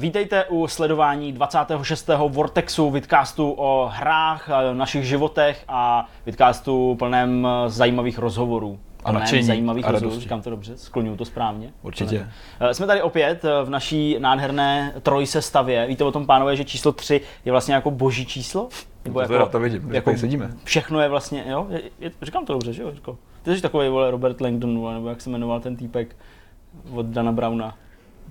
Vítejte u sledování 26. Vortexu Vidcastu o hrách, eh, našich životech a Vidcastu plném eh, zajímavých rozhovorů. A Plném nadšení zajímavých a rozhovorů, říkám to dobře, skloňuju to správně. Určitě. Eh, Jsme tady opět v naší nádherné trojsestavě. Víte o tom, pánové, že číslo 3 je vlastně jako boží číslo? To teda to vidím, tady sedíme. Všechno je vlastně, jo, je, je, říkám to dobře, že jo, Jirko? Ty jsi takový, vole, Robert Langdon, nebo jak se jmenoval ten týpek od Dana Browna.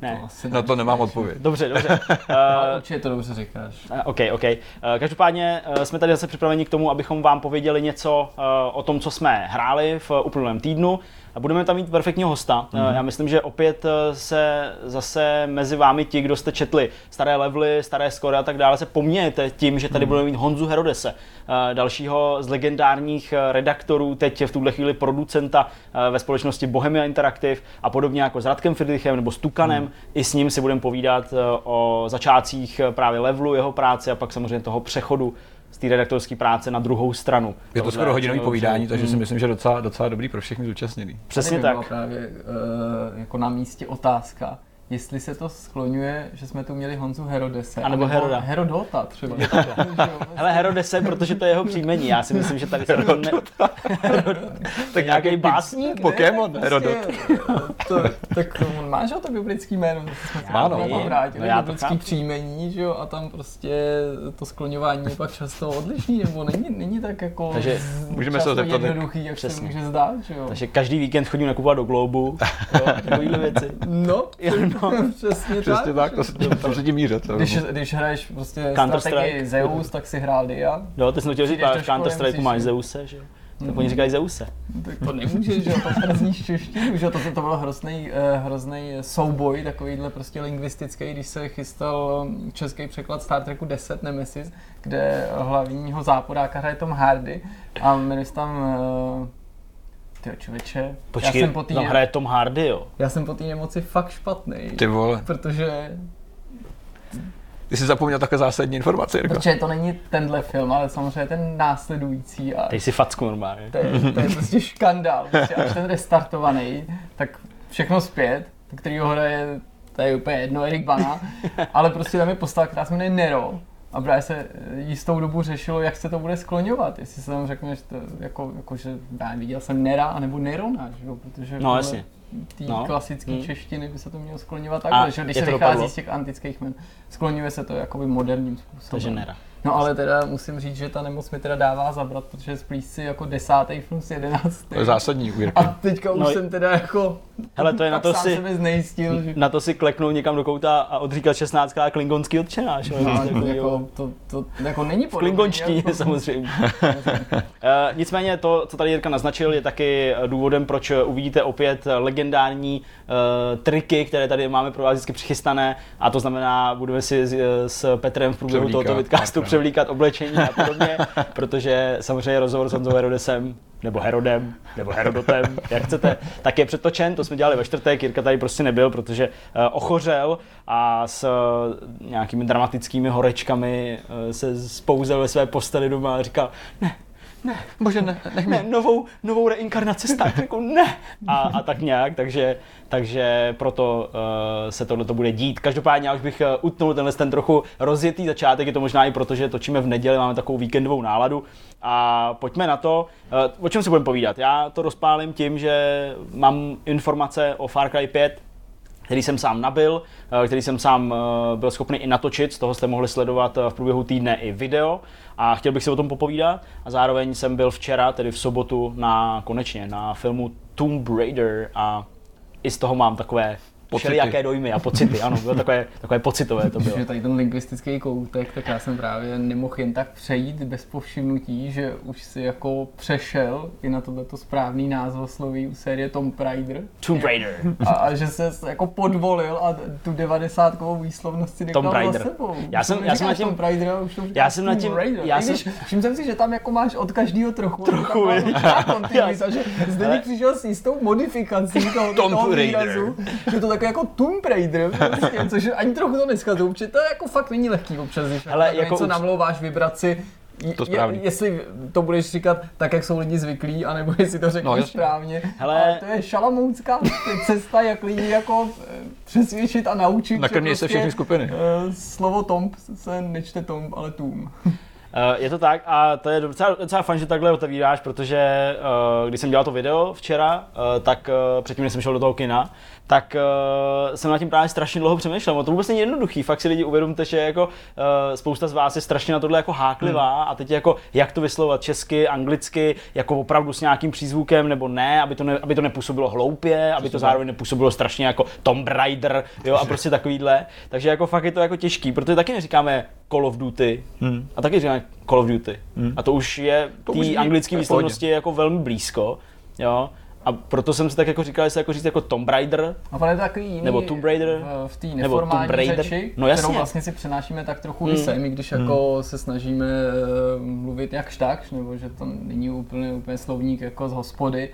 Ne. Asi Na to nemám odpověď. Dobře, dobře. Uh, určitě to dobře říkáš. OK, OK. Eh, Každopádně eh, jsme tady zase připraveni k tomu, abychom vám pověděli něco eh, o tom, co jsme hráli v uplynulém týdnu. Budeme tam mít perfektního hosta. Mm-hmm. Já myslím, že opět eh, se zase mezi vámi ti, kdo jste četli staré levely, staré skory a tak dále, se pomějete tím, že tady budeme mít Honzu Herodese, eh, dalšího z legendárních redaktorů, teď v tuhle chvíli producenta ve společnosti Bohemia Interactive a podobně jako s Radkem Friedrichem nebo s Tukanem. Hmm. I s ním si budeme povídat o začátcích právě levelu, jeho práce a pak samozřejmě toho přechodu z té redaktorské práce na druhou stranu. Je to skoro hodinový čeho- povídání, takže si Mm, myslím, že docela, docela dobrý pro všechny zúčastněný. Přesně Tady by byla tak. právě uh, jako na místě otázka, jestli se to skloňuje, že jsme tu měli Honzu Herodese. A nebo Heroda. Herodota třeba. Hele, Herodese, protože to je jeho příjmení. Já si myslím, že tady se to ne... tak nějaký básník? Pokémon, Ne, Herodot. prostě, to, tak on má, že to biblický jméno, to jsme se Má, no, vrátili, No, já to biblický chápu. příjmení, že jo, a tam prostě to skloňování je pak často odlišný, nebo není, není tak jako Takže můžeme se zeptat, jednoduchý, jak Přesně. se může zdát, že jo. Takže každý víkend chodím nakupovat do Globu, jo, takovýhle věci. No, Jo, no. přesně, Přesně tak, to, tam se tím mířet. to Když, když hraješ prostě Counter-Strike. strategii Zeus, tak si hrál Dia. Jo, ty jsi chtěl říct, v Counter Strike máš Zeuse, že jo? Tak oni říkají Zeuse. Tak to nemůžeš, že jo, to przníš češtinu, že jo, to, to byl hrozný, eh, hrozný souboj, takovýhle prostě lingvistický, když se chystal um, český překlad Star Treku 10 Nemesis, kde hlavního záporáka hraje Tom Hardy a jmenuje tam Tyjo, člověče, Počkej, já jsem po té tam hraje Tom Hardy, jo. já jsem po té nemoci fakt špatný, Ty vole, protože ty jsi zapomněl také zásadní informace, Jirko. Protože to není tenhle film, ale samozřejmě ten následující a Teď si facku normálně. to je, to je prostě škandál. Prostě až ten restartovaný, tak všechno zpět, který ho hraje, to je úplně jedno, Erik Bana, ale prostě tam je postava, která se jmenuje Nero. A právě se jistou dobu řešilo, jak se to bude skloňovat. Jestli se tam řekne, že to, jako, jako, že já viděl jsem Nera, anebo Nerona, že jo? protože No, jasně. té No. klasické Hmm. češtiny by se to mělo skloňovat A takhle, že když se vychází dopadlo? z těch antických men. Skloňuje se to jakoby moderním způsobem. Takže nera. No ale teda musím říct, že ta nemoc mi teda dává zabrat, protože splíš si jako desátý film s jedenáctý. To je zásadní u Jirky. A teďka už No, jsem teda jako Hele, to je na to si, znejistil, že na to si kleknout někam do kouta a odříkat 16 krát klingonský odčenáš. jo, no, něco takovýho. jako, to, to, jako není podobný, klingonštině jako- samozřejmě. Eh, nicméně to, co tady Jirka naznačil, je taky důvodem, proč uvidíte opět legendární uh, triky, které tady máme pro vás vždycky přichystané. A to znamená, budeme si s, s Petrem v průběhu tohoto vidcastu no. Převlíkat oblečení a podobně, protože samozřejmě rozhovor s Honzou Herodesem nebo Herodem, nebo Herodotem, jak chcete, tak je přetočen, to jsme dělali ve čtvrtek, Jirka tady prostě nebyl, protože uh, ochořel a s uh, nějakými dramatickými horečkami uh, se spouzel ve své posteli doma a říkal, ne, ne, Bože, ne, nech ne, novou, novou reinkarnaci Star Treku, ne. A, a tak nějak, takže, takže proto uh, se tohle to bude dít. Každopádně já už bych uh, utnul tenhle ten trochu rozjetý začátek, je to možná i proto, že točíme v neděli, máme takovou víkendovou náladu. A pojďme na to, uh, o čem si budeme povídat. Já to rozpálím tím, že mám informace o Far Cry 5, který jsem sám nabil, eh, který jsem sám eh, byl schopný i natočit, z toho jste mohli sledovat eh, v průběhu týdne i video. A chtěl bych si o tom popovídat. A zároveň jsem byl včera, tedy v sobotu, na konečně na filmu Tomb Raider. A i z toho mám takové Pocity. všelijaké dojmy a pocity, ano, bylo takové, takové pocitové to bylo. Že tady ten lingvistický koutek, tak já jsem právě nemohl jen tak přejít bez povšimnutí, že už si jako přešel i na tohleto správný názvosloví u série Tomb Raider. Tomb Raider. A, a že se jako podvolil a tu devadesátkovou výslovnost si nechal Tomb za Raider. sebou. Já jsem- já jsem nad tím- Tomb Raider, a už to já jsem nad Tomb tím- Raider. já jsem- když, všiml jsem si, že tam jako máš od každého trochu. Trochu, Já- že zde přišel s jistou modifikací toho, Tomb toho Raider. výrazu, že to takové jako Tomb Raider, prostě, což ani trochu to neskazu, protože to jako fakt není lehký občas, když Hele, jako něco ups- namlouváš vibraci to správně. Je, jestli to budeš říkat tak, jak jsou lidi zvyklí, anebo jestli to řekneš No, no, správně. Hele- Ale to je šalamounská cesta, jak lidi jako eh, přesvědčit a naučit, že Nakrměj se všechny skupiny. eh, slovo tomb se nečte tomb, ale tům. Uh, je to tak a to je docela, docela fajn, že takhle otevíráš, protože uh, když jsem dělal to video včera, uh, tak uh, předtím, než jsem šel do toho kina, tak uh, jsem nad tím právě strašně dlouho přemýšlel. No to vůbec není jednoduchý, fakt si lidi uvědomte, že jako uh, spousta z vás je strašně na tohle jako háklivá Hmm. a teď jako jak to vyslovovat česky, anglicky, jako opravdu s nějakým přízvukem nebo ne, aby to, ne, aby to nepůsobilo hloupě, aby to zároveň nepůsobilo strašně jako Tomb Raider, jo, a prostě takovýhle. Takže jako fakt je to jako těžký, protože taky neříkáme Call of Duty, Hmm. a taky říkáme Call of Duty. A to už je té anglické výslovnosti jako velmi blízko. Jo? A proto jsem si tak jako říkal, jestli jako říct jako Tomb Raider, A pak je to takový jiný Nebo Tomb Raider, v, v té nebo Tomb neformální řeči, No jasně. kterou vlastně si přenášíme tak trochu Hmm. mm. sem, i když jako se snažíme uh, mluvit jakž takž, nebo že to není úplně, úplně slovník jako z hospody.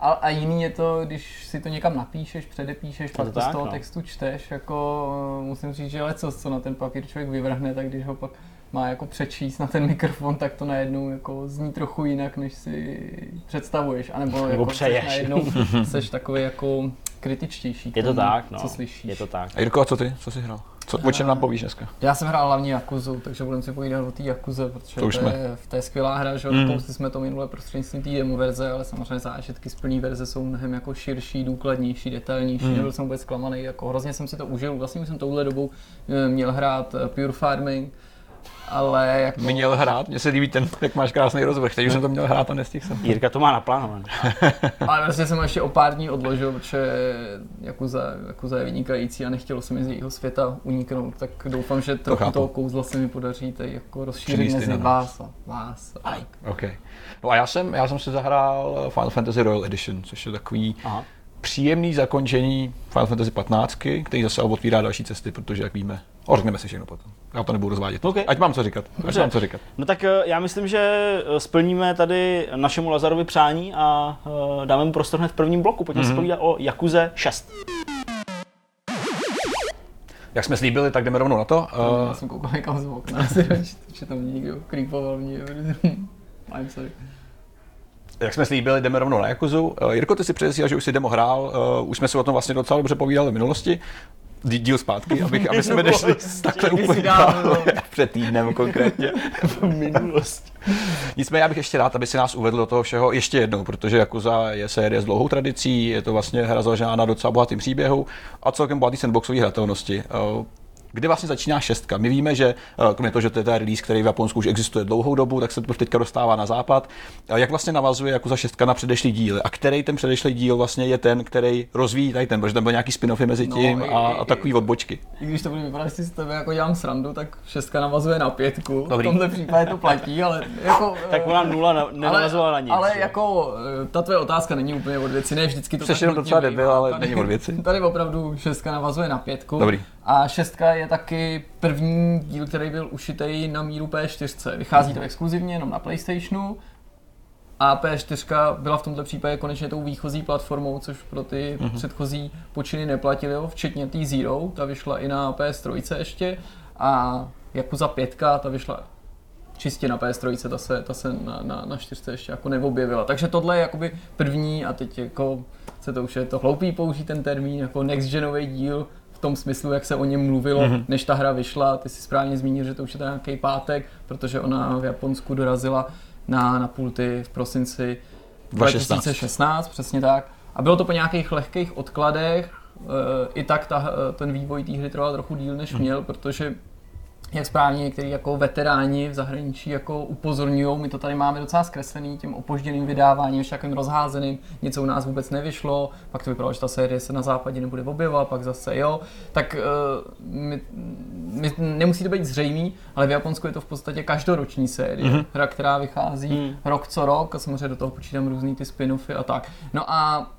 A, a jiný je to, když si to někam napíšeš, předepíšeš, pak to to z tak, toho no. textu čteš, jako uh, musím říct, že leco, co na ten papír člověk vyvrhne, tak když ho pak má jako přečíst na ten mikrofon, tak to najednou jako zní trochu jinak, než si představuješ, anebo, jako přeješ. seš najednou seš takový jako kritičtější. je to tomu, tak, no. Co slyšíš. Je to tak. A Jirko, a co ty? Co jsi hrál? Co, o čem nám povíš dneska? Já jsem hrál hlavně Jakuzu, takže budeme si povídat o té Jakuze, protože To už to, jsme. je, to je skvělá hra, že Mm. jsme to minule prostřednictvím té demo verze, ale samozřejmě zážitky z plné verze jsou mnohem jako širší, důkladnější, detailnější, Mm. mm. nebyl jsem vůbec zklamaný, jako hrozně jsem si to užil, vlastně jsem touhle dobou eh, měl hrát eh, Pure Farming, ale jako... Měl hrát, mně se líbí ten, jak máš krásný rozvrh, teď už jsem to měl hrát a nestihl jsem. Jirka to má naplánované. Ale vlastně jsem ještě o pár dní odložil, protože Jakuza, Jakuza je vynikající a nechtělo se mi z jejího světa uniknout, tak doufám, že trochu chápu. toho kouzla se mi podaří tady jako rozšířit mezi vás a vás. A tak. OK. No a já jsem, já jsem si zahrál Final Fantasy Royal Edition, což je takový Aha. příjemný zakončení Final Fantasy 15, který zase otvírá další cesty, protože jak víme, o, řekneme si všechno potom. Já to nebudu rozvádět. OK. Ať mám co říkat. Ať mám co říkat. No tak eh, já myslím, že eh, splníme tady našemu Lazarovi přání a eh, dáme mu prostor hned v prvním bloku. Pojďme Mhm. mm-hmm. si povídat o Jakuze 6. Jak jsme slíbili, tak jdeme rovnou na to. Já Uh, jsem koukal někam z okna, že tam někdo creepoval mě. I'm sorry. jak jsme slíbili, jdeme rovnou na Jakuzu. Jirko, ty si předesílal, že už si demo hrál, už jsme si o tom vlastně docela dobře povídali v minulosti. Dí- Díl zpátky, abych, aby jsme nešli takhle úplně dávno. dál. před týdnem konkrétně. v minulosti. Nicméně já bych ještě rád, aby si nás uvedl do toho všeho ještě jednou, protože Yakuza je série s dlouhou tradicí, je to vlastně hra založená na docela bohatým příběhu a celkem bohatý sandboxový hratelnosti. Eh, Kde vlastně začíná šestka? My víme, že eh, kromě toho, že to je ten release, který v Japonsku už existuje dlouhou dobu, tak se to teďka dostává na západ. A Jak vlastně navazuje Yakuza šestka na předešlý díly? A který ten předešlý díl vlastně je ten, který rozvíjí tady ten, protože tam byl nějaký spin-offy mezi No, tím i- a, a takový odbočky. I když to bude vypadat, si z tebe jako dělám srandu, tak šestka navazuje na pětku. Dobrý. V tomhle případě to platí, ale jako... Tak eh, ona nula na- nenavazovala na nic. Ale že? jako eh, ta tvoje otázka není úplně od věci, ne vždycky to Jsi tak jenom docela debil, ale Tady- není od věci. Tady opravdu šestka navazuje na pětku. Dobrý. A šestka je taky první díl, který byl ušitej na míru P4. Vychází to exkluzivně jenom na PlayStationu. A P4 byla v tomto případě konečně tou výchozí platformou, což pro ty mm-hmm. předchozí počiny neplatily, jo, včetně té Zero, ta vyšla i na PS3 ještě. A Yakuza 5, ta vyšla čistě na PS3, ta se, ta se na, na, na 4 ještě jako neobjevila. Takže tohle je jakoby první a teď jako se to už je to hloupý použít ten termín jako next genový díl v tom smyslu, jak se o něm mluvilo, mm-hmm. než ta hra vyšla. Ty si správně zmínil, že to už je nějaký pátek, protože ona v Japonsku dorazila na, na pulty v prosinci 2016. 2016, přesně tak. A bylo to po nějakých lehkých odkladech, eh, i tak ta, eh, ten vývoj té hry trval trochu díl, než měl, protože jak správně někteří jako veteráni v zahraničí jako upozorňují, my to tady máme docela zkreslený tím opožděným vydáváním, ještě takovým rozházeným, něco u nás vůbec nevyšlo, pak to vypadalo, že ta série se na západě nebude objevovat, pak zase jo, tak uh, my, my, nemusí to být zřejmý, ale v Japonsku je to v podstatě každoroční série, mm-hmm. hra, která vychází mm. rok co rok a samozřejmě do toho počítám různý ty spin-offy a tak. No a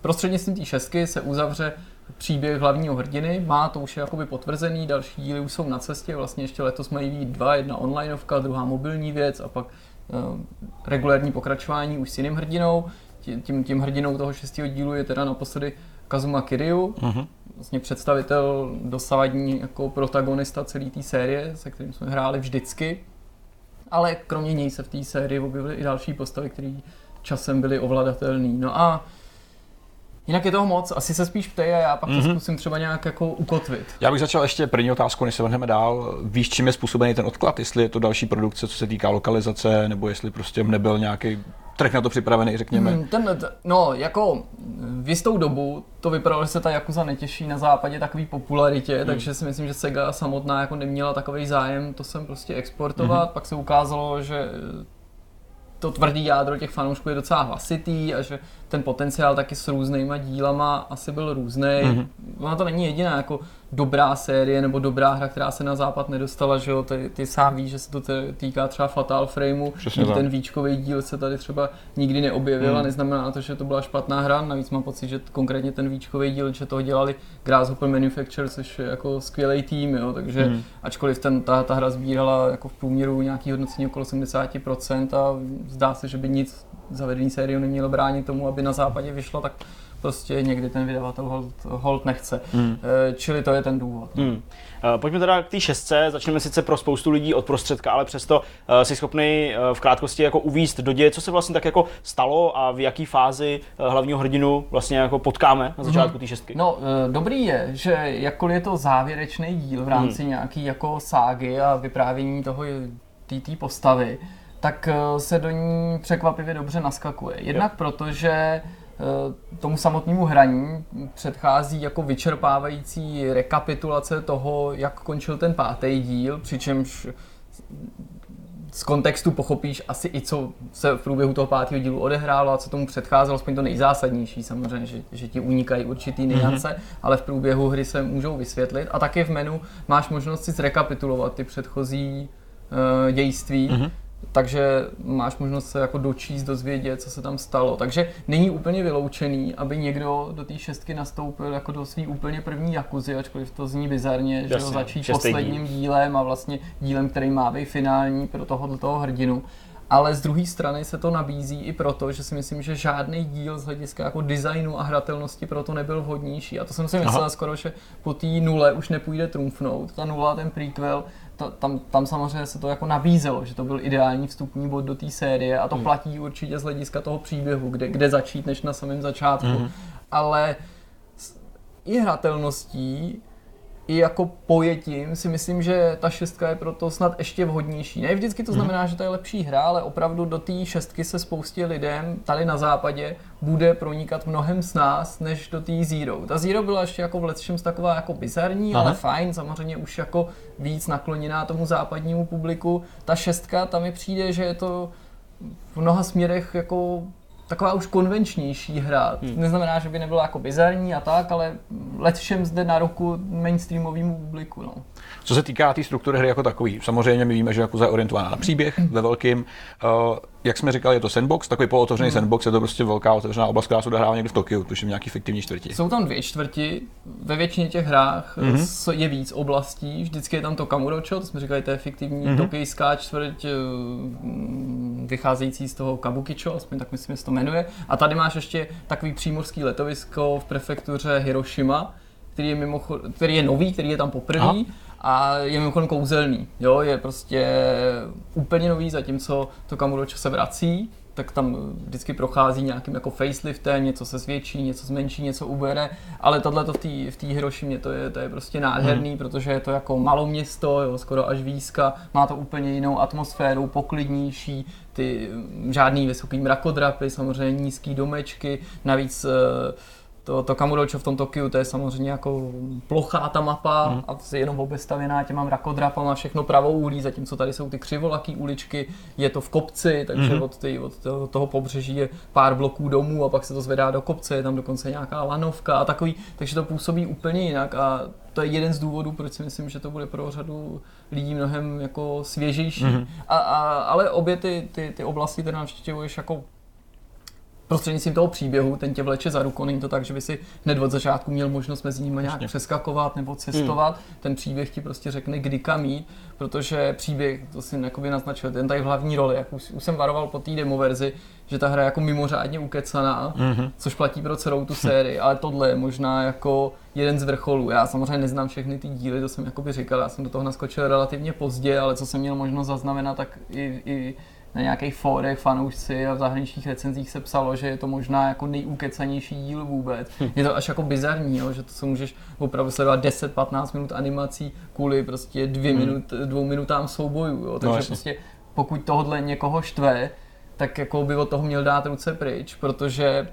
prostřednictvím té šestky se uzavře příběh hlavního hrdiny, má to už je jakoby potvrzený, další díly už jsou na cestě, vlastně ještě letos mají být dva, jedna onlineovka, druhá mobilní věc a pak uh, regulární pokračování už s jiným hrdinou. Tím, tím, hrdinou toho šestého dílu je teda naposledy Kazuma Kiryu, Mhm. vlastně představitel, dosavadní jako protagonista celé té série, se kterým jsme hráli vždycky. ale kromě něj se v té sérii objevily i další postavy, které časem byly ovladatelné. No a Jinak je toho moc, asi se spíš ptej a já pak mm-hmm. to zkusím třeba nějak jako ukotvit. Já bych začal ještě první otázku, než se vrhneme dál. Víš, čím je způsobený ten odklad? Jestli je to další produkce, co se týká lokalizace, nebo jestli prostě nebyl nějaký trh na to připravený, řekněme. Hmm, ten, no, jako v jistou dobu to vypadalo, že se ta Yakuza netěší na západě takový popularitě, hmm. takže si myslím, že Sega samotná jako neměla takový zájem to sem prostě exportovat. Hmm. Pak se ukázalo, že to tvrdý jádro těch fanoušků je docela hlasitý a že ten potenciál taky s různýma dílama asi byl různý. Mm-hmm. Ona to není jediná jako dobrá série nebo dobrá hra, která se na západ nedostala, že jo, ty, ty sám víš, že se to týká třeba Fatal Frameu, Přesně ten výčkový díl se tady třeba nikdy neobjevil mm. a neznamená to, že to byla špatná hra, navíc mám pocit, že konkrétně ten výčkový díl, že toho dělali Grasshopper Manufacture, což je jako skvělý tým, jo, takže mm. ačkoliv ten, ta, ta hra sbírala jako v průměru nějaký hodnocení okolo 70% a zdá se, že by nic zavedení série nemělo bránit tomu, aby na západě vyšlo, tak prostě někdy ten vydavatel hold, hold nechce. Hmm. Čili to je ten důvod. Hmm. Pojďme teda k té šestce, začneme sice pro spoustu lidí od prostředka, ale přesto uh, jsi schopný v krátkosti jako uvíst do děje, co se vlastně tak jako stalo a v jaký fázi hlavního hrdinu vlastně jako potkáme na mhm. začátku hmm. té šestky. No, dobrý je, že jakkoliv je to závěrečný díl v rámci hmm. nějaký jako ságy a vyprávění toho té postavy, tak se do ní překvapivě dobře naskakuje. Jednak jo. proto, že Eh, tomu samotnému hraní předchází jako vyčerpávající rekapitulace toho, jak končil ten pátý díl, přičemž z kontextu pochopíš asi i co se v průběhu toho pátého dílu odehrálo a co tomu předcházelo, aspoň to nejzásadnější samozřejmě, že, že ti unikají určitý niance, mm-hmm. ale v průběhu hry se můžou vysvětlit. A taky v menu máš možnost si zrekapitulovat ty předchozí uh, dějství, mm-hmm takže máš možnost se jako dočíst, dozvědět, co se tam stalo. Takže není úplně vyloučený, aby někdo do té šestky nastoupil jako do svý úplně první jakuzy, ačkoliv to zní bizarně, že ho začít posledním díl. dílem a vlastně dílem, který má být finální pro tohoto toho hrdinu. Ale z druhé strany se to nabízí i proto, že si myslím, že žádný díl z hlediska jako designu a hratelnosti proto nebyl vhodnější. A to jsem si myslel skoro, že po té nule už nepůjde trumfnout. Ta nula, ten prequel, to, tam, tam samozřejmě se to jako nabízelo, že to byl ideální vstupní bod do té série a to hmm. platí určitě z hlediska toho příběhu, kde, kde začít než na samém začátku. Hmm. Ale i hratelností i jako pojetím si myslím, že ta šestka je proto snad ještě vhodnější. Ne vždycky to mhm. znamená, že to je lepší hra, ale opravdu do té šestky se spoustě lidem tady na západě bude pronikat mnohem s nás, než do té Zero. Ta Zero byla ještě jako v letčem taková jako bizarní, Aha. ale fajn, samozřejmě už jako víc nakloněná tomu západnímu publiku. Ta šestka, tam mi přijde, že je to v mnoha směrech jako taková už konvenčnější hra. Hmm. Neznamená, že by nebyla jako bizarní a tak, ale let všem zde na roku mainstreamovému publiku. No. Co se týká té tý struktury hry jako takový, samozřejmě my víme, že jako je orientovaná na příběh ve velkým. Uh, jak jsme říkali, je to sandbox, takový polootevřený hmm. sandbox, je to prostě velká otevřená oblast, která se odehrává někdy v Tokiu, tuším nějaký fiktivní čtvrti. Jsou tam dvě čtvrti, ve většině těch hrách hmm. je víc oblastí, vždycky je tam to Kamurocho, to jsme říkali, to je fiktivní hmm. tokijská čtvrť, eh, vycházející z toho Kabukicho, aspoň tak myslím, že se to jmenuje. A tady máš ještě takový přímořský letovisko v prefektuře Hiroshima, který je, mimochod, který je nový, který je tam poprvé a je mimochodem kouzelný. Jo, je prostě úplně nový, zatímco to Kamurocho se vrací, tak tam vždycky prochází nějakým jako faceliftem, něco se zvětší, něco zmenší, něco ubere, ale tohle v té v tý Hirošimě to je, to je prostě nádherný, hmm. protože je to jako město, jo, skoro až výzka, má to úplně jinou atmosféru, poklidnější, ty žádný vysoký mrakodrapy, samozřejmě nízký domečky, navíc uh, to, to Kamurocho v tom Tokiu, to je samozřejmě jako plochá ta mapa mm. a je jenom obestavěná těma mrakodrapama, všechno pravou úlí, zatímco tady jsou ty křivolaký uličky, je to v kopci, takže mm. od, ty, od toho pobřeží je pár bloků domů a pak se to zvedá do kopce, je tam dokonce nějaká lanovka a takový, takže to působí úplně jinak a to je jeden z důvodů, proč si myslím, že to bude pro řadu lidí mnohem jako svěžejší. Mm. A, a, ale obě ty, ty, ty oblasti, které navštěvuješ jako prostřednictvím toho příběhu, ten tě vleče za ruku, není to tak, že by si hned od začátku měl možnost mezi nimi nějak přeskakovat nebo cestovat. Hmm. Ten příběh ti prostě řekne, kdy kam jít, protože příběh, to si jakoby naznačil, ten tady v hlavní roli, jak už, už jsem varoval po té demo verzi, že ta hra je jako mimořádně ukecaná, mm-hmm. což platí pro celou tu sérii, ale tohle je možná jako jeden z vrcholů. Já samozřejmě neznám všechny ty díly, to jsem jakoby říkal, já jsem do toho naskočil relativně pozdě, ale co jsem měl možnost zaznamenat, tak i, i na nějakých fórech, fanoušci a v zahraničních recenzích se psalo, že je to možná jako nejúkecanější díl vůbec. Je to až jako bizarní, jo, že to se můžeš opravdu sledovat 10-15 minut animací kvůli prostě dvě Hmm. minut, dvou minutám soubojů. Jo. Takže jasně. prostě pokud tohle někoho štve, tak jako by od toho měl dát ruce pryč, protože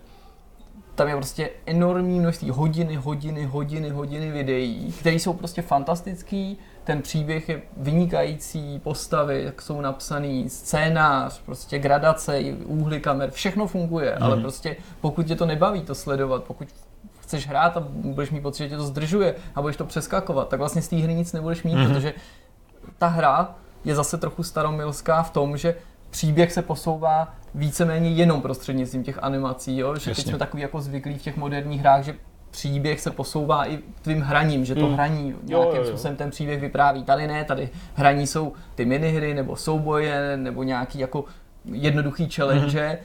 tam je prostě enormní množství hodiny, hodiny, hodiny, hodiny videí, které jsou prostě fantastický, ten příběh je vynikající, postavy, jak jsou napsaný, scénář, prostě gradace, úhly kamer, všechno funguje, mm. ale prostě pokud tě to nebaví to sledovat, pokud chceš hrát a budeš mít pocit, že tě to zdržuje a budeš to přeskakovat, tak vlastně z té hry nic nebudeš mít, mm. protože ta hra je zase trochu staromilská v tom, že příběh se posouvá víceméně jenom prostřednictvím těch animací, jo? že teď Jasně. jsme takový jako zvyklí v těch moderních hrách, že příběh se posouvá i tvým hraním, že to Mm. hraní Jo, nějakým jo, jo. způsobem ten příběh vypráví. Tady ne, tady hraní jsou ty minihry nebo souboje nebo nějaký jako jednoduchý challenge, Mhm.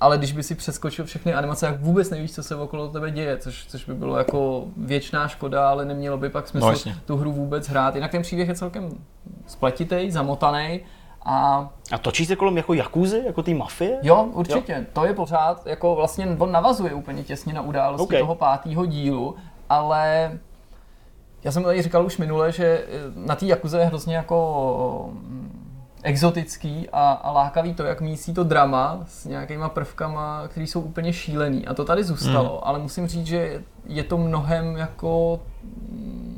ale když by si přeskočil všechny animace, tak vůbec nevíš, co se okolo tebe děje, což, což by bylo jako věčná škoda, ale nemělo by pak smysl No, jasně. tu hru vůbec hrát. Jinak ten příběh je celkem spletitý, zamotaný a A točí se kolem jako jakuzy, jako té mafie? jo, určitě, jo. to je pořád, jako vlastně on navazuje úplně těsně na události OK. toho pátého dílu, ale já jsem tady říkal už minule, že eh, na té Jakuze je hrozně jako mm, exotický a, a lákavý to, jak mísí to drama s nějakýma prvkama, které jsou úplně šílený. A to tady zůstalo, Hmm. ale musím říct, že je to mnohem jako mm,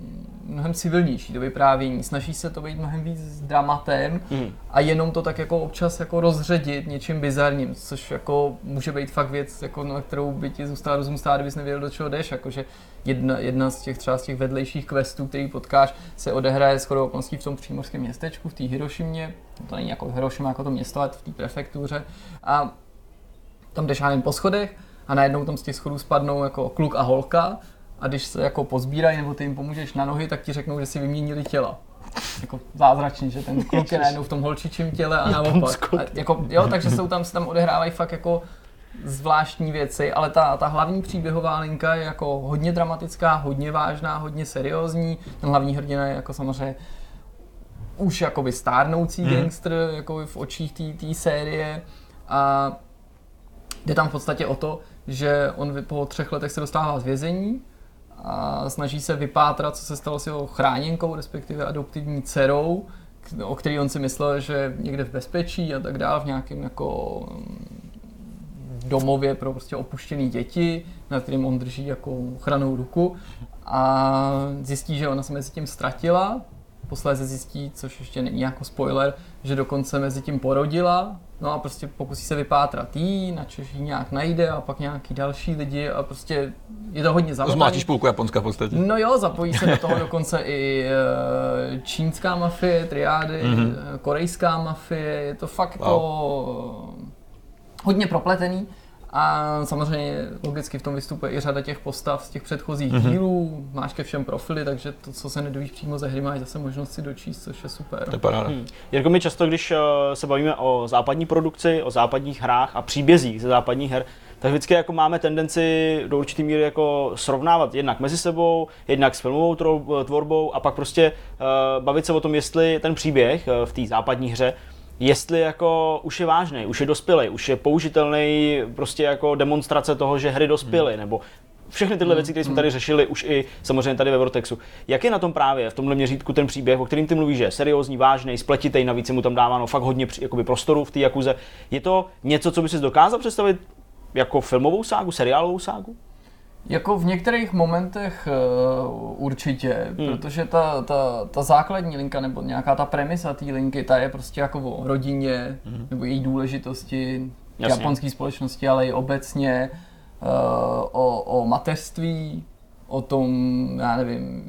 mnohem civilnější to vyprávění. Snaží se to být mnohem víc dramatem Mhm. a jenom to tak jako občas jako rozředit něčím bizarním, což jako může být fakt věc, jako na kterou by ti zůstala rozum stát, kdybys nevěděl, do čeho jdeš, jakože jedna, jedna z těch třeba z těch vedlejších questů, který potkáš, se odehraje shodou okolností v tom přímořském městečku, v té Hirošimě, to není jako Hirošima jako to město, ale v té prefektuře a tam jdeš já nevím, po schodech a najednou tam z těch schodů spadnou jako kluk a holka a když se jako pozbírají nebo ty jim pomůžeš na nohy, tak ti řeknou, že si vyměnili těla. Jako zázračně, že ten kluk je najednou v tom holčičím těle a naopak. A jako, jo, takže jsou tam, se tam odehrávají fakt jako zvláštní věci, ale ta, ta hlavní příběhová linka je jako hodně dramatická, hodně vážná, hodně seriózní. Ten hlavní hrdina je jako samozřejmě už jakoby stárnoucí hmm. gangster jako v očích té série a jde tam v podstatě o to, že on po třech letech se dostává z vězení a snaží se vypátrat, co se stalo s jeho chráněnkou, respektive adoptivní dcerou, o který on si myslel, že někde v bezpečí a tak dále, v nějakém jako mm, domově pro prostě opuštěné děti, na kterým on drží jako ochranou ruku. A zjistí, že ona se mezi tím ztratila, posléze zjistí, což ještě není jako spoiler, že dokonce mezi tím porodila, no a prostě pokusí se vypátrat jí, načež ji nějak najde a pak nějaký další lidi a prostě je to hodně zamotaný. Zmlátíš půlku Japonska v podstatě. No jo, zapojí se do toho dokonce i eh, čínská mafie, triády, mm-hmm. korejská mafie, je to fakt jako hodně propletený. A samozřejmě logicky v tom vystupuje i řada těch postav z těch předchozích mm-hmm. dílů, máš ke všem profily, takže to, co se nedovíš přímo ze hry, máš zase možnost si dočíst, což je super. To je paráda. Hmm. Jirko, my často, když eh, se bavíme o západní produkci, o západních hrách a příbězích ze západních her, tak vždycky jako máme tendenci do určité míry jako srovnávat jednak mezi sebou, jednak s filmovou trou- tvorbou a pak prostě uh, bavit se o tom, jestli ten příběh uh, v té západní hře jestli jako už je vážný, už je dospělý, už je použitelný prostě jako demonstrace toho, že hry dospěly, hmm. nebo všechny tyhle věci, které jsme tady řešili, už i samozřejmě tady ve Vortexu. Jak je na tom právě v tomhle měřítku ten příběh, o kterým ty mluvíš, že je seriózní, vážný, spletitý, navíc je mu tam dáváno fakt hodně jakoby prostoru v té Jakuze. Je to něco, co by si dokázal představit jako filmovou ságu, seriálovou ságu? Jako v některých momentech uh, určitě, Hmm. hmm. protože ta, ta, ta základní linka nebo nějaká ta premisa té linky, ta je prostě jako o rodině hmm. nebo její důležitosti Jasně. japonské společnosti, ale i obecně uh, o, o mateřství, o tom, já nevím,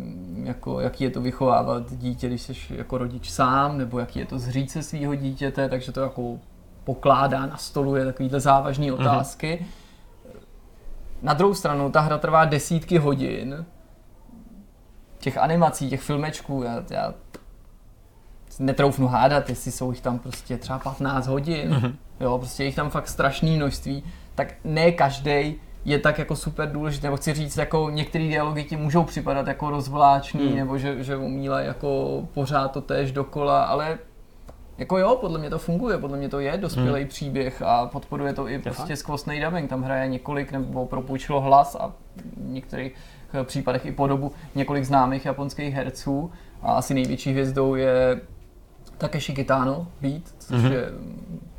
jako, jaký je to vychovávat dítě, když jsi jako rodič sám, nebo jaký je to zřít se svého dítěte, takže to jako pokládá, nastoluje takovýhle závažné otázky. Mm-hmm. Na druhou stranu, ta hra trvá desítky hodin, těch animací, těch filmečků, já, já netroufnu hádat, jestli jsou jich tam prostě třeba 15 hodin, mm-hmm. jo, prostě jich tam fakt strašný množství, tak ne každý je tak jako super důležitý, nebo chci říct, jako některé dialogy ti můžou připadat jako rozvláčný, mm. nebo že, že umíla jako pořád to též dokola, ale jako jo, podle mě to funguje, podle mě to je dospělý hmm. příběh a podporuje to i prostě skvostný dubbing. Tam hraje několik nebo propůjčilo hlas a v některých eh, případech i podobu několik známých japonských herců. A asi největší hvězdou je Takeshi Kitano Beat, což mm-hmm. je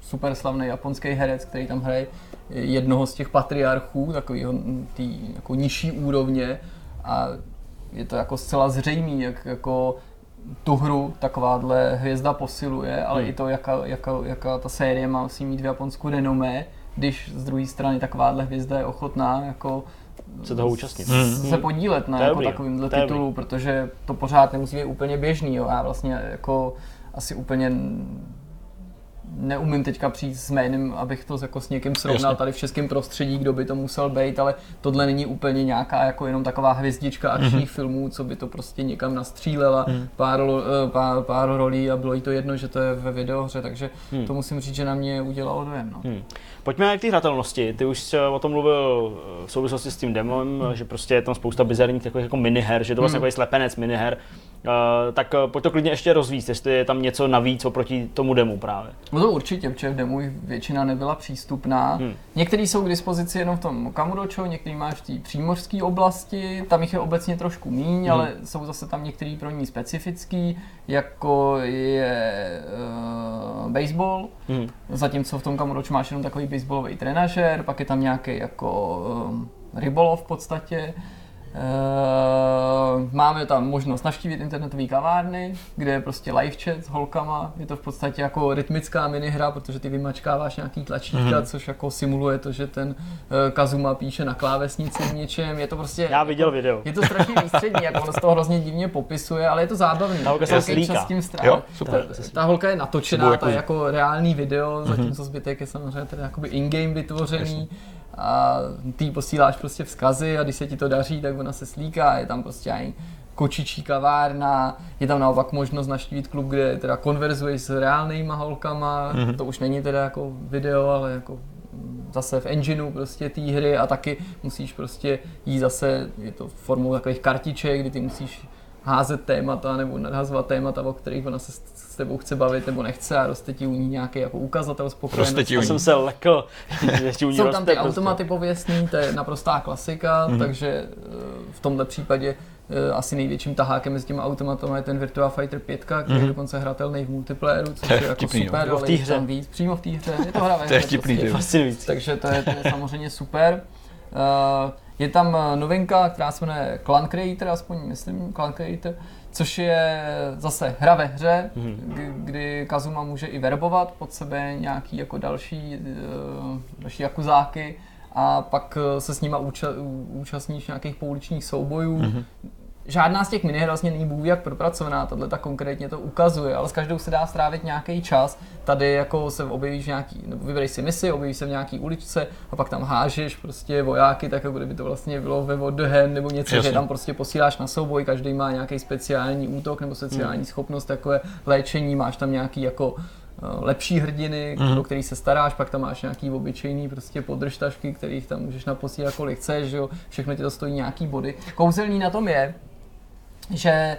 super slavný japonský herec, který tam hraje jednoho z těch patriarchů, takového tý, jako nižší úrovně a je to jako zcela zřejmý, jak jako tu hru takováhle hvězda posiluje, ale hmm. i to, jaká, jaká, jaká ta série má musí mít v Japonsku renomé, když z druhé strany takováhle hvězda je ochotná jako se toho účastnit. Hmm. Se podílet na jako takovýmhle titulu, protože to pořád nemusí být úplně běžný. Jo. Já vlastně jako asi úplně neumím teďka přijít s jménem, abych to jako s někým srovnal Jasně. tady v českém prostředí, kdo by to musel být, ale tohle není úplně nějaká jako jenom taková hvězdička akčních mm-hmm. filmů, co by to prostě někam nastřílela, mm. pár, eh, pár, pár rolí a bylo jí to jedno, že to je ve videohře, takže mm. to musím říct, že na mě udělalo dojem. No. Mm. Pojďme k té hratelnosti. Ty už o tom mluvil eh, v souvislosti s tím demem, mm. že prostě je tam spousta bizarních takových jako miniher, že to vlastně mm. takový slepenec miniher. Uh, tak pojď to klidně ještě rozvíct, jestli je tam něco navíc oproti tomu demu právě. No to určitě, protože v demu většina nebyla přístupná. Hmm. Některý jsou k dispozici jenom v tom Kamuročo, některý máš v té přímořské oblasti, tam jich je obecně trošku míň, hmm. ale jsou zase tam některý pro ní specifický, jako je uh, baseball, hmm. zatímco v tom Kamuroču máš jenom takový baseballový trenažer, pak je tam nějaký jako um, rybolov v podstatě, Uh, máme tam možnost navštívit internetové kavárny, kde je prostě live chat s holkama. Je to v podstatě jako rytmická minihra, protože ty vymačkáváš nějaký tlačítka, mm-hmm. což jako simuluje to, že ten uh, Kazuma píše na klávesnici v něčem. Je to prostě... Já viděl jako, video. Je to strašně výstřední, jako on z toho hrozně divně popisuje, ale je to zábavný. Ta holka se slíká. S tím jo, super. Ta, ta, holka je natočená, ta je jako reálný video, zatímco mm-hmm. zbytek je samozřejmě tedy jakoby in-game vytvořený. Jasně a ty posíláš prostě vzkazy a když se ti to daří, tak ona se slíká, je tam prostě aj kočičí kavárna, je tam naopak možnost naštívit klub, kde teda konverzuješ s reálnýma holkama, mm-hmm. to už není teda jako video, ale jako zase v engineu prostě té hry a taky musíš prostě jí zase, je to formou takových kartiček, kdy ty musíš házet témata nebo nadhazovat témata, o kterých ona se s tebou chce bavit nebo nechce a roste ti u ní nějaký jako ukazatel spokojenosti. Já jsem se lekl. Jsou tam ty prostě. automaty pověstný, to je naprostá klasika, mm-hmm. takže eh, v tomhle případě eh, asi největším tahákem mezi těma automatama je ten Virtua Fighter 5, který mm-hmm. je dokonce hratelný v multiplayeru, což je, je jako super, ale v té hře. tam víc, přímo v té hře, je to hra To je vtipný, prostě. Takže to je, to je samozřejmě super. Uh, je tam eh, novinka, která se jmenuje Clan Creator, aspoň myslím Clan Creator, což je zase hra ve hře, mm-hmm. kdy Kazuma může i verbovat pod sebe nějaký jako další, uh, další jakuzáky a pak eh, se s nima úča- účastníš nějakých pouličních soubojů. Mm-hmm žádná z těch miniher vlastně není bůh jak propracovaná, tohle tak konkrétně to ukazuje, ale s každou se dá strávit nějaký čas. Tady jako se objevíš nějaký, nebo vybereš si misi, objevíš se v nějaký uličce a pak tam hážeš prostě vojáky, tak jako kdyby to vlastně bylo ve What nebo něco, Jasně. že tam prostě posíláš na souboj, každý má nějaký speciální útok nebo speciální hmm. schopnost, takové léčení, máš tam nějaký jako eh, lepší hrdiny, mm. o který se staráš, pak tam máš nějaký obyčejný prostě podržtašky, kterých tam můžeš naposílat kolik chceš, že jo? všechno ti to stojí nějaký body. Kouzelný na tom je, že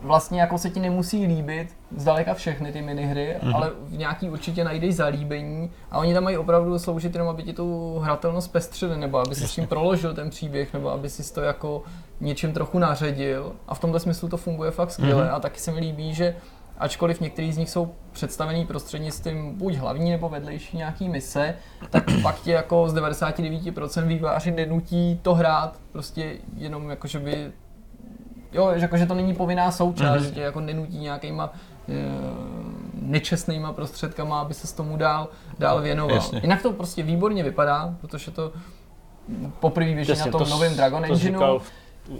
vlastně jako se ti nemusí líbit zdaleka všechny ty minihry, mm-hmm. ale v nějaký určitě najdeš zalíbení a oni tam mají opravdu sloužit jenom, aby ti tu hratelnost pestřili, nebo aby si s tím proložil ten příběh, nebo aby si to jako něčím trochu naředil a v tomhle smyslu to funguje fakt skvěle mm-hmm. a taky se mi líbí, že ačkoliv některý z nich jsou představený prostřednictvím buď hlavní nebo vedlejší nějaký mise, tak pak tě jako z 99% výváři nenutí to hrát, prostě jenom jako, že by jo, že, jako, že to není povinná součást, mm-hmm. že tě jako nenutí nějakýma e, nečestnýma prostředkama, aby se s tomu dál, dál věnoval. Jasně. Jinak to prostě výborně vypadá, protože to poprvé běží na tom to novém Dragon Engineu.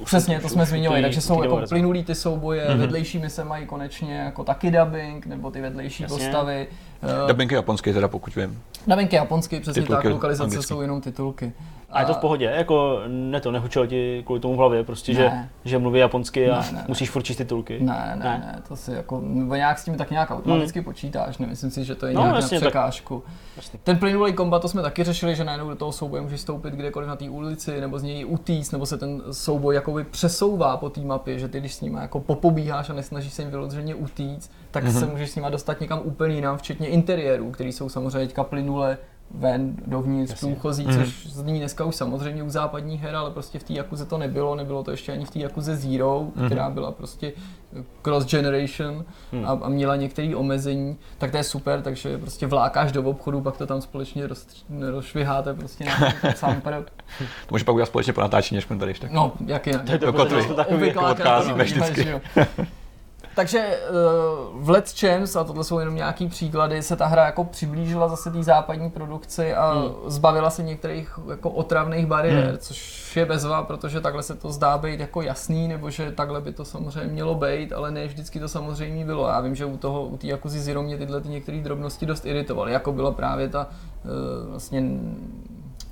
Přesně, to jsme zmiňovali, takže jsou jako plynulý ty souboje, mm-hmm. vedlejší mise mají konečně jako taky dubbing, nebo ty vedlejší Jasně. postavy. Uh, dubbing je japonský teda, pokud vím. Novinky japonsky, přesně Titulky tak, lokalizace anglicky. jsou jenom titulky. A je to v pohodě, jako ne to, nehučelo ti kvůli tomu v hlavě, prostě, že, Ne. že mluví japonsky a Ne, ne, ne. musíš furt číst titulky. Ne, ne, ne, to si jako, nebo nějak s tím tak nějak automaticky počítáš, nemyslím si, že to je No, nějak jasně, na tak- překážku. Jasně. Ten plynulý kombat, to jsme taky řešili, že najednou do toho souboje můžeš stoupit kdekoliv na té ulici, nebo z něj utíct, nebo se ten souboj jakoby přesouvá po té mapě, že ty když s nimi jako popobíháš a nesnažíš se jim vyloženě utíct, tak Mhm. mm-hmm. se můžeš s nimi dostat někam úplně jinam, včetně interiérů, který jsou samozřejmě teďka plynule ven, dovnitř, Jasně. průchozí, Mhm. což zní dneska už samozřejmě u západních her, ale prostě v té Jakuze to nebylo, nebylo to ještě ani v té Jakuze Zero, Mhm. která byla prostě cross generation Hmm. a, a měla některé omezení, tak to je super, takže prostě vlákáš do obchodu, pak to tam společně roz, rozšviháte prostě na ten sampr. To může pak udělat společně po natáčení, než tady ještě. No, jak jinak. To je to Jako prostě ty. takový, jako odcházíme vždycky. Takže eh, v Let's Champs, a tohle jsou jenom nějaký příklady, se ta hra jako přiblížila zase té západní produkci a Hmm. zbavila se některých jako otravných bariér, Hmm. což je bezva, protože takhle se to zdá být jako jasný, nebo že takhle by to samozřejmě mělo být, ale ne vždycky to samozřejmě bylo. Já vím, že u toho, u té Yakuzy Zero mě tyhle ty některé drobnosti dost iritovaly, jako byla právě ta eh, vlastně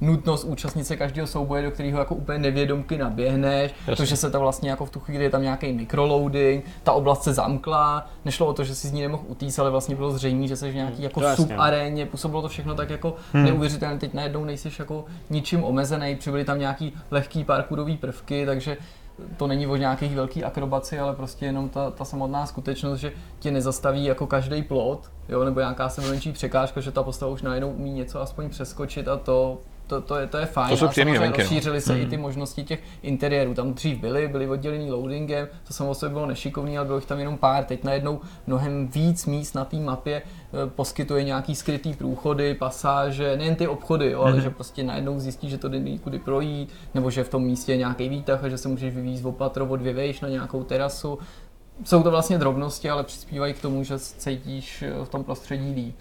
nutnost účastnit se každého souboje, do kterého jako úplně nevědomky naběhneš, Jasně. to, že se to vlastně jako v tu chvíli je tam nějaký mikroloading, ta oblast se zamkla, nešlo o to, že si z ní nemohl utíct, ale vlastně bylo zřejmé, že jsi v nějaký jako to jasně. subaréně, působilo to všechno tak jako Hmm. neuvěřitelně, teď najednou nejsiš jako ničím omezený, přibyly tam nějaký lehký parkourový prvky, takže to není o nějakých velký akrobaci, ale prostě jenom ta, ta samotná skutečnost, že tě nezastaví jako každý plot, jo, nebo nějaká se menší překážka, že ta postava už najednou umí něco aspoň přeskočit a to, to, to, je, to je fajn. To jsou samozřejmě novinky, no. rozšířily se i Mhm. ty možnosti těch interiérů. Tam dřív byly, byly oddělený loadingem, to samo o sobě bylo nešikovný, ale bylo jich tam jenom pár. Teď najednou mnohem víc míst na té mapě eh, poskytuje nějaký skrytý průchody, pasáže, nejen ty obchody, jo, ale Mhm. že prostě najednou zjistí, že to jde kudy projít, nebo že v tom místě je nějaký výtah a že se můžeš vyvízt opatro o dvě vejš na nějakou terasu. Jsou to vlastně drobnosti, ale přispívají k tomu, že se cítíš eh, v tom prostředí líp.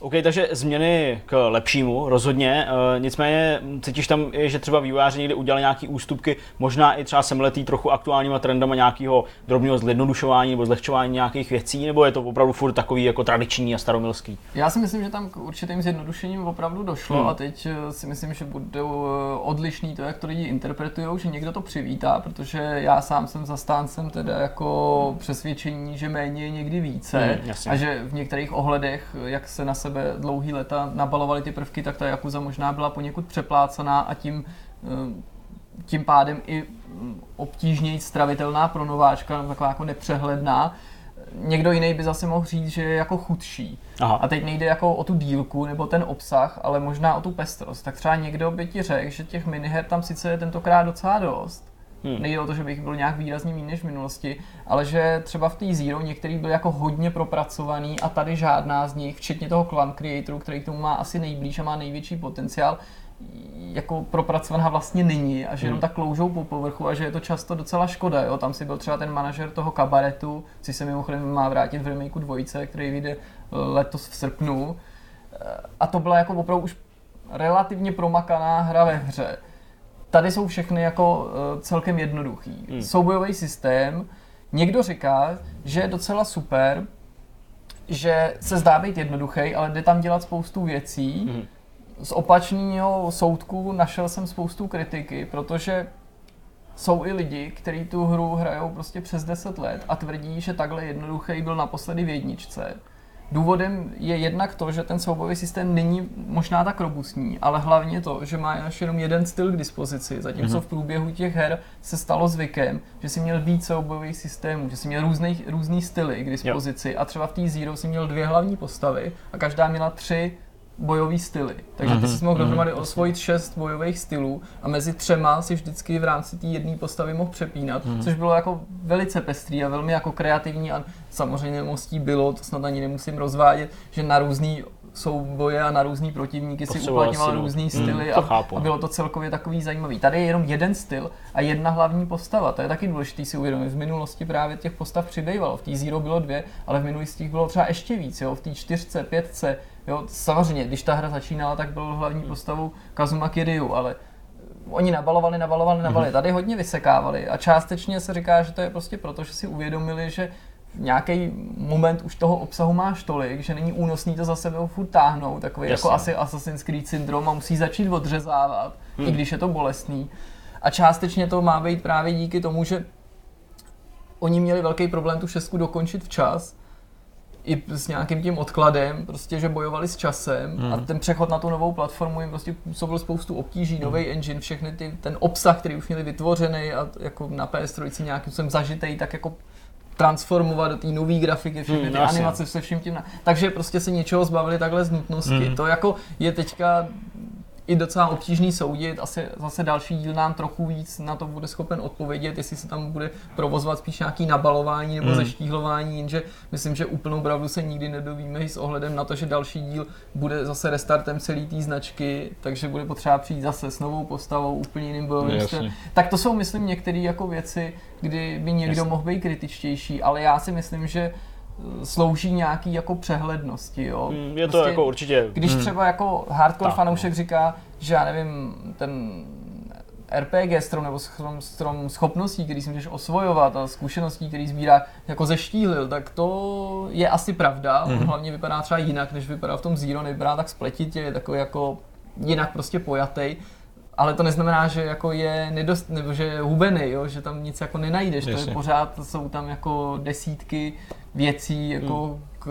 OK, takže změny k lepšímu, rozhodně. E, nicméně cítíš tam, že třeba vývojáři někdy udělali nějaké ústupky, možná i třeba semletý trochu aktuálníma trendama nějakého drobného zjednodušování nebo zlehčování nějakých věcí, nebo je to opravdu furt takový jako tradiční a staromilský? Já si myslím, že tam k určitým zjednodušením opravdu došlo Hmm. a teď eh, si myslím, že budou eh, odlišný to, jak to lidi interpretují, že někdo to přivítá, protože já sám jsem zastáncem teda jako přesvědčení, že méně je někdy více Hmm, jasně. a že v některých ohledech, jak se na sebe dlouhý leta nabalovaly ty prvky, tak ta Yakuza možná byla poněkud přeplácaná a tím eh, tím pádem i mm, obtížněji stravitelná pro nováčka, taková jako nepřehledná. Někdo jiný by zase mohl říct, že je jako chudší. Aha. A teď nejde jako o tu dílku nebo ten obsah, ale možná o tu pestrost. Tak třeba někdo by ti řekl, že těch miniher tam sice je tentokrát docela dost. Hmm. Nejde o to, že bych byl nějak výrazně méně než v minulosti, ale že třeba v té Zero některý byl jako hodně propracovaný a tady žádná z nich, včetně toho Clan Creatoru, který k tomu má asi nejblíž a má největší potenciál, jako propracovaná vlastně není a že jenom Hmm. tak kloužou po povrchu a že je to často docela škoda. Jo? Tam si byl třeba ten manažer toho kabaretu, což se mimochodem má vrátit v remakeu dvojice, který vyjde eh, letos v srpnu. Eh, A to byla jako opravdu už relativně promakaná hra ve hře. Tady jsou všechny jako eh, celkem jednoduchý. Hmm. Soubojový systém. Někdo říká, že je docela super, že se zdá být jednoduchý, ale jde tam dělat spoustu věcí. Mhm. Z opačného soudku našel jsem spoustu kritiky, protože jsou i lidi, kteří tu hru hrajou prostě přes 10 let a tvrdí, že takhle jednoduchý byl naposledy v jedničce. Důvodem je jednak to, že ten soubojový systém není možná tak robustní, ale hlavně to, že má až jenom jeden styl k dispozici, zatímco v průběhu těch her se stalo zvykem, že si měl víc soubojových systémů, že si měl různý, různý styly k dispozici a třeba v té Zero si měl dvě hlavní postavy a každá měla tři bojový styly. Takže ty si mohl dohromady osvojit šest bojových stylů a mezi třema si vždycky v rámci té jedné postavy mohl přepínat, což bylo jako velice pestrý a velmi jako kreativní a samozřejmě mostí bylo, to snad ani nemusím rozvádět, že na různý souboje a na různý protivníky si uplatňoval různý Hmm, styly to a, chápu. a bylo to celkově takový zajímavý. Tady je jenom jeden styl a jedna hlavní postava, to je taky důležité si uvědomit. V minulosti právě těch postav přibývalo, v té Zero bylo dvě, ale v minulých bylo třeba ještě víc, jo? v té čtyřce, pětce, jo? samozřejmě, když ta hra začínala, tak byl hlavní postavou Kazuma Kiryu, ale oni nabalovali, nabalovali, nabalovali. Tady hodně vysekávali a částečně se říká, že to je prostě proto, že si uvědomili, že nějaký moment už toho obsahu máš tolik, že není únosný to za sebe furt táhnout, takový Jasně. jako asi Assassin's Creed syndrom a musí začít odřezávat, hmm. i když je to bolestný. A částečně to má být právě díky tomu, že oni měli velký problém tu šestku dokončit včas, i s nějakým tím odkladem, prostě, že bojovali s časem hmm. a ten přechod na tu novou platformu jim prostě působil spoustu obtíží, hmm. nový engine, všechny ty, ten obsah, který už měli vytvořený a jako na PS3 nějakým jsem zažitej, tak jako transformovat do té nové grafiky, všechny Hmm, ty jasně. animace se vším tím. Na... Takže prostě se něčeho zbavili takhle z nutnosti. Hmm. To jako je teďka i docela obtížný soudit, asi zase další díl nám trochu víc na to bude schopen odpovědět, jestli se tam bude provozovat spíš nějaký nabalování nebo Hmm. zeštíhlování, jenže myslím, že úplnou pravdu se nikdy nedovíme i s ohledem na to, že další díl bude zase restartem celé té značky, takže bude potřeba přijít zase s novou postavou, úplně jiným bojovým. Tak to jsou, myslím, některé jako věci, kdy by někdo Jasně. mohl být kritičtější, ale já si myslím, že slouží nějaký jako přehlednosti, jo. Mm, Je to jako určitě... Když třeba jako hardcore Tak, fanoušek říká, že já nevím, ten RPG strom nebo strom, strom schopností, který si můžeš osvojovat a zkušeností, který sbírá, jako zeštíhlil, tak to je asi pravda. On hlavně vypadá třeba jinak, než vypadá v tom Zero, nevypadá tak spletitě, je takový jako jinak prostě pojatý. Ale to neznamená, že jako je nedost, nebo že je hubený, jo? že tam nic jako nenajdeš. To je Jasně. pořád, jsou tam jako desítky věcí jako k,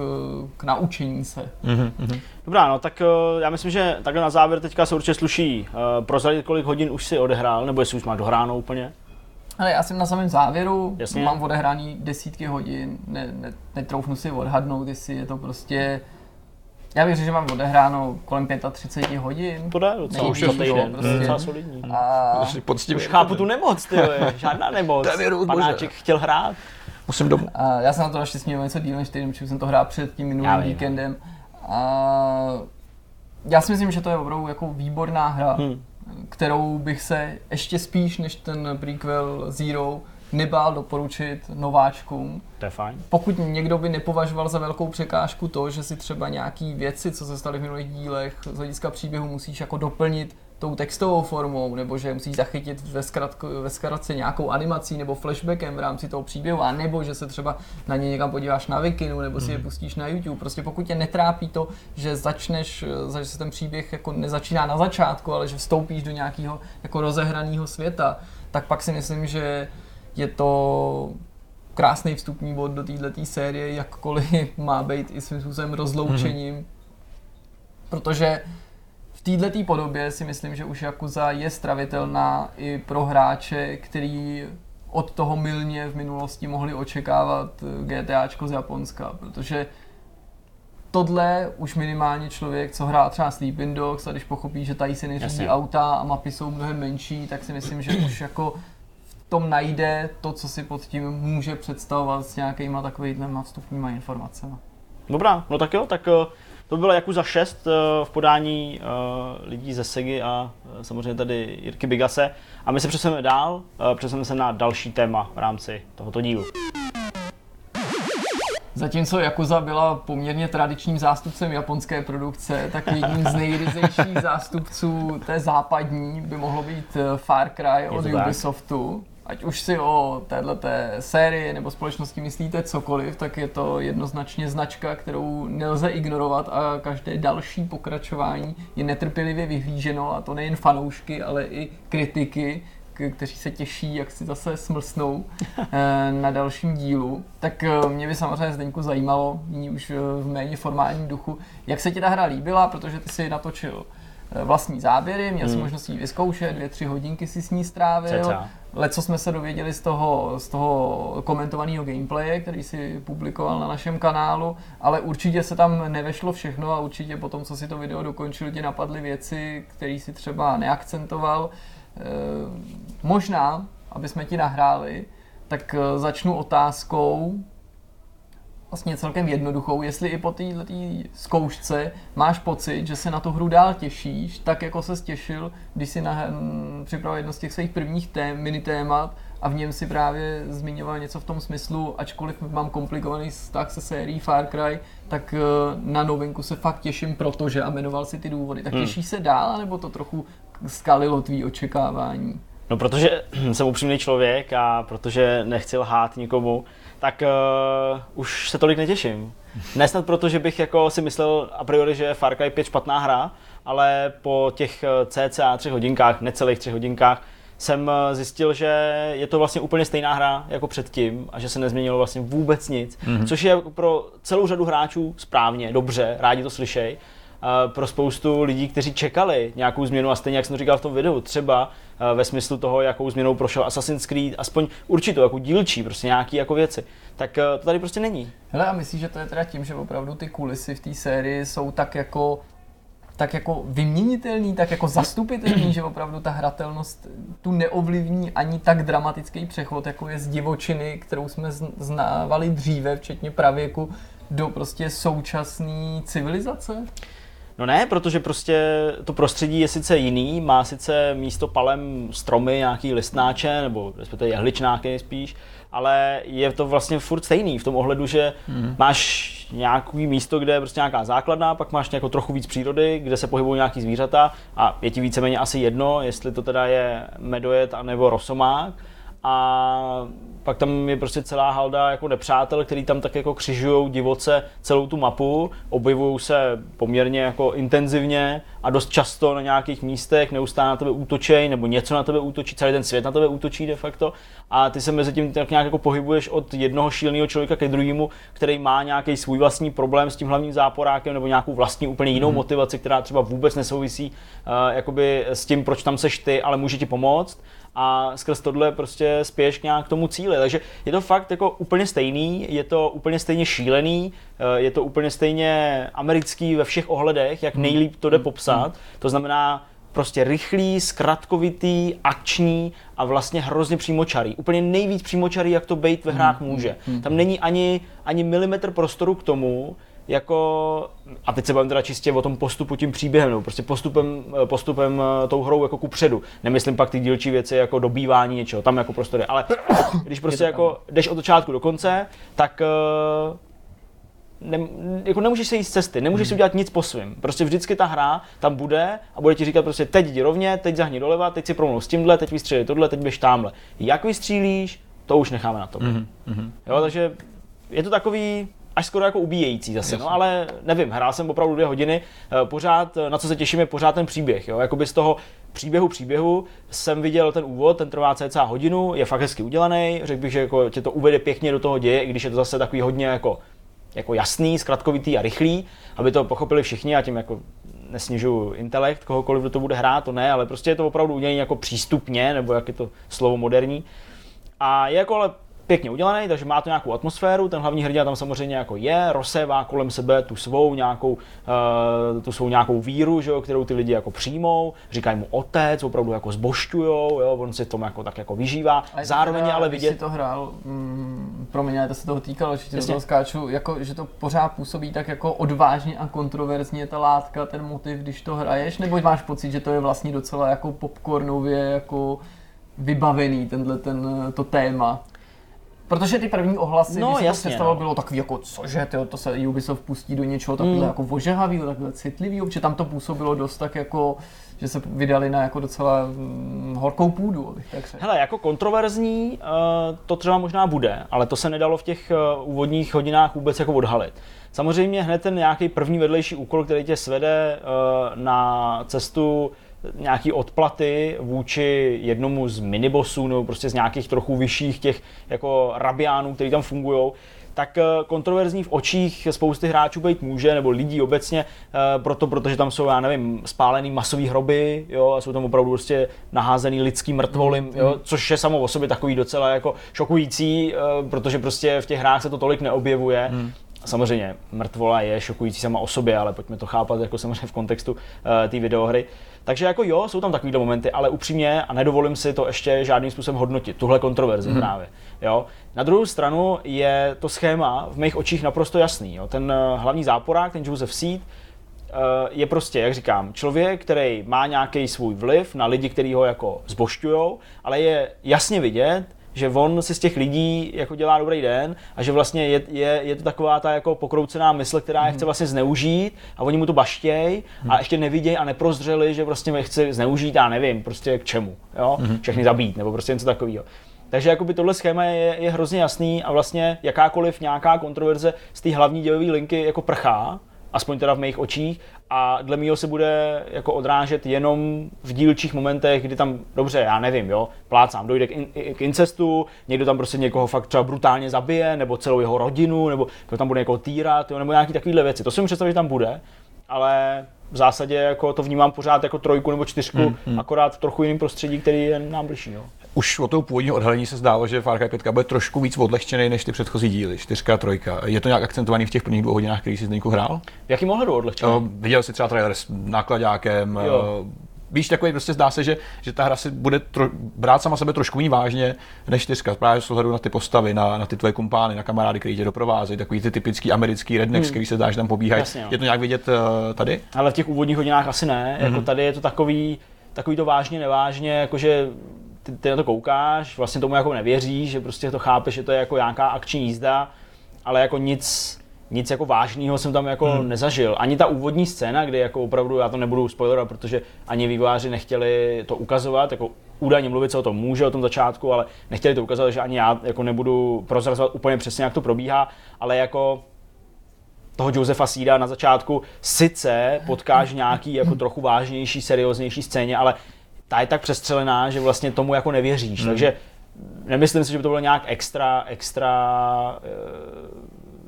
k naučení se. Mhm, mhm. Dobrá, no tak eh, já myslím, že takhle na závěr teďka se určitě sluší uh, prozradit, kolik hodin už si odehrál, nebo jestli už máš dohráno úplně. Ale já jsem na samém závěru, Jasně. mám odehraný desítky hodin, ne, ne, netroufnu si odhadnout, jestli je to prostě... Já bych řekl, že mám odehráno kolem 35 hodin. To jde docela, už díl, týden, prostě. docela solidní. A Ještě. Už chápu tu nemoc, ty žádná nemoc. Panáček chtěl hrát. Musím domů. A já jsem na to naštěstí měl něco díl než týden, protože jsem to hrál před tím Já minulým vím. víkendem. A já si myslím, že to je opravdu jako výborná hra, Hm. kterou bych se ještě spíš než ten prequel Zero nebál doporučit nováčkům. To je fajn. Pokud někdo by nepovažoval za velkou překážku to, že si třeba nějaký věci, co se staly v minulých dílech, z hlediska příběhu musíš jako doplnit tou textovou formou, nebo že musíš zachytit ve, zkratko, ve zkratce nějakou animací nebo flashbackem v rámci toho příběhu, a nebo že se třeba na ně někam podíváš na Vikinu, nebo si je pustíš na YouTube. Prostě pokud tě netrápí to, že začneš, že se ten příběh jako nezačíná na začátku, ale že vstoupíš do nějakého jako rozehraného světa, tak pak si myslím, že je to krásný vstupní bod do této série, jakkoliv má být i svým způsobem rozloučením. Mm-hmm. Protože v této podobě si myslím, že už Yakuza je stravitelná i pro hráče, který od toho milně v minulosti mohli očekávat GTAčko z Japonska, protože tohle už minimálně člověk, co hrál třeba Sleeping Dogs a když pochopí, že tady se neřídí auta a mapy jsou mnohem menší, tak si myslím, že už jako tom najde to, co si pod tím může představovat s nějakýma takovýhlema vstupníma informacemi. Dobrá, no tak jo, tak eh, to bylo jako za 6 v podání eh, lidí ze Segy a eh, samozřejmě tady Jirky Bigase. A my se přesuneme dál, eh, přesuneme se na další téma v rámci tohoto dílu. Zatímco Yakuza byla poměrně tradičním zástupcem japonské produkce, tak jedním z nejryzejších zástupců té západní by mohlo být eh, Far Cry od to tak. Ať už si o této sérii nebo společnosti myslíte cokoliv, tak je to jednoznačně značka, kterou nelze ignorovat a každé další pokračování je netrpělivě vyhlíženo a to nejen fanoušky, ale i kritiky, kteří se těší, jak si zase smlsnou eh, na dalším dílu. Tak eh, mě by samozřejmě Zdeňku zajímalo, nyní už eh, v méně formálním duchu, jak se ti ta hra líbila, protože ty si natočil vlastní záběry, měl Hmm. možnost ji vyzkoušet, dvě, tři hodinky si s ní strávil. Cca. Leco jsme se dověděli z toho, z toho komentovaného gameplaye, který si publikoval na našem kanálu, ale určitě se tam nevešlo všechno a určitě po tom, co si to video dokončil, ti napadly věci, které si třeba neakcentoval. Eh, Možná, aby jsme ti nahráli, tak eh, začnu otázkou, vlastně celkem jednoduchou, jestli i po této zkoušce máš pocit, že se na tu hru dál těšíš, tak jako se těšil, když si na, m, připravil jedno z těch svých prvních tém, mini témat a v něm si právě zmiňoval něco v tom smyslu, ačkoliv mám komplikovaný vztah se sérií Far Cry, tak eh, na novinku se fakt těším, protože a jmenoval si ty důvody. Tak Hmm. těšíš se dál, nebo to trochu skalilo tvý očekávání? No protože jsem upřímný člověk a protože nechci lhát nikomu, tak uh, už se tolik netěším. Nesnad proto, že bych jako si myslel a priori, že Far Cry 5 špatná hra, ale po těch eh, cca třech hodinkách, necelých třech hodinkách, jsem eh, zjistil, že je to vlastně úplně stejná hra jako předtím a že se nezměnilo vlastně vůbec nic, mm-hmm. což je pro celou řadu hráčů správně, dobře, rádi to slyšej, pro spoustu lidí, kteří čekali nějakou změnu a stejně jak jsem to říkal v tom videu, třeba ve smyslu toho, jakou změnou prošel Assassin's Creed, aspoň určitou, jako dílčí, prostě nějaký jako věci, tak to tady prostě není. Hele, a myslíš, že to je teda tím, že opravdu ty kulisy v té sérii jsou tak jako tak jako vyměnitelný, tak jako zastupitelný, že opravdu ta hratelnost tu neovlivní ani tak dramatický přechod, jako je z divočiny, kterou jsme znávali dříve, včetně pravěku, do prostě současné civilizace? No ne, protože prostě to prostředí je sice jiný, má sice místo palem stromy, nějaký listnáče, nebo respektive jehličnáky spíš, ale je to vlastně furt stejný v tom ohledu, že mm. máš nějaký místo, kde je prostě nějaká základna, pak máš nějakou trochu víc přírody, kde se pohybují nějaký zvířata a je ti víceméně asi jedno, jestli to teda je medojet nebo rosomák a pak tam je prostě celá halda jako nepřátel, který tam tak jako křižují divoce celou tu mapu, objevují se poměrně jako intenzivně a dost často na nějakých místech neustále na tebe útočí nebo něco na tebe útočí, celý ten svět na tebe útočí de facto a ty se mezi tím tak nějak jako pohybuješ od jednoho šíleného člověka ke druhému, který má nějaký svůj vlastní problém s tím hlavním záporákem nebo nějakou vlastní úplně jinou mm. motivaci, která třeba vůbec nesouvisí uh, jakoby s tím, proč tam seš ty, ale může ti pomoct a skrz tohle prostě spěš nějak k tomu cíli. Takže je to fakt jako úplně stejný, je to úplně stejně šílený, eh, je to úplně stejně americký ve všech ohledech, jak nejlíp to jde popsat. To znamená, prostě rychlý, zkratkovitý, akční a vlastně hrozně přímočarý. Úplně nejvíc přímočarý, jak to být ve hrách může. Tam není ani, ani milimetr prostoru k tomu, jako, a teď se bavím teda čistě o tom postupu tím příběhem, no, prostě postupem, postupem eh, tou hrou jako kupředu. Nemyslím pak ty dílčí věci jako dobývání něčeho, tam jako prostory, ale když prostě jako jdeš od začátku do konce, tak eh, ne, jako nemůžeš se jít z cesty, nemůžeš si udělat nic po svým. Prostě vždycky ta hra tam bude a bude ti říkat prostě teď jdi rovně, teď zahni doleva, teď si promluv s tímhle, teď vystřílej tohle, teď běž tamhle. Jak vystřílíš, to už necháme na to. Mm-hmm. Jo, takže je to takový, až skoro jako ubíjející zase, no ale nevím, hrál jsem opravdu dvě hodiny, eh, pořád, eh, na co se těším je pořád ten příběh, jo, jakoby z toho příběhu příběhu jsem viděl ten úvod, ten trvá cca hodinu, je fakt hezky udělaný, řekl bych, že jako tě to uvede pěkně do toho děje, i když je to zase takový hodně jako, jako jasný, zkratkovitý a rychlý, aby to pochopili všichni a tím jako nesnižuju intelekt kohokoliv, kdo to bude hrát, to ne, ale prostě je to opravdu udělané jako přístupně, nebo jak je to slovo moderní. A je jako ale pěkně udělaný, takže má to nějakou atmosféru, ten hlavní hrdina tam samozřejmě jako je, rozsévá kolem sebe tu svou nějakou, uh, tu svou nějakou víru, že jo, kterou ty lidi jako přijmou, říkají mu otec, opravdu jako zbošťujou, jo, on si tom jako tak jako vyžívá, a zároveň teda, ale vidět... Když to hrál, mm, pro mě to se toho týkalo, že to skáču, jako, že to pořád působí tak jako odvážně a kontroverzně ta látka, ten motiv, když to hraješ, nebo máš pocit, že to je vlastně docela jako popcornově jako vybavený tenhle ten, to téma? Protože ty první ohlasy, no, když jasně, to představoval, no. bylo takový jako, cože, tyjo, to se Ubisoft pustí do něčeho takového mm. jako ožehavého, takhle citlivého, protože tam to působilo dost tak jako, že se vydali na jako docela hm, horkou půdu, abych tak řekl. Hele, jako kontroverzní uh, to třeba možná bude, ale to se nedalo v těch uh, úvodních hodinách vůbec jako odhalit. Samozřejmě hned ten nějaký první vedlejší úkol, který tě svede uh, na cestu nějaký odplaty vůči jednomu z minibosů nebo prostě z nějakých trochu vyšších těch jako rabiánů, který tam fungují, tak eh, kontroverzní v očích spousty hráčů být může, nebo lidí obecně, eh, proto, protože tam jsou, já nevím, spálený masový hroby, jo, a jsou tam opravdu prostě naházený lidský mrtvoly, mm, jo, což je samo o sobě takový docela jako šokující, eh, protože prostě v těch hrách se to tolik neobjevuje. Mm. Samozřejmě, mrtvola je šokující sama o sobě, ale pojďme to chápat jako samozřejmě v kontextu uh, té videohry. Takže jako jo, jsou tam takovýhle momenty, ale upřímně a nedovolím si to ještě žádným způsobem hodnotit, tuhle kontroverzi mm-hmm. právě. Jo. Na druhou stranu je to schéma v mých očích naprosto jasný. Jo. Ten uh, hlavní záporák, ten Joseph Seed, uh, je prostě, jak říkám, člověk, který má nějaký svůj vliv na lidi, kteří ho jako zbošťují, ale je jasně vidět, že on si z těch lidí jako dělá dobrý den a že vlastně je, je, je to taková ta jako pokroucená mysl, která je chce vlastně zneužít a oni mu to baštěj a ještě nevidějí a neprozřeli, že prostě mě chce zneužít, já nevím, prostě k čemu, jo, všechny zabít nebo prostě něco takového. Takže jakoby tohle schéma je, je hrozně jasný a vlastně jakákoliv nějaká kontroverze z té hlavní dějové linky jako prchá, aspoň teda v mých očích, a dle mého se bude jako odrážet jenom v dílčích momentech, kdy tam, dobře, já nevím, jo, plácám, dojde k, in, k incestu, někdo tam prostě někoho fakt třeba brutálně zabije, nebo celou jeho rodinu, nebo tam bude někoho týrat, jo, nebo nějaký takovéhle věci. To si mi představit, že tam bude, ale v zásadě jako to vnímám pořád jako trojku nebo čtyřku, hmm, hmm. akorát v trochu jiném prostředí, který je nám blížší. Jo. Už od toho původního odhalení se zdálo, že Far Cry 5 bude trošku víc odlehčený než ty předchozí díly, 4 a 3. Je to nějak akcentovaný v těch prvních dvou hodinách, který jsi z hrál? V jakým ohledu odlehčený? Uh, viděl jsi třeba trailer s nákladákem, jo. Uh, víš, takový prostě zdá se, že, že ta hra si bude tro, brát sama sebe trošku méně vážně než čtyřka. Právě s ohledu na ty postavy, na, na ty tvoje kumpány, na kamarády, kteří tě doprovázejí, takový ty typický americký rednecks, hmm. který se zdá, že tam pobíhají. Je to nějak vidět uh, tady? Ale v těch úvodních hodinách asi ne. Mm-hmm. Jako mhm. tady je to takový, takový to vážně, nevážně, jakože ty, ty na to koukáš, vlastně tomu jako nevěříš, že prostě to chápeš, že to je jako nějaká akční jízda, ale jako nic, nic jako vážného jsem tam jako hmm. nezažil. Ani ta úvodní scéna, kdy jako opravdu, já to nebudu spoilerovat, protože ani vývojáři nechtěli to ukazovat, jako údajně mluvit se o tom může, o tom začátku, ale nechtěli to ukazovat, že ani já jako nebudu prozrazovat úplně přesně, jak to probíhá, ale jako toho Josefa Sída na začátku sice potkáš nějaký jako trochu vážnější, serióznější scéně, ale ta je tak přestřelená, že vlastně tomu jako nevěříš. Hmm. Takže nemyslím si, že by to bylo nějak extra, extra e,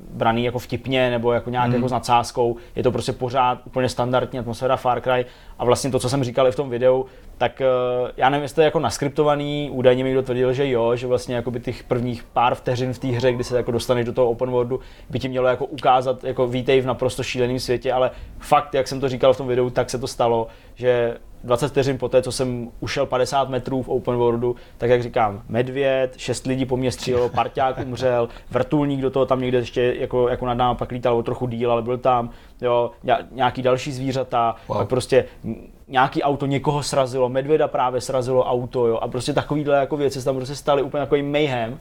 braný jako vtipně nebo jako nějak mm. jako s nadsázkou. Je to prostě pořád úplně standardní atmosféra Far Cry a vlastně to, co jsem říkal i v tom videu, tak uh, já nevím, jestli to je jako naskriptovaný, údajně mi někdo tvrdil, že jo, že vlastně jako by těch prvních pár vteřin v té hře, kdy se jako dostaneš do toho open worldu, by ti mělo jako ukázat, jako vítej v naprosto šíleném světě, ale fakt, jak jsem to říkal v tom videu, tak se to stalo, že 20 vteřin po té, co jsem ušel 50 metrů v open worldu, tak jak říkám, medvěd, šest lidí po mě střílelo, parťák umřel, vrtulník do toho tam někde ještě jako, jako nad náma pak lítal o trochu díl, ale byl tam, jo, nějaký další zvířata, wow. pak prostě nějaký auto někoho srazilo, medvěda právě srazilo auto, jo, a prostě takovýhle jako věci se tam prostě staly úplně jako mayhem.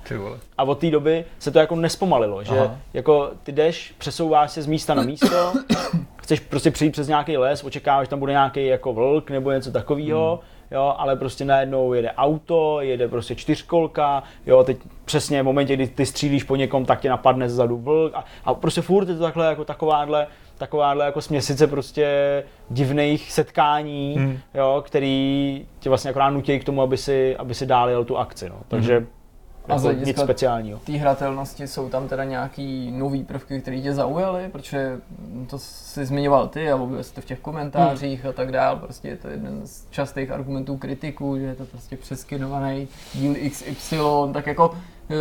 A od té doby se to jako nespomalilo, že Aha. jako ty jdeš, přesouváš se z místa na místo, chceš prostě přijít přes nějaký les, očekáváš, že tam bude nějaký jako vlk nebo něco takového, hmm. jo, ale prostě najednou jede auto, jede prostě čtyřkolka, jo, teď přesně v momentě, kdy ty střílíš po někom, tak tě napadne zezadu vlk a, a prostě furt je to takhle jako takováhle, takováhle jako směsice prostě divných setkání, hmm. jo, který tě vlastně akorát nutí k tomu, aby si, aby si dál jel tu akci, no. Takže hmm. Jako a nic speciálního. Té hratelnosti jsou tam teda nějaký nový prvky, které tě zaujaly, protože to si zmiňoval ty a objevil jste v těch komentářích hmm. a tak dál. Prostě je to jeden z častých argumentů kritiků, že je to prostě přeskinovaný díl XY, tak jako eh,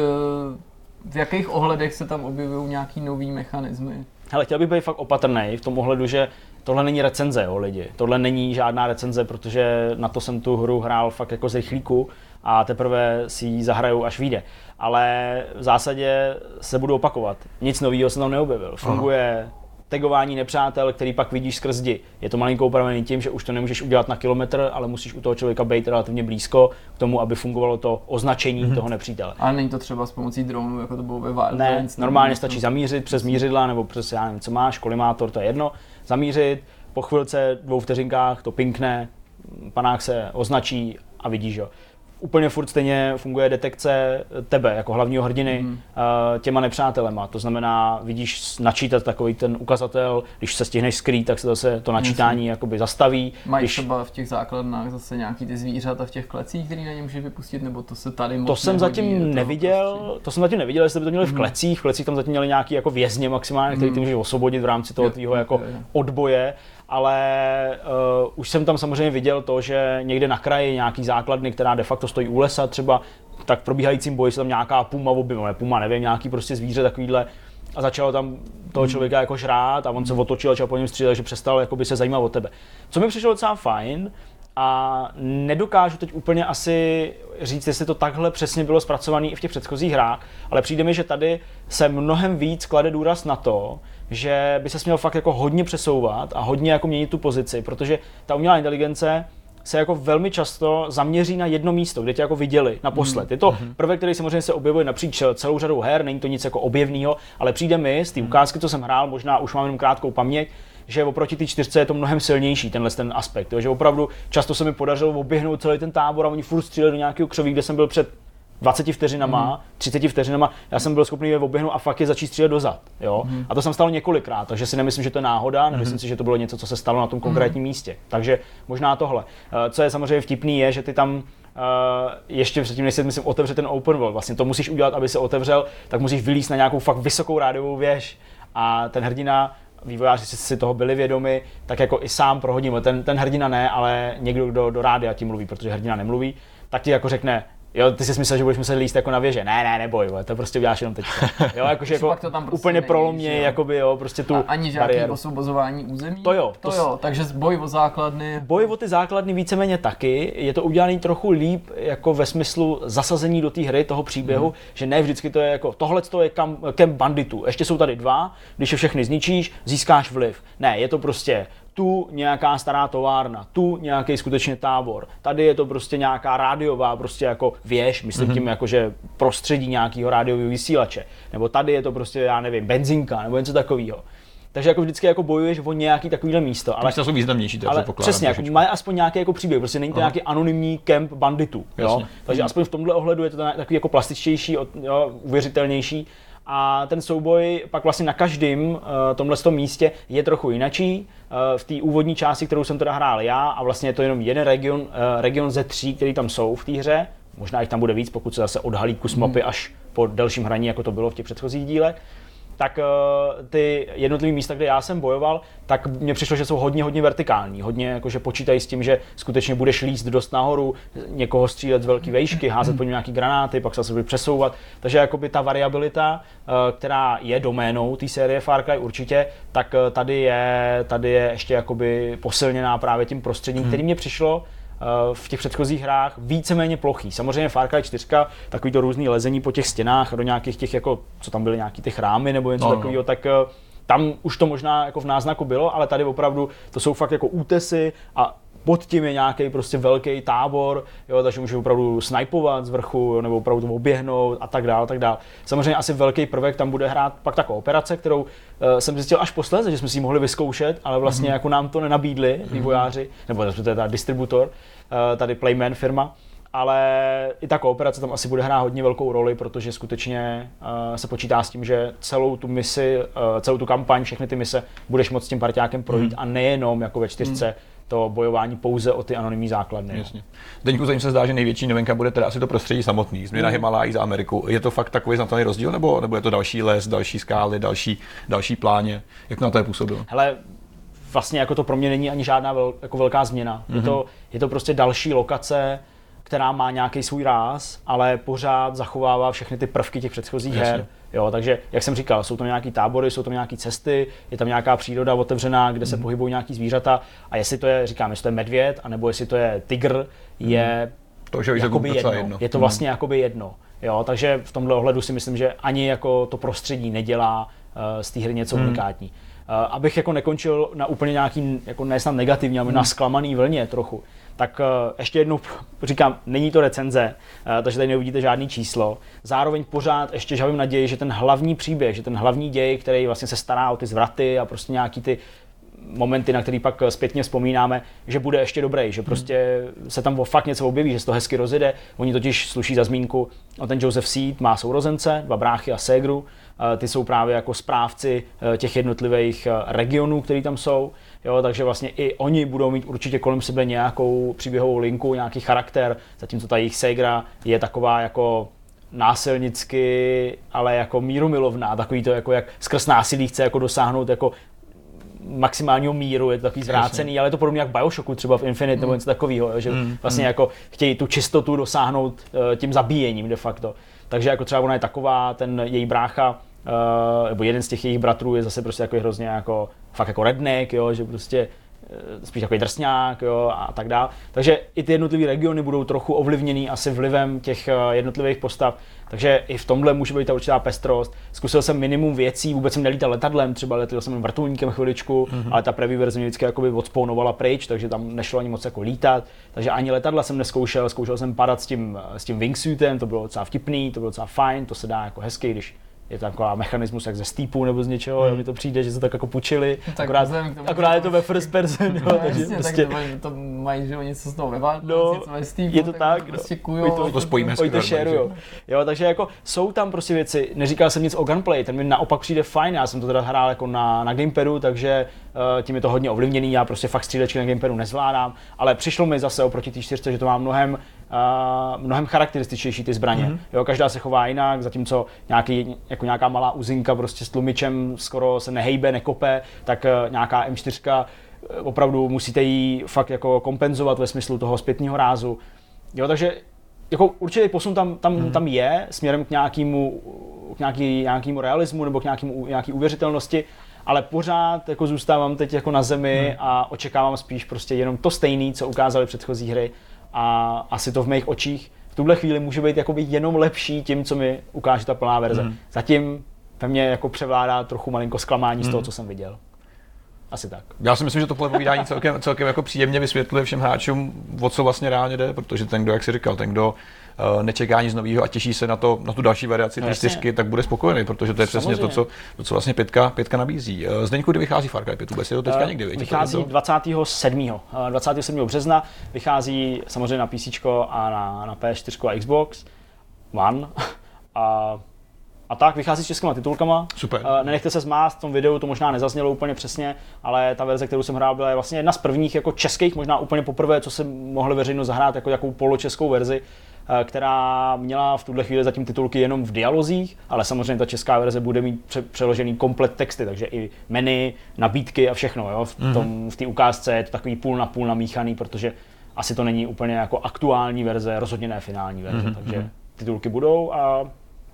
v jakých ohledech se tam objevují nějaký nový mechanismy? Hele, chtěl bych být fakt opatrný v tom ohledu, že tohle není recenze, jo, lidi. Tohle není žádná recenze, protože na to jsem tu hru hrál fakt jako z rychlíku a teprve si ji zahrajou, až vyjde. Ale v zásadě se budu opakovat. Nic nového jsem tam neobjevil. Funguje Aha. tagování nepřátel, který pak vidíš skrz zdi. Je to malinko upravený tím, že už to nemůžeš udělat na kilometr, ale musíš u toho člověka být relativně blízko k tomu, aby fungovalo to označení mm-hmm. toho nepřítele. Ale není to třeba s pomocí dronu, jako to bylo ve Wild Ne, normálně stačí zamířit přes mířidla nebo přes, já nevím, co máš, kolimátor, to je jedno, zamířit, po chvilce, dvou vteřinkách to pinkne, panák se označí a vidíš ho úplně furt stejně funguje detekce tebe jako hlavního hrdiny mm. těma nepřátelema. To znamená, vidíš načítat takový ten ukazatel, když se stihneš skrýt, tak se zase to načítání mm. jakoby zastaví. Mají když... třeba v těch základnách zase nějaký ty zvířata v těch klecích, který na ně může vypustit, nebo to se tady To jsem zatím neviděl, prostě... to jsem zatím neviděl, jestli by to měli v mhm. klecích. V klecích tam zatím měli nějaký jako vězně maximálně, který ty mhm. můžeš osvobodit v rámci toho tvýho jako odboje ale uh, už jsem tam samozřejmě viděl to, že někde na kraji nějaký základny, která de facto stojí u lesa třeba, tak v probíhajícím boji se tam nějaká puma objevila, puma, nevím, nějaký prostě zvíře takovýhle a začalo tam toho hmm. člověka jako žrát a on se otočil a začal po něm střílet, že přestal jakoby se zajímat o tebe. Co mi přišlo docela fajn, a nedokážu teď úplně asi říct, jestli to takhle přesně bylo zpracované i v těch předchozích hrách, ale přijde mi, že tady se mnohem víc klade důraz na to, že by se měl fakt jako hodně přesouvat a hodně jako měnit tu pozici, protože ta umělá inteligence se jako velmi často zaměří na jedno místo, kde tě jako viděli naposled. Je to prvek, který samozřejmě se objevuje napříč celou řadou her, není to nic jako objevného, ale přijde mi z té ukázky, co jsem hrál, možná už mám jenom krátkou paměť, že oproti té čtyřce je to mnohem silnější, tenhle ten aspekt. Jo? Že opravdu často se mi podařilo oběhnout celý ten tábor a oni furt stříleli do nějakého křoví, kde jsem byl před 20 vteřinama, mm. 30 vteřinama, já jsem byl schopný je oběhnout a fakt je začít střílet dozad. Jo? Mm. A to jsem stalo několikrát, takže si nemyslím, že to je náhoda, nemyslím mm. si, že to bylo něco, co se stalo na tom konkrétním mm. místě. Takže možná tohle. Eh, co je samozřejmě vtipný, je, že ty tam Uh, ještě předtím, než se myslím otevře ten open world, vlastně to musíš udělat, aby se otevřel, tak musíš vylíst na nějakou fakt vysokou rádiovou věž. A ten hrdina vývojáři si toho byli vědomi, tak jako i sám prohodím. Ten, ten hrdina ne, ale někdo, kdo do rádia tím mluví, protože hrdina nemluví, tak ti jako řekne, Jo, ty jsi myslel, že budeš muset líst jako na věže. Ne, ne, neboj, to prostě uděláš jenom teď. Jo, jakože jako to tam prostě úplně prolomně, jakoby, jo, prostě tu A ani žádný bariéru. osvobozování území? To jo. To, to jo, takže boj o základny. Boj o ty základny víceméně taky. Je to udělané trochu líp, jako ve smyslu zasazení do té hry, toho příběhu, hmm. že ne vždycky to je jako, tohle to je kam, kem banditů. Ještě jsou tady dva, když je všechny zničíš, získáš vliv. Ne, je to prostě tu nějaká stará továrna, tu nějaký skutečně tábor. Tady je to prostě nějaká rádiová prostě jako věž, myslím mm-hmm. tím jako, že prostředí nějakého rádiového vysílače. Nebo tady je to prostě, já nevím, benzinka nebo něco takového. Takže jako vždycky jako bojuješ o nějaký takovýhle místo. Ale to jsou významnější, ale přesně, jako má aspoň nějaký jako příběh, prostě není to Aha. nějaký anonymní kemp banditů. Jo? Takže mm. aspoň v tomhle ohledu je to takový jako plastičtější, jo, uvěřitelnější a ten souboj pak vlastně na každém uh, tomhle místě je trochu jinačí. Uh, v té úvodní části, kterou jsem teda hrál já, a vlastně je to jenom jeden region, uh, region ze tří, který tam jsou v té hře, možná jich tam bude víc, pokud se zase odhalí kus mapy mm. až po delším hraní, jako to bylo v těch předchozích dílech, tak uh, ty jednotlivé místa, kde já jsem bojoval, tak mně přišlo, že jsou hodně, hodně vertikální. Hodně jakože počítají s tím, že skutečně budeš líst dost nahoru, někoho střílet z velké vejšky, házet po něm nějaký granáty, pak se zase přesouvat. Takže jakoby ta variabilita, uh, která je doménou té série Far Cry určitě, tak uh, tady je, tady je ještě jakoby posilněná právě tím prostředím, hmm. který mě přišlo Eh, v těch předchozích hrách víceméně plochý. Samozřejmě Far Cry 4, takový to různý lezení po těch stěnách do nějakých těch, jako, co tam byly nějaký ty chrámy nebo něco no, no. takového, tak eh, tam už to možná jako v náznaku bylo, ale tady opravdu to jsou fakt jako útesy a pod tím je nějaký prostě velký tábor, jo, takže může opravdu snajpovat z vrchu, jo, nebo opravdu to oběhnout a tak dále, tak dále. Samozřejmě asi velký prvek tam bude hrát pak ta kooperace, kterou uh, jsem zjistil až posledně, že jsme si ji mohli vyzkoušet, ale vlastně mm-hmm. jako nám to nenabídli mhm. vývojáři, mm-hmm. nebo to je ta distributor, uh, tady Playman firma, ale i ta kooperace tam asi bude hrát hodně velkou roli, protože skutečně uh, se počítá s tím, že celou tu misi, uh, celou tu kampaň, všechny ty mise budeš moct s tím partiákem projít mm. a nejenom jako ve čtyřce mm to bojování pouze o ty anonymní základny. Jasně. Deňku, zatím se zdá, že největší novinka bude teda asi to prostředí samotný, změna mm. Himalají za Ameriku. Je to fakt takový znatelný rozdíl, nebo, nebo je to další les, další skály, další, další pláně? Jak na to je působilo? Hele, vlastně jako to pro mě není ani žádná vel, jako velká změna. Mm-hmm. Je, to, je to prostě další lokace, která má nějaký svůj ráz, ale pořád zachovává všechny ty prvky těch předchozích Jasně. her. Jo, takže, jak jsem říkal, jsou tam nějaké tábory, jsou tam nějaké cesty, je tam nějaká příroda otevřená, kde se mm. pohybují nějaký zvířata a jestli to je, říkám, jestli to je medvěd, anebo jestli to je tygr, je mm. to, že jakoby jedno. jedno. Je to mhm. vlastně mm. jakoby jedno. Jo, takže v tomhle ohledu si myslím, že ani jako to prostředí nedělá uh, z té hry něco mm. unikátní. Uh, abych jako nekončil na úplně nějaký, jako ne snad negativní, ale mm. na zklamaný vlně trochu, tak eh, ještě jednou říkám, není to recenze, eh, takže tady neuvidíte žádný číslo. Zároveň pořád ještě žavím naději, že ten hlavní příběh, že ten hlavní děj, který vlastně se stará o ty zvraty a prostě nějaký ty momenty, na který pak zpětně vzpomínáme, že bude ještě dobrý, že prostě se tam fakt něco objeví, že se to hezky rozjede. Oni totiž sluší za zmínku, no ten Joseph Seed má sourozence, dva bráchy a ségru, eh, ty jsou právě jako správci těch jednotlivých regionů, které tam jsou. Jo, takže vlastně i oni budou mít určitě kolem sebe nějakou příběhovou linku, nějaký charakter, zatímco ta jejich Segra je taková jako násilnicky, ale jako mírumilovná, takový to jako jak skrz násilí chce jako dosáhnout jako maximálního míru, je to takový zvrácený, ale je to podobně jak Bioshocku třeba v Infinite mm. nebo něco takového, že mm. vlastně mm. jako chtějí tu čistotu dosáhnout tím zabíjením de facto. Takže jako třeba ona je taková, ten její brácha, uh, nebo jeden z těch jejich bratrů je zase prostě jako hrozně jako fakt jako redneck, jo, že prostě eh, spíš takový drsňák jo, a tak dále. Takže i ty jednotlivé regiony budou trochu ovlivněný asi vlivem těch eh, jednotlivých postav. Takže i v tomhle může být ta určitá pestrost. Zkusil jsem minimum věcí, vůbec jsem nelítal letadlem, třeba letěl jsem vrtulníkem chviličku, mm-hmm. ale ta preview verze mě vždycky jakoby odspawnovala pryč, takže tam nešlo ani moc jako lítat. Takže ani letadla jsem neskoušel, zkoušel jsem padat s tím, s tím wingsuitem, to bylo docela vtipný, to bylo docela fajn, to se dá jako hezky, když je to taková mechanismus jak ze Steepu nebo z něčeho, mm. mi to přijde, že se tak jako pučili, No tak akorát, vzhledem tomu, akorát je to ve first person, jo, No, takže jasně, prostě, tak to, to mají, že jo, něco z toho ve No, něco ve Steamu, je to tak, no. prostě kujou. to spojíme Oni to dohromady, sharujou. Jo, takže jako jsou tam prostě věci, neříkal jsem nic o gunplay, ten mi naopak přijde fajn, já jsem to teda hrál jako na, na gamepadu, takže uh, tím je to hodně ovlivněný, já prostě fakt střílečky na gamepadu nezvládám, ale přišlo mi zase oproti té čtyřce, že to má mnohem Uh, mnohem charakterističtější ty zbraně. Mm-hmm. Jo, každá se chová jinak, zatímco nějaký, jako nějaká malá uzinka prostě s tlumičem skoro se nehejbe, nekope, tak uh, nějaká M4 opravdu musíte ji fakt jako kompenzovat ve smyslu toho zpětního rázu. Jo, takže jako určitý posun tam, tam, hmm. tam je směrem k nějakému, k nějaký, nějakému realismu nebo k nějakému, nějaký uvěřitelnosti, ale pořád jako zůstávám teď jako na zemi hmm. a očekávám spíš prostě jenom to stejné, co ukázaly předchozí hry a asi to v mých očích v tuhle chvíli může být jakoby jenom lepší tím, co mi ukáže ta plná verze. Hmm. Zatím ve mně jako převládá trochu malinko zklamání hmm. z toho, co jsem viděl. Asi tak. Já si myslím, že tohle povídání celkem, celkem jako příjemně vysvětluje všem hráčům, o co vlastně reálně jde, protože ten, kdo, jak si říkal, ten, kdo uh, nečeká nic nového a těší se na, to, na tu další variaci té čtyřky, tak bude spokojený, protože to je přesně to, co, to, co vlastně pětka, pětka nabízí. Uh, Zdeňku, kdy vychází Far Cry 5 vůbec? Je to teďka Eh, někdy? Vychází to- 27. eh, 27. března, vychází samozřejmě na PC a na, na PS4 a Xbox One. A, a tak, vychází s českýma titulkama. Super. Eh, Nenechte se zmást, v tom videu to možná nezaznělo úplně přesně, ale ta verze, kterou jsem hrál, byla vlastně jedna z prvních jako českých, možná úplně poprvé, co jsem mohli veřejnost zahrát jako jakou poločeskou verzi, eh, která měla v tuhle chvíli zatím titulky jenom v dialozích, ale samozřejmě ta česká verze bude mít pře- přeložený komplet texty, takže i menu, nabídky a všechno. Jo? V, tom, v té ukázce je to takový půl na půl namíchaný, protože asi to není úplně jako aktuální verze, rozhodně ne finální verze, takže titulky budou a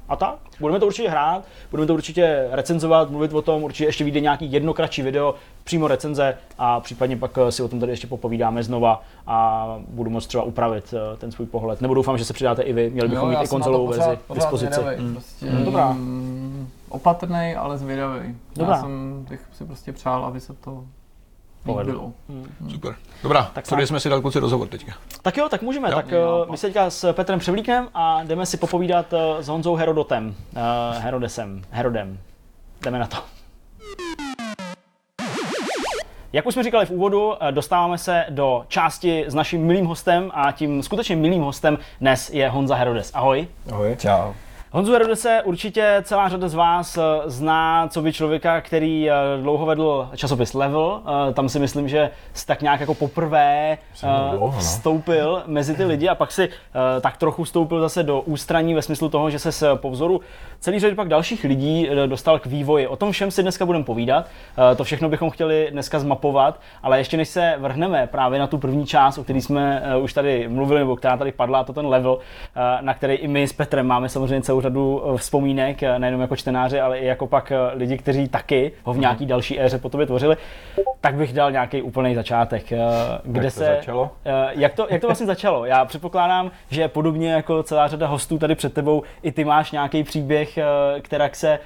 a tak, budeme to určitě hrát, budeme to určitě recenzovat, mluvit o tom, určitě ještě vyjde nějaký jedno kratší video, přímo recenze a případně pak eh, si o tom tady ještě popovídáme znova a budu moct třeba upravit eh, ten svůj pohled. Nebo doufám, že se přidáte i vy, měli bychom Jo, mít i konzolovou verzi k dispozici. zvědavej, Mm. Prostě, Mm, dobrá. mm, Opatrnej, ale zvědavý. Dobrá. Já jsem bych si prostě přál, aby se to Povedlo. líbilo. Super. Dobrá, Tak snad. jsme si dali kluci rozhovor teďka. Tak jo, tak můžeme. Jo. tak Jo. eh, my se teďka s Petrem převlíkneme a jdeme si popovídat eh, s Honzou Herodotem. Uh, Herodesem. Herodem. Jdeme na to. Jak už jsme říkali v úvodu, eh, dostáváme se do části s naším milým hostem a tím skutečně milým hostem dnes je Honza Herodes. Ahoj. Ahoj. Čau. Honzu Herodese určitě celá řada z vás eh, zná, co by člověka, který eh, dlouho vedl časopis Level. Eh, Tam si myslím, že jsi tak nějak jako poprvé dlouho, no. vstoupil mezi ty lidi a pak si tak trochu vstoupil zase do ústraní ve smyslu toho, že se po vzoru celý řady pak dalších lidí dostal k vývoji. O tom všem si dneska budeme povídat. To všechno bychom chtěli dneska zmapovat, ale ještě než se vrhneme právě na tu první část, o které jsme už tady mluvili, nebo která tady padla, to ten level, na který i my s Petrem máme samozřejmě celou řadu eh, vzpomínek, eh, nejenom jako čtenáři, ale i jako pak eh, lidi, kteří taky ho v nějaký další éře po tobě tvořili, tak bych dal nějaký úplný začátek. Kde to se, začalo? Jak to, jak to vlastně začalo? Já předpokládám, že podobně jako celá řada hostů tady před tebou, i ty máš nějaký příběh, která se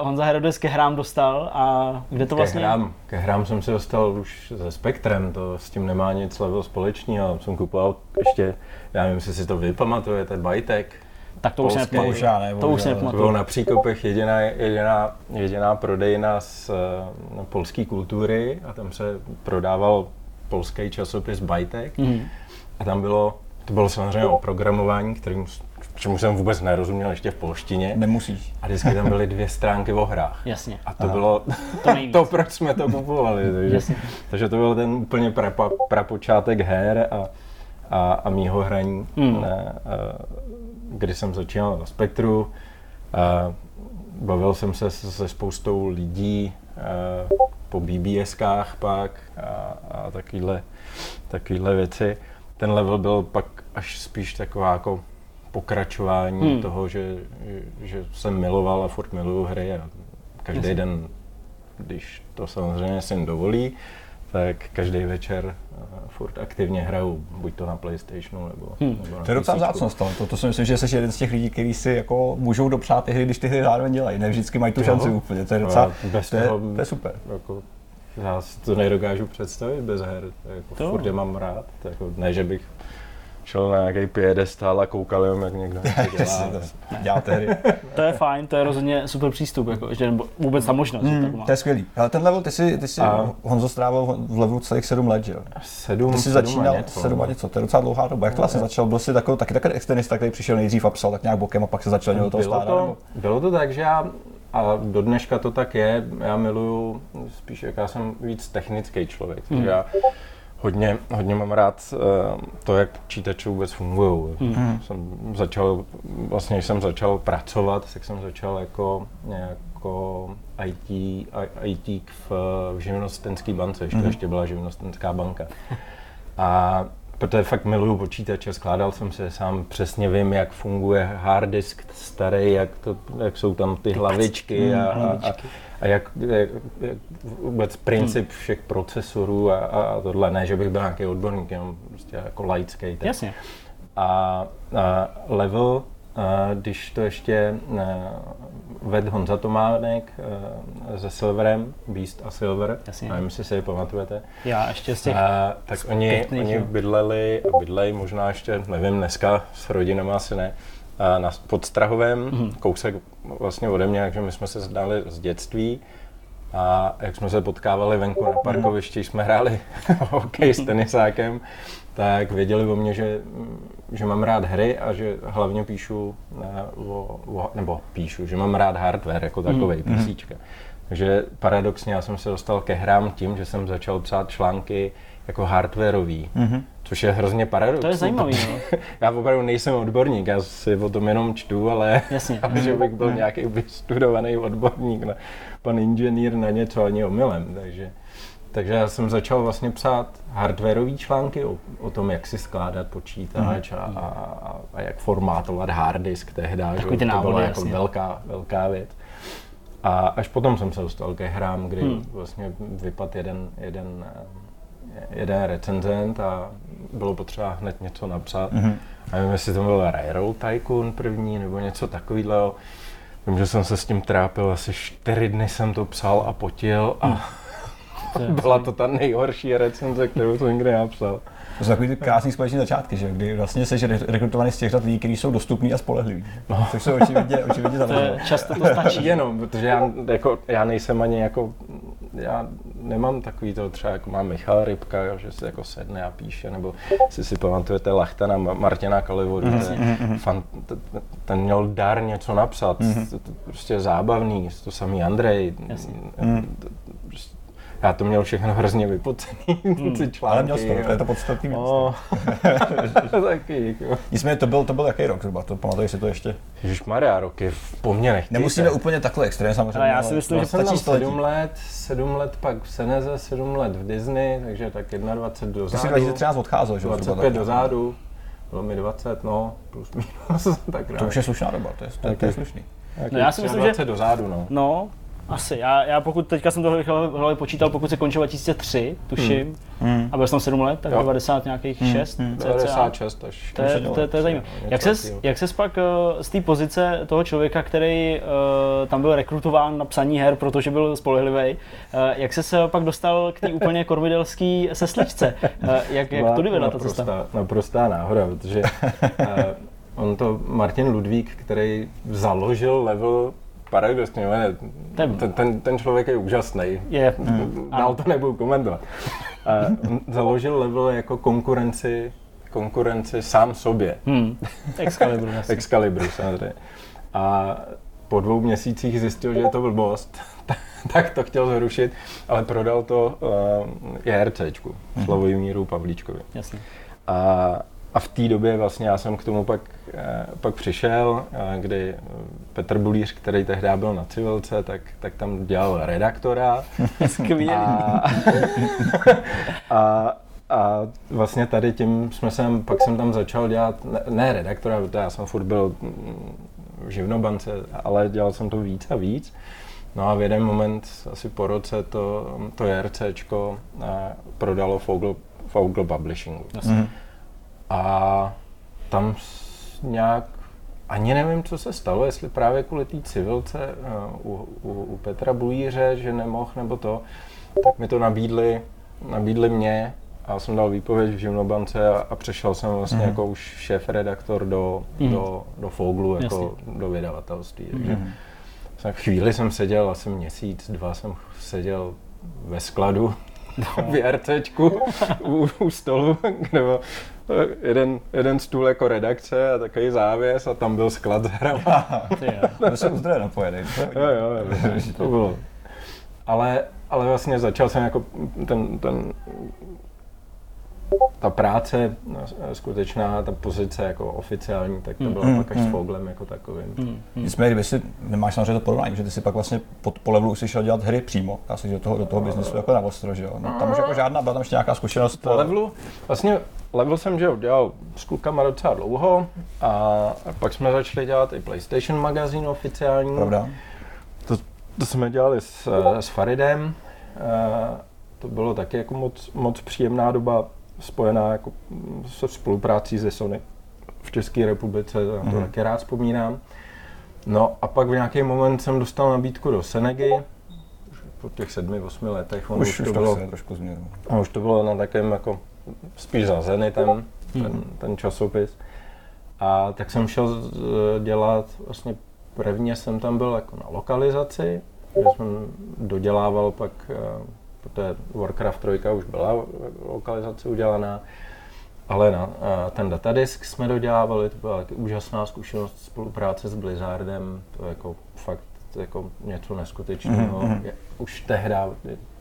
Honza Herodes ke hrám dostal a kde to vlastně... Ke hrám, ke hrám jsem se dostal už se Spektrem, to s tím nemá nic level společného. Jsem kupoval ještě, já nevím, jestli si to vy pamatujete, Bajtek. Tak to už se nepamatuju. Ne, To už se To bylo nepamatuju. na Příkopech jediná, jediná, jediná prodejna z uh, polské kultury a tam se prodával polský časopis Bajtek. Mhm. A tam bylo, to bylo samozřejmě o programování, kterým, čemu jsem vůbec nerozuměl ještě v polštině. Nemusíš. A vždycky tam byly dvě stránky o hrách. Jasně. A to bylo To nejvíc. to, proč jsme to kupovali. Takže, Jasně. takže to byl ten úplně prapo, prapočátek her a, a, a mýho hraní, Hmm. ne, a, kdy jsem začínal na Spektru. Bavil jsem se se, spoustou lidí po BBSkách pak a, a takovýhle, takovýhle věci. Ten level byl pak až spíš taková jako pokračování Hmm. hmm. toho, že, že jsem miloval a furt miluju hry a každý Jasně. den, když to samozřejmě syn dovolí, tak každý večer uh, furt aktivně hraju, buď to na Playstationu nebo, Hmm. nebo na To je docela vzácnost, ale to, to si myslím, že jsi jeden z těch lidí, kteří si jako můžou dopřát ty hry, když ty hry zároveň dělají. Ne vždycky mají tu Jo. šanci úplně, to je docela, bez to je, toho- to je super. Jako, já si to nedokážu představit bez her, jako To. furt je mám rád, to jako, ne, že bych šel na nějaký piedestál a koukal jenom, jak někdo dělá. Hry. To je fajn, to je rozhodně super přístup, jako, že nebo vůbec ta možnost, má. To je skvělý. Ale ten level, ty si, ty si A- Honzo strávil v levelu celých sedm let, že jo? Sedm, Ty jsi sedm začínal a něco. sedm a něco, to je docela dlouhá doba. Jak to vlastně začal? Byl jsi takový, taky takový externista, který přišel nejdřív a psal tak nějak bokem a pak se začal do toho bylo, skládat? to, nebo? bylo to tak, že já, a do dneška to tak je, já miluju, spíš jak já jsem víc technický člověk, takže já hodně, hodně mám rád eh, to, jak počítače vůbec fungují. Jsem začal, vlastně když jsem začal pracovat, tak jsem začal jako, jako IT, IT v, v živnostenské bance, ještě, ještě byla živnostenská banka. A protože fakt miluju počítače, skládal jsem se sám, přesně vím, jak funguje hard disk starý, jak, to, jak jsou tam ty hlavičky a, a, a, a jak, jak, jak vůbec princip všech procesorů a, a, tohle. Ne, že bych byl nějaký odborník, jenom prostě jako laický. tak. Jasně. A, a level, a když to ještě ved Honza Tománek se Silverem, Beast a Silver, Jasně. nevím, jestli si je pamatujete, Já ještě z těch... a, tak oni, oni bydleli a bydlejí možná ještě, nevím, dneska s rodinama asi ne, na, pod Strahovem, Mhm. mm-hmm. kousek vlastně ode mě, takže my jsme se znali z dětství. A jak jsme se potkávali venku na parkovišti, jsme hráli hokej s tenisákem, tak věděli o mě, že, že mám rád hry a že hlavně píšu, ne, o, o, nebo píšu, že mám rád hardware jako takovej, mm. písíčka. Takže paradoxně já jsem se dostal ke hrám tím, že jsem začal psát články jako hardwareový, mm-hmm. Což je hrozně paradoxní. To je zajímavý, no. Já opravdu nejsem odborník, já si o tom jenom čtu, ale Jasně. že bych byl nějaký vystudovaný odborník, na, pan inženýr na něco ani omylem, takže, takže já jsem začal vlastně psát hardwareové články o, o tom, jak si skládat počítač a, a, a, a jak formátovat hard disk tehdy, že Takový ty to byla návody, jako jasně. velká, velká věc. A až potom jsem se dostal ke hrám, kdy Hmm. vlastně vypadl jeden, jeden, jeden recenzent a bylo potřeba hned něco napsat. Mhm. A nevím, jestli to byl Railroad Tycoon první nebo něco takového. Vím, že jsem se s tím trápil, asi čtyři dny jsem to psal a potil a To je- byla to ta nejhorší recenze, kterou jsem někdy napsal. To jsou takový ty krásný společný začátky, že? kdy vlastně jsi re- rekrutovaný z těch řad lidí, kteří jsou dostupní a spolehliví. No. Což se očividně, očividně To často to stačí. Jenom, protože já, jako, já nejsem ani jako, já nemám takový to třeba jako má Michal Rybka, jo, že si jako sedne a píše, nebo si si pamatujete Lachtana Ma- Martina Kalivodu, mm-hmm. fan, t- t- ten měl dar něco napsat, mm-hmm. to, to, prostě zábavný, to samý Andrej, Jasně. Já to měl všechno hrozně vypocený, ty články. Ale měl jsi to, to je to podstatný. věc. No, taky, jako. Nicméně to byl, to byl jaký rok zhruba, to pamatuješ si to ještě? Ježišmarja, roky v poměrech. Nemusíme úplně takhle extrém samozřejmě. Ale já si myslím, Já že jsem tam stačí století. 7 let, 7 let pak v Seneze, 7 let v Disney, takže tak 21 do Ty jsi zádu, 2013 odcházel, že jo? zhruba 25 tak. do zádu, bylo mi 20, no, plus minus, tak To rád. už je slušná doba, to je, to je, to je slušný. No já si myslím, že- 20 do zádu, no. No, asi. Já, já pokud teďka jsem to v hlavě počítal, pokud se končil 2003, tuším, Hmm. a byl jsem 7 let, tak Jo. 90 nějakých 6, hmm. cca. 96 až. To je, to, je, to je zajímavé. Jak ses, takového. jak ses pak eh, z té pozice toho člověka, který eh, tam byl rekrutován na psaní her, protože byl spolehlivý, jak ses eh, pak dostal k té úplně kormidelské sesličce? Eh, jak, jak to vyvedla ta cesta? naprostá náhoda, protože uh, on to Martin Ludvík, který založil level paradoxně, Ten- ten, ten, člověk je úžasný. Je. Dál to nebudu komentovat. On založil level jako konkurenci, konkurenci sám sobě. Hmm. Excalibur, jasně. Excalibru samozřejmě. A po dvou měsících zjistil, že je to blbost, tak to chtěl zrušit, ale prodal to uh, JRCčku, Slavojmíru Pavlíčkovi. Jasně. A, a v té době vlastně já jsem k tomu pak, eh, pak přišel, eh, kdy Petr Bulíř, který tehdy byl na civilce, tak, tak tam dělal redaktora. Skvělý. A, a, a vlastně tady tím jsme sem, pak jsem tam začal dělat, ne, ne redaktora, protože já jsem furt byl mm, v živnobance, ale dělal jsem to víc a víc. No a v jeden moment, asi po roce, to, to JRCčko eh, prodalo Fogel, Fogel Publishingu. Jasně. A tam nějak, ani nevím, co se stalo, jestli právě kvůli té civilce eh, u, u, u Petra Bulíře, že nemohl nebo to, tak mi to nabídli, nabídli mě a já jsem dal výpověď v Živnobance a, a přešel jsem vlastně Mhm. jako už šéf-redaktor do, Mhm. do, do Foglu, jako do vydavatelství. Takže jsem- chvíli jsem seděl, asi měsíc, dva jsem seděl ve skladu v JRCčku u, u stolu, kde byl jeden, jeden stůl jako redakce a takový závěs a tam byl sklad s hrama. To se u zdroje napojený. Jo, jo, jo, to bylo. Ale, ale vlastně začal jsem jako ten, ten ta práce eh, skutečná, ta pozice jako oficiální, tak to byla Mm, pak až s mm. Foglem jako takovým. Mm, mm. Nicméně, kdyby si, nemáš samozřejmě to porovnání, že ty si pak vlastně pod, po levelu už si šel dělat hry přímo, říct, do toho, do toho biznesu jako na ostro, že jo? No, tam už jako žádná, byla tam ještě nějaká zkušenost. Po levelu, vlastně level jsem že dělal s klukama docela dlouho a, pak jsme začali dělat i PlayStation magazín oficiální. Pravda? To, to jsme dělali s, eh, s Faridem. Eh, To bylo taky jako moc, moc příjemná doba spojená jako mm, se spoluprácí ze Sony v České republice, na to Mhm. taky rád vzpomínám. No a pak v nějaký moment jsem dostal nabídku do Senegy, už po těch sedmi, osmi letech, ono Už, už, to to bylo, trošku změnu. a už to bylo na takovém jako spíš za Zenitem, ten, ten časopis. A tak jsem šel dělat, vlastně prvně jsem tam byl jako na lokalizaci, že jsem dodělával pak, eh, protože Warcraft 3 už byla lokalizace udělaná, ale na ten datadisk jsme dodělávali, to byla taky úžasná zkušenost spolupráce s Blizzardem, to je jako fakt jako něco neskutečného. Mhm, mhm. Je- Už tehdy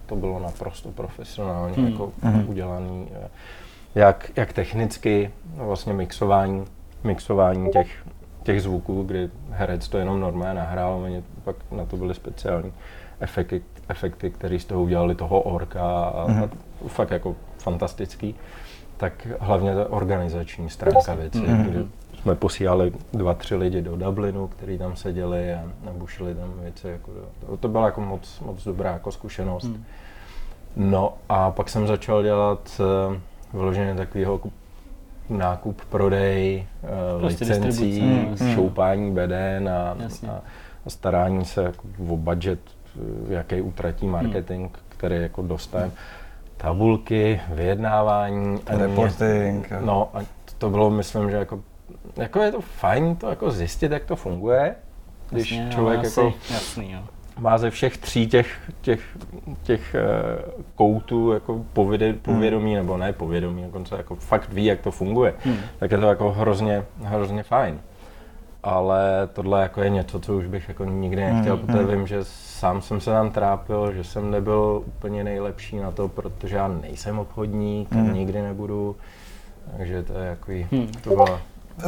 to bylo naprosto profesionálně Mhm. jako Mhm. udělaný, eh, jak, jak technicky, vlastně mixování, mixování těch, těch zvuků, kdy herec to jenom normálně nahrál, oni pak na to byly speciální efekty, efekty které z toho udělali toho orka a, Mhm. a fakt jako fantastický. Tak hlavně ta organizační stránka věci, Mhm. kdy jsme posílali dva, tři lidi do Dublinu, kteří tam seděli a nabušili tam věci. Jako do, to, to byla jako moc, moc dobrá jako zkušenost. Hmm. No a pak jsem začal dělat uh, vyloženě takovýho jako nákup, prodej, uh, Prostě licencí, no, šoupání beden a, Jasně. a, starání se jako o budget, eh, jaký utratí Hmm. marketing, který jako dostane. Tabulky, vyjednávání. a Reporting. mě- No a to bylo, myslím, že jako, jako je to fajn to jako zjistit, jak to funguje, když Jasně, člověk ale jako jasný, jo. má ze všech tří těch, těch, těch uh, koutů jako povědě, povědomí, nebo ne povědomí, dokonce jako fakt ví, jak to funguje, Hmm. tak je to jako hrozně, hrozně fajn. Ale tohle jako je něco, co už bych jako nikdy nechtěl, Hmm, protože hmm. vím, že sám jsem se tam trápil, že jsem nebyl úplně nejlepší na to, protože já nejsem obchodník, Hmm. nikdy nebudu. Takže to je jako, Hmm. to byla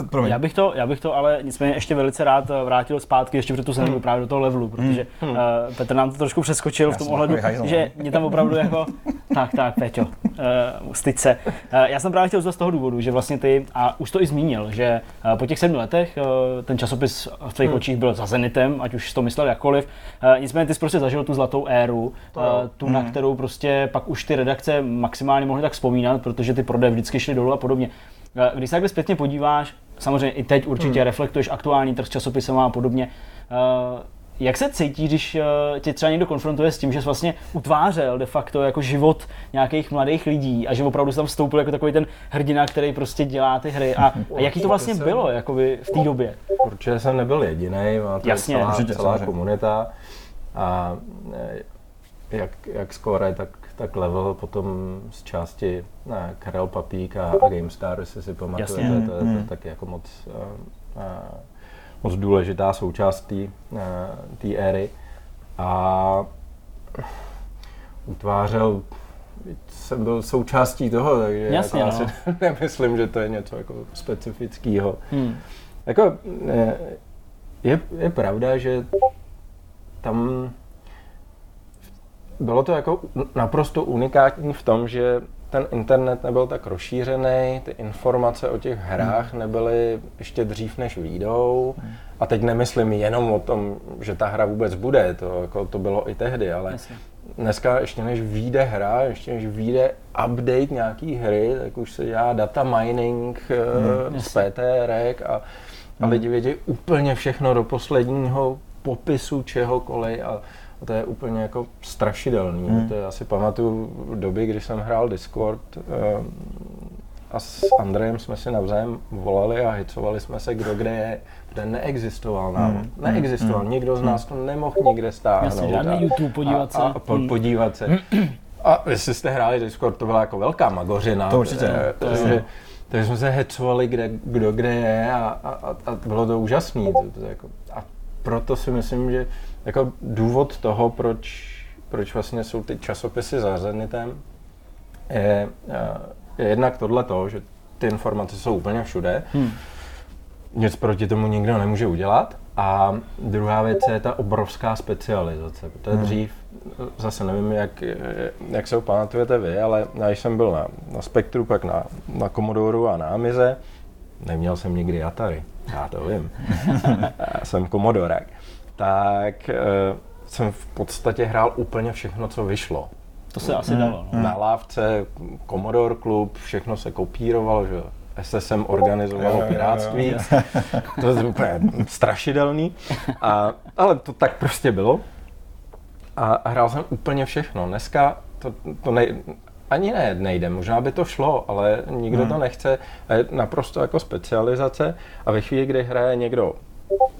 Promiň. Já bych, to, já bych to ale nicméně ještě velice rád eh, vrátil zpátky, ještě protože jsem hmm. právě do toho levelu, protože Hmm. uh, Petr nám to trošku přeskočil Já v tom ohledu, hajzl, že no. mě tam opravdu jako, tak, tak, Peťo, uh, styď se. Uh, já jsem právě chtěl z toho důvodu, že vlastně ty, a už to i zmínil, že uh, po těch sedmi letech uh, ten časopis v tvých Hmm. očích byl za Zenitem, ať už to myslel jakkoliv, uh, nicméně ty jsi prostě zažil tu zlatou éru, uh, tu, na Hmm. kterou prostě pak už ty redakce maximálně mohly tak vzpomínat, protože ty prodeje vždycky šly dolů a podobně. Eh, Když se takhle zpětně podíváš, samozřejmě i teď určitě hmm. reflektuješ aktuální trh s časopisem a podobně. eh, Jak se cítíš, když eh, tě třeba někdo konfrontuje s tím, že jsi vlastně utvářel de facto jako život nějakých mladých lidí a že opravdu jsi tam vstoupil jako takový ten hrdina, který prostě dělá ty hry a, a jaký to vlastně jsem- bylo jakoby v té době? Určitě jsem nebyl jediný, má to Jasně, celá, určitě, celá samozřejmě. komunita. A jak, jak Score, tak, tak level potom z části ne, Karel Papík a, a GameStar, jestli si pamatujete, Jasně. to, je- taky jako moc, eh, eh, moc důležitá součást té eh, té éry. A utvářel jsem byl součástí toho, takže Jasně, jako no. asi nemyslím, že to je něco jako specifického. Hmm. Jako, je, je pravda, že tam bylo to jako naprosto unikátní v tom, že ten internet nebyl tak rozšířený, ty informace o těch hrách nebyly ještě dřív, než výjdou. A teď nemyslím jenom o tom, že ta hra vůbec bude, to, jako, to bylo i tehdy, ale Jasně. dneska ještě než vyjde hra, ještě než vyjde update nějaký hry, tak už se dělá data mining hmm, z PTR a, a lidi vědí úplně všechno do posledního popisu čehokoliv a, a to je úplně jako strašidelný. Hmm. To je asi pamatuju doby, kdy jsem hrál Discord eh, a s Andrejem jsme si navzájem volali a hicovali jsme se, kdo kde je, protože neexistoval návod. Hmm. Neexistoval, nikdo z nás to nemohl nikde stáhnout. Jasně, žádný a- YouTube, podívat se. A, a po, Hmm. podívat se. A jestli jste hráli Discord, to byla jako velká magořina. To určitě. Eh, To Takže, takže jsme se hecovali, kde, kdo kde je a, a, a, a bylo to to jako, a proto si myslím, že jako důvod toho, proč, proč vlastně jsou ty časopisy za Zenitem, je, eh, je jednak tohle to, že ty informace jsou úplně všude. Hmm. Nic proti tomu nikdo nemůže udělat. A druhá věc je ta obrovská specializace. Protože dřív, zase nevím, jak, jak se ho pamatujete vy, ale já jsem byl na, na Spektru, pak na, na Commodoru a na Amize, neměl jsem nikdy Atari, já to vím. já jsem Commodorák. Tak eh, jsem v podstatě hrál úplně všechno, co vyšlo. To se asi dalo. No. Na lávce, Commodore klub, všechno se kopírovalo, že. SSM organizovalo piráctví. To je úplně strašidelný. A, ale to tak prostě bylo. A, a hrál jsem úplně všechno. Dneska to, to nej, ani ne, nejde, možná by to šlo, ale nikdo to nechce. Je naprosto jako specializace. A ve chvíli, kdy hraje někdo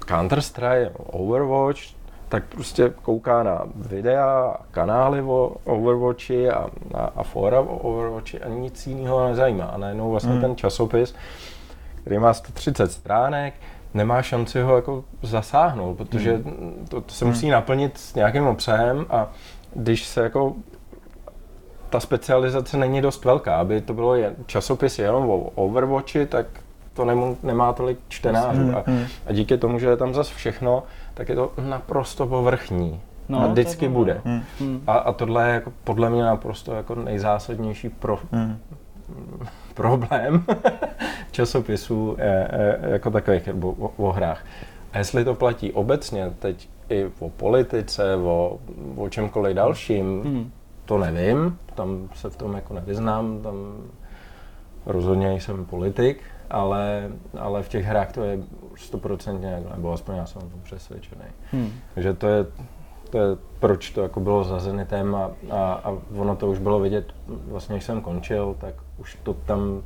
Counter-Strike, Overwatch, tak prostě kouká na videa, kanály o Overwatchi a, a, a fora o Overwatchi a nic jiného nezajímá. A najednou vlastně ten časopis, který má 130 stránek, nemá šanci ho jako zasáhnout, protože to, to se musí naplnit s nějakým obsahem a když se jako ta specializace není dost velká, aby to bylo jen, časopis jenom o Overwatchi, tak to nemů, nemá tolik čtenářů. A, a díky tomu, že je tam zase všechno, tak je to naprosto povrchní. No, a vždycky je bude. Hmm. A, a tohle je jako podle mě naprosto jako nejzásadnější pro, problém časopisů eh, eh, jako takových, nebo o, o hrách. A jestli to platí obecně, teď i o politice, o, o čemkoliv dalším, Hmm. to nevím, tam se v tom jako nevyznám, tam rozhodně jsem politik, ale, ale v těch hrách to je stoprocentně, nebo aspoň já jsem o tom přesvědčený. Hmm. Takže to je, to je proč to jako bylo za Zenitem a, a, a ono to už bylo vidět, vlastně když jsem končil, tak už to tam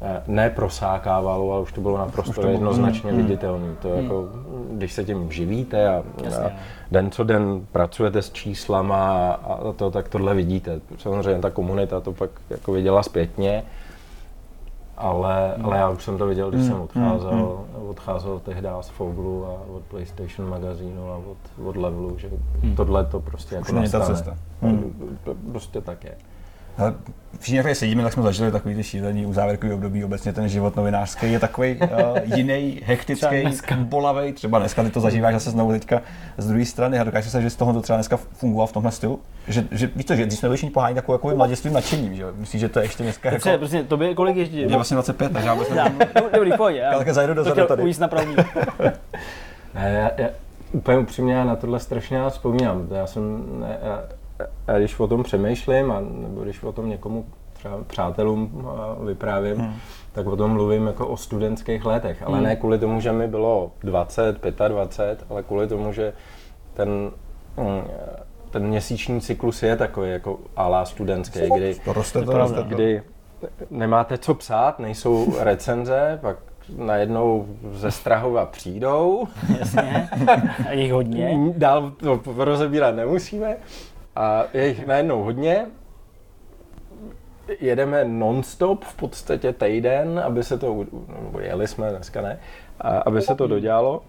eh, neprosákávalo, ale už to bylo naprosto jednoznačně viditelné. To je jako, když se tím živíte a, Jasně, a den co den pracujete s číslama a, a to, tak tohle vidíte. Samozřejmě ta komunita to pak jako viděla zpětně, ale, ale já už jsem to viděl, když jsem odcházel, odcházel tehdy z Foglu a od PlayStation magazínu a od, od Levelu, že tohle to prostě jako ta nastane. cesta. To prostě tak je. Ale všichni, jak tady sedíme, tak jsme zažili takový ty šílení uzávěrkový období, obecně ten život novinářský je takový uh, jiný, hektický, bolavý. Třeba dneska ty to zažíváš zase znovu teďka z druhé strany a dokážeš se, že z toho to třeba dneska fungoval v tomhle stylu. Že, že víš to, že když jsme byli všichni poháněni takovou jako mladistvím nadšením, že? Myslíš, že to je ještě dneska jako... prostě tobě kolik ještě? Je vlastně 25, takže já vůbec Já, nevím. no, dobrý, pojď. Já také zajdu do to zadu chtěl tady. ujíst na pravý. Ne, já, já, úplně upřímně já na tohle strašně vzpomínám. Já jsem, ne, já, já, když o tom přemýšlím, a, nebo když o tom někomu třeba přátelům a, vyprávím, hmm. tak o tom mluvím jako o studentských letech. Ale Hmm. ne kvůli tomu, že mi bylo 20, 25, ale kvůli tomu, že ten, mm, ten měsíční cyklus je takový jako alá studentský, kdy To roste, to roste. to. kdy nemáte co psát, nejsou recenze, pak najednou ze Strahova přijdou, Jasně. A jich hodně. dál to rozebírat nemusíme a je jich najednou hodně. Jedeme non-stop v podstatě týden, aby se to, u- nebo jeli jsme, dneska ne, a aby se to dodělalo.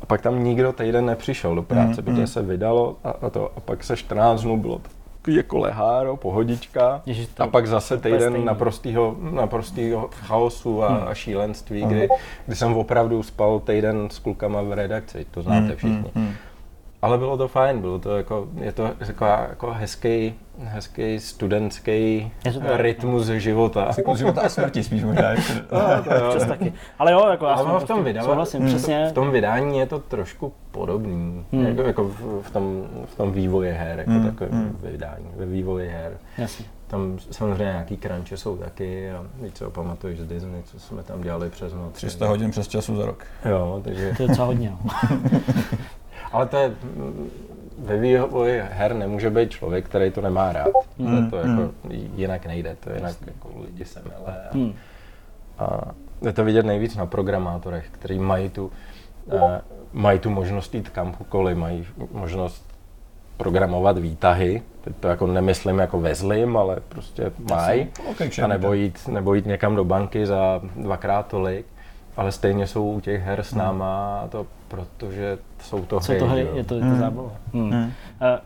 A pak tam nikdo týden nepřišel do práce, protože se vydalo a, a to. A pak se 14 dnů bylo jako leháro, pohodička. Ježiš, to- a pak zase týden naprostýho, naprostýho chaosu a, a šílenství, kdy, kdy jsem opravdu spal týden s klukama v redakci, to znáte všichni. Ale bylo to fajn, bylo to jako, je to taková jako hezký, hezký studentský rytmus života. Cyklus života a smrti spíš možná. Čas taky. Ale jo, jako já Ale v tom, prostě vydava, souhlasím, přesně. v tom vydání je to trošku podobný, Hmm. jako, jako v, v, tom, v tom vývoji her, jako Hmm, takovém hmm. vydání, ve vývoji her. Jasně. Tam samozřejmě nějaký crunche jsou taky a víc se pamatuješ z Disney, co jsme tam dělali přes noc. 300 hodin přes času za rok. Jo, takže, To je docela hodně. Ale to je, mm, ve vývoji her nemůže být člověk, který to nemá rád. Hmm, To, to jako jinak nejde, to jinak jako lidi se mele. A, Hmm. a je to vidět nejvíc na programátorech, kteří mají tu, uh, mají tu možnost jít kamkoliv, mají možnost programovat výtahy. Teď to jako nemyslím jako ve zlým, ale prostě mají. OK, A nebo jít, nebo jít někam do banky za dvakrát tolik. Ale stejně jsou u těch her s náma, a to protože jsou to Co hry. to hry, jo. je to, je to Hmm. zábava. Hmm. Hmm. Uh,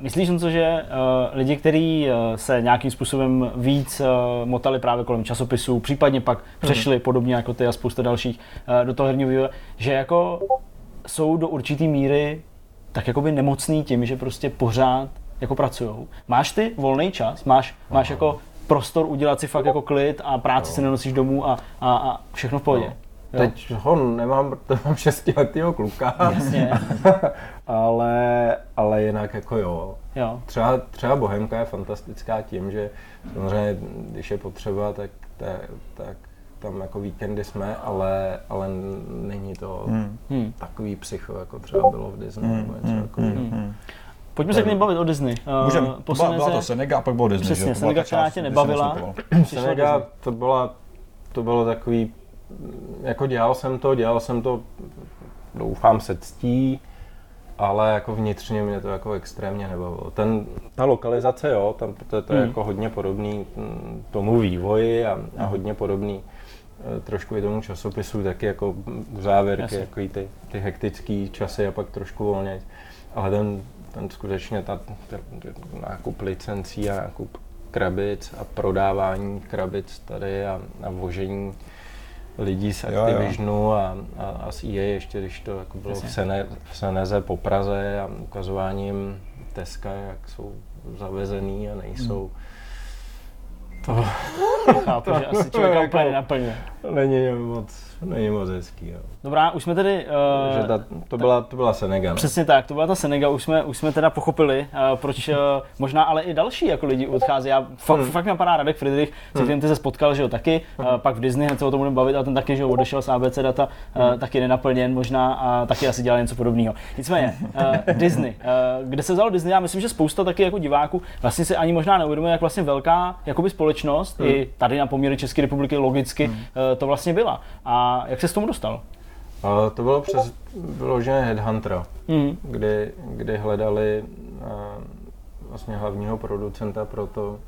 myslíš, Honzo, že uh, lidi, kteří uh, se nějakým způsobem víc uh, motali právě kolem časopisů, případně pak přešli podobně jako ty a spousta dalších uh, do toho herního vývoje, že jako jsou do určitý míry tak jakoby nemocný tím, že prostě pořád jako pracujou. Máš ty volný čas? Máš, máš jako prostor udělat si fakt jako klid a práci si nenosíš domů a, a, a všechno v pohodě? Jo. Teď ho nemám, protože mám šestiletýho kluka, Jasně, ale, ale jinak jako jo. jo. Třeba, třeba Bohemka je fantastická tím, že samozřejmě, když je potřeba, tak, tak, tak tam jako víkendy jsme, ale, ale není to Hmm. Hmm. takový psycho, jako třeba bylo v Disney Hmm, nebo něco hmm, takového. hmm, hmm. Pojďme se k něm bavit o Disney. Uh, Můžem, po byla, byla to Senega a pak bylo Disney, Přesně, že? To Senega, která tě nebavila. Senega, to, byla, to bylo takový, jako dělal jsem to, dělal jsem to, doufám, se ctí, ale jako vnitřně mě to jako extrémně nebavilo. Ten, ta lokalizace, jo, tam to, to je Hmm. jako hodně podobný mm, tomu vývoji a, a hodně podobný eh, trošku i tomu časopisu, taky jako závěrky, Jasně. jako ty, ty hektické časy a pak trošku volněji. Ale ten, ten skutečně ta, ten, ten nákup licencí a nákup krabic a prodávání krabic tady a, a vožení lidí z Jo, jo. Activisionu a, a, a z EA ještě, když to jako bylo v. Sene, v Seneze po Praze a ukazováním Teska, jak jsou zavezený a nejsou. To Chápu, že asi člověka jako- úplně nenaplňuje. není moc, není moc hezký. Jo. Dobrá, už jsme tedy... Uh, Takže ta, to, byla, to byla Senega. No. Přesně tak, to byla ta Senega, už jsme, už jsme teda pochopili, uh, proč uh, možná ale i další jako lidi odchází. Já fakt, Hmm. fakt mě napadá Radek Friedrich, se kterým ty se spotkal, že jo, taky, uh, pak v Disney, hned se o tom budeme bavit, a ten taky, že jo, odešel z ABC data, uh, taky nenaplněn možná a taky asi dělal něco podobného. Nicméně, uh, Disney, uh, kde se vzal Disney, já myslím, že spousta taky jako diváků vlastně si ani možná neuvědomuje, jak vlastně velká jakoby společnost, i tady na poměry České republiky logicky uh, to vlastně byla. A jak se s tomu dostal? To bylo přes vyložené Headhuntera, Mhm. kdy, kdy hledali uh, vlastně hlavního producenta pro to,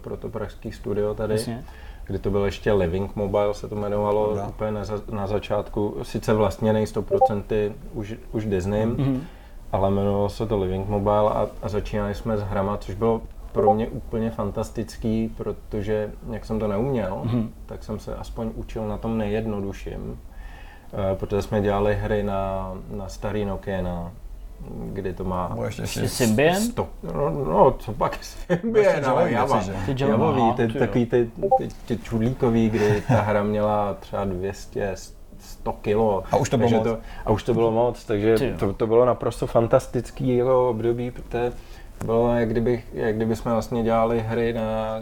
pro to pražský studio tady. Jasně. kdy to byl ještě Living Mobile, se to jmenovalo Dobrá. úplně na, za, na začátku. Sice vlastně nej 100% už, už Disney, Mhm. ale jmenovalo se to Living Mobile a, a začínali jsme s hrama, což bylo pro mě úplně fantastický, protože jak jsem to neuměl, Mhm. tak jsem se aspoň učil na tom nejjednodušším, Eh, protože jsme dělali hry na, na starý Nokia, na, kdy to má Symbian? Sto, no, no, co pak Symbian, ale Java Javový, aha, ty, takový ty, ty, ty čudlíkový, kdy ta hra měla třeba 200, 100 kilo. A už to bylo moc. a už to bylo moc, takže to, to bylo naprosto fantastický jako období, protože bylo, jak kdyby, jak kdyby jsme vlastně dělali hry na,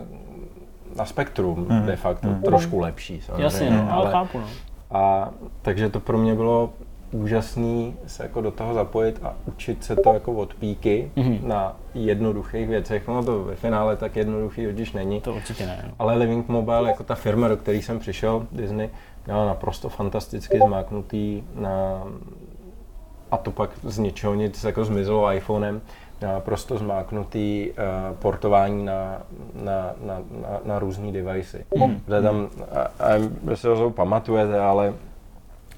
na Spektrum, Mhm. de facto, Mhm. trošku lepší samozřejmě. Jasně, no, ale chápu, no. A takže to pro mě bylo úžasný se jako do toho zapojit a učit se to jako od píky Mhm. na jednoduchých věcech. No to ve finále tak jednoduchý totiž není. To určitě ne. No. Ale Living Mobile, jako ta firma, do které jsem přišel, Disney, měla naprosto fantasticky zmáknutý na, a to pak z ničeho nic jako zmizelo iPhonem, měla naprosto zmáknutý uh, portování na, na, na, na, na různé devicey. Mm. Tam, a, a vy si to pamatujete, ale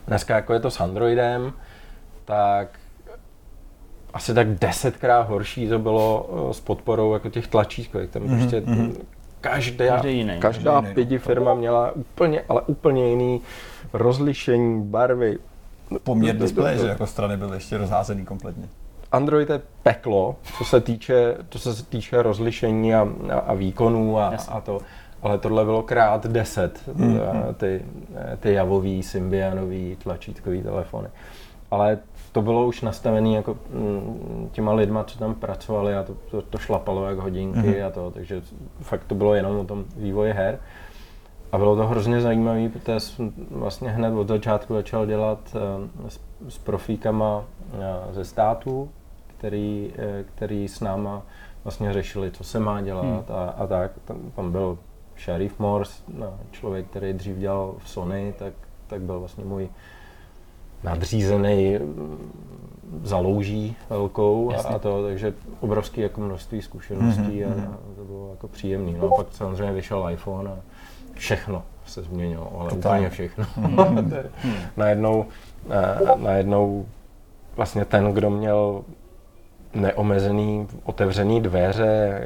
dneska jako je to s Androidem, tak asi tak desetkrát horší to bylo eh, s podporou jako těch tlačítkových. Tam prostě každá, Každý jiný. každá Každý jiný, no. pidi firma měla úplně, ale úplně jiný rozlišení, barvy. Poměr displeje, jako strany byly ještě rozházený kompletně. Android je peklo, co se týče, co se týče rozlišení a, a, a výkonů a, Jasně. a to. Ale tohle bylo krát 10, mm, ty, ty javový, symbianový, tlačítkový telefony. Ale to bylo už nastavené jako mm, těma lidma, co tam pracovali a to, to, to šlapalo jak hodinky mm. a to, takže fakt to bylo jenom o tom vývoji her. A bylo to hrozně zajímavé, protože jsem vlastně hned od začátku začal dělat eh, s, s profíkama eh, ze států, který, eh, který s náma vlastně řešili, co se má dělat hmm. a, a tak. Tam, tam byl Sharif Morse, no, člověk, který dřív dělal v Sony, tak, tak byl vlastně můj nadřízený mm, zalouží velkou a, a to, takže obrovské jako množství zkušeností mm-hmm. a, a to bylo jako příjemný. No a pak samozřejmě vyšel iPhone a všechno se změnilo, ale Totálně. úplně všechno. najednou, eh, najednou vlastně ten, kdo měl neomezený, otevřený dveře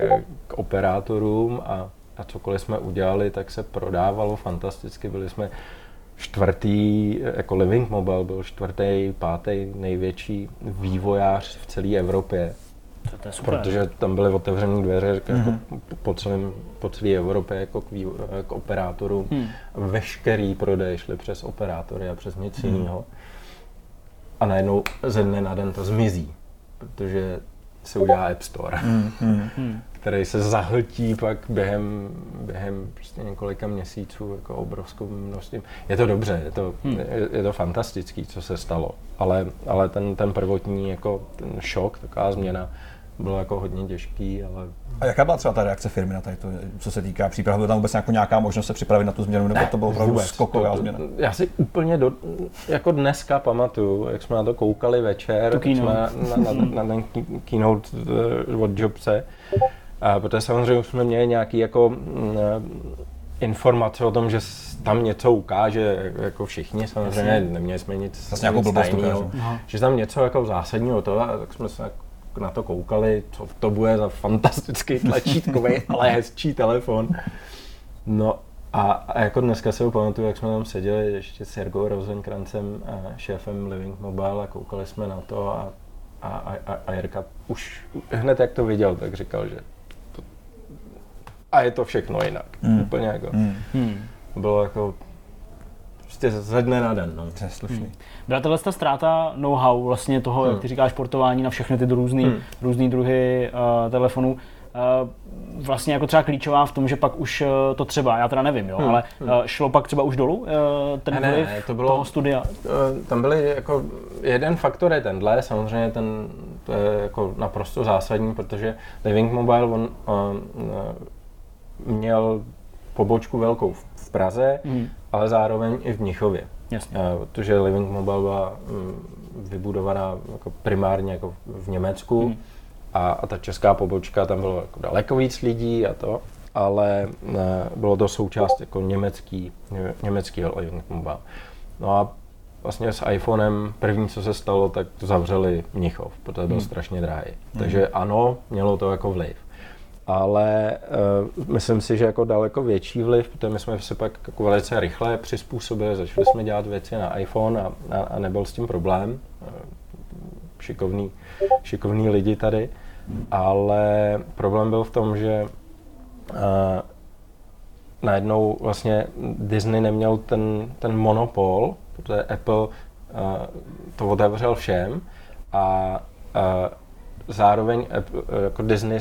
k operátorům a, a cokoliv jsme udělali, tak se prodávalo fantasticky. Byli jsme čtvrtý, jako Living Mobile byl čtvrtý, pátý největší vývojář v celé Evropě. To, to je super. Protože tam byly otevřené dveře jako po, celém, po celé Evropě jako k, vývo, k operátorům. Hmm. Veškerý prodej šly přes operátory a přes nic jiného. A najednou ze dne na den to zmizí, protože se udělá App Store, který se zahltí pak během, během prostě několika měsíců jako obrovskou množstvím. Je to dobře, je to, je, je to fantastický, co se stalo, ale, ale ten, ten prvotní jako ten šok, taková změna, bylo jako hodně těžký, ale A jaká byla třeba ta reakce firmy na tady to, co se týká příprav? Byla tam vůbec jako nějaká možnost se připravit na tu změnu, nebo to bylo opravdu skoková To- změna? Já si úplně do, jako dneska pamatuju, jak jsme na to koukali večer, Tu jak jsme keynote. na, na, na ten key- keynote eh, od Jobse, a protože samozřejmě už jsme měli nějaký jako mm, eh, informace o tom, že tam něco ukáže, jako všichni samozřejmě, neměli jsme nic, Zase nějakou nic blbost tajného. Aha. že tam něco jako zásadního to, a tak jsme se jako na to koukali, co to bude za fantastický tlačítkový, ale hezčí telefon. No a, a jako dneska ho pamatuju, jak jsme tam seděli ještě s Jirkou Rosenkrancem, a šéfem Living Mobile a koukali jsme na to a, a, a, a- Jirka už hned jak to viděl, tak říkal, že to, a je to všechno jinak. Hmm. Úplně jako, Hmm. bylo jako prostě ze dne na den. No. To je slušný. Byla tahle ta ztráta know-how vlastně toho, Hmm. jak ty říkáš, portování na všechny ty různý, Hmm. různý druhy uh, telefonů, uh, vlastně jako třeba klíčová v tom, že pak už uh, to třeba, já teda nevím, jo, Hmm. ale uh, šlo pak třeba už dolů ten Ne, vliv ne, to bylo- toho studia? Eh, Tam byly jako, jeden faktor je tenhle, samozřejmě ten, to je jako naprosto zásadní, protože Living Mobile, on uh, měl pobočku velkou v- v Praze, Hmm. Ale zároveň i v Mnichově. Jasně. Eh, Protože Living Mobile byla mm, vybudovaná jako primárně jako v Německu Hmm. a, a ta česká pobočka, tam bylo jako daleko víc lidí a to, ale ne, bylo to součást jako německý, ně, německý Living Mobile. No a vlastně s iPhonem první, co se stalo, tak to zavřeli Mnichov, protože byl strašně drahý. Takže ano, mělo to jako vliv. Ale uh, myslím si, že jako daleko větší vliv, protože my jsme se pak jako velice rychle přizpůsobili, začali jsme dělat věci na iPhone a, a, a nebyl s tím problém. Eh, Šikovný, šikovný lidi tady. Ale problém byl v tom, že uh, najednou vlastně Disney neměl ten, ten monopol, protože Apple uh, to otevřel všem a uh, zároveň Apple, jako Disney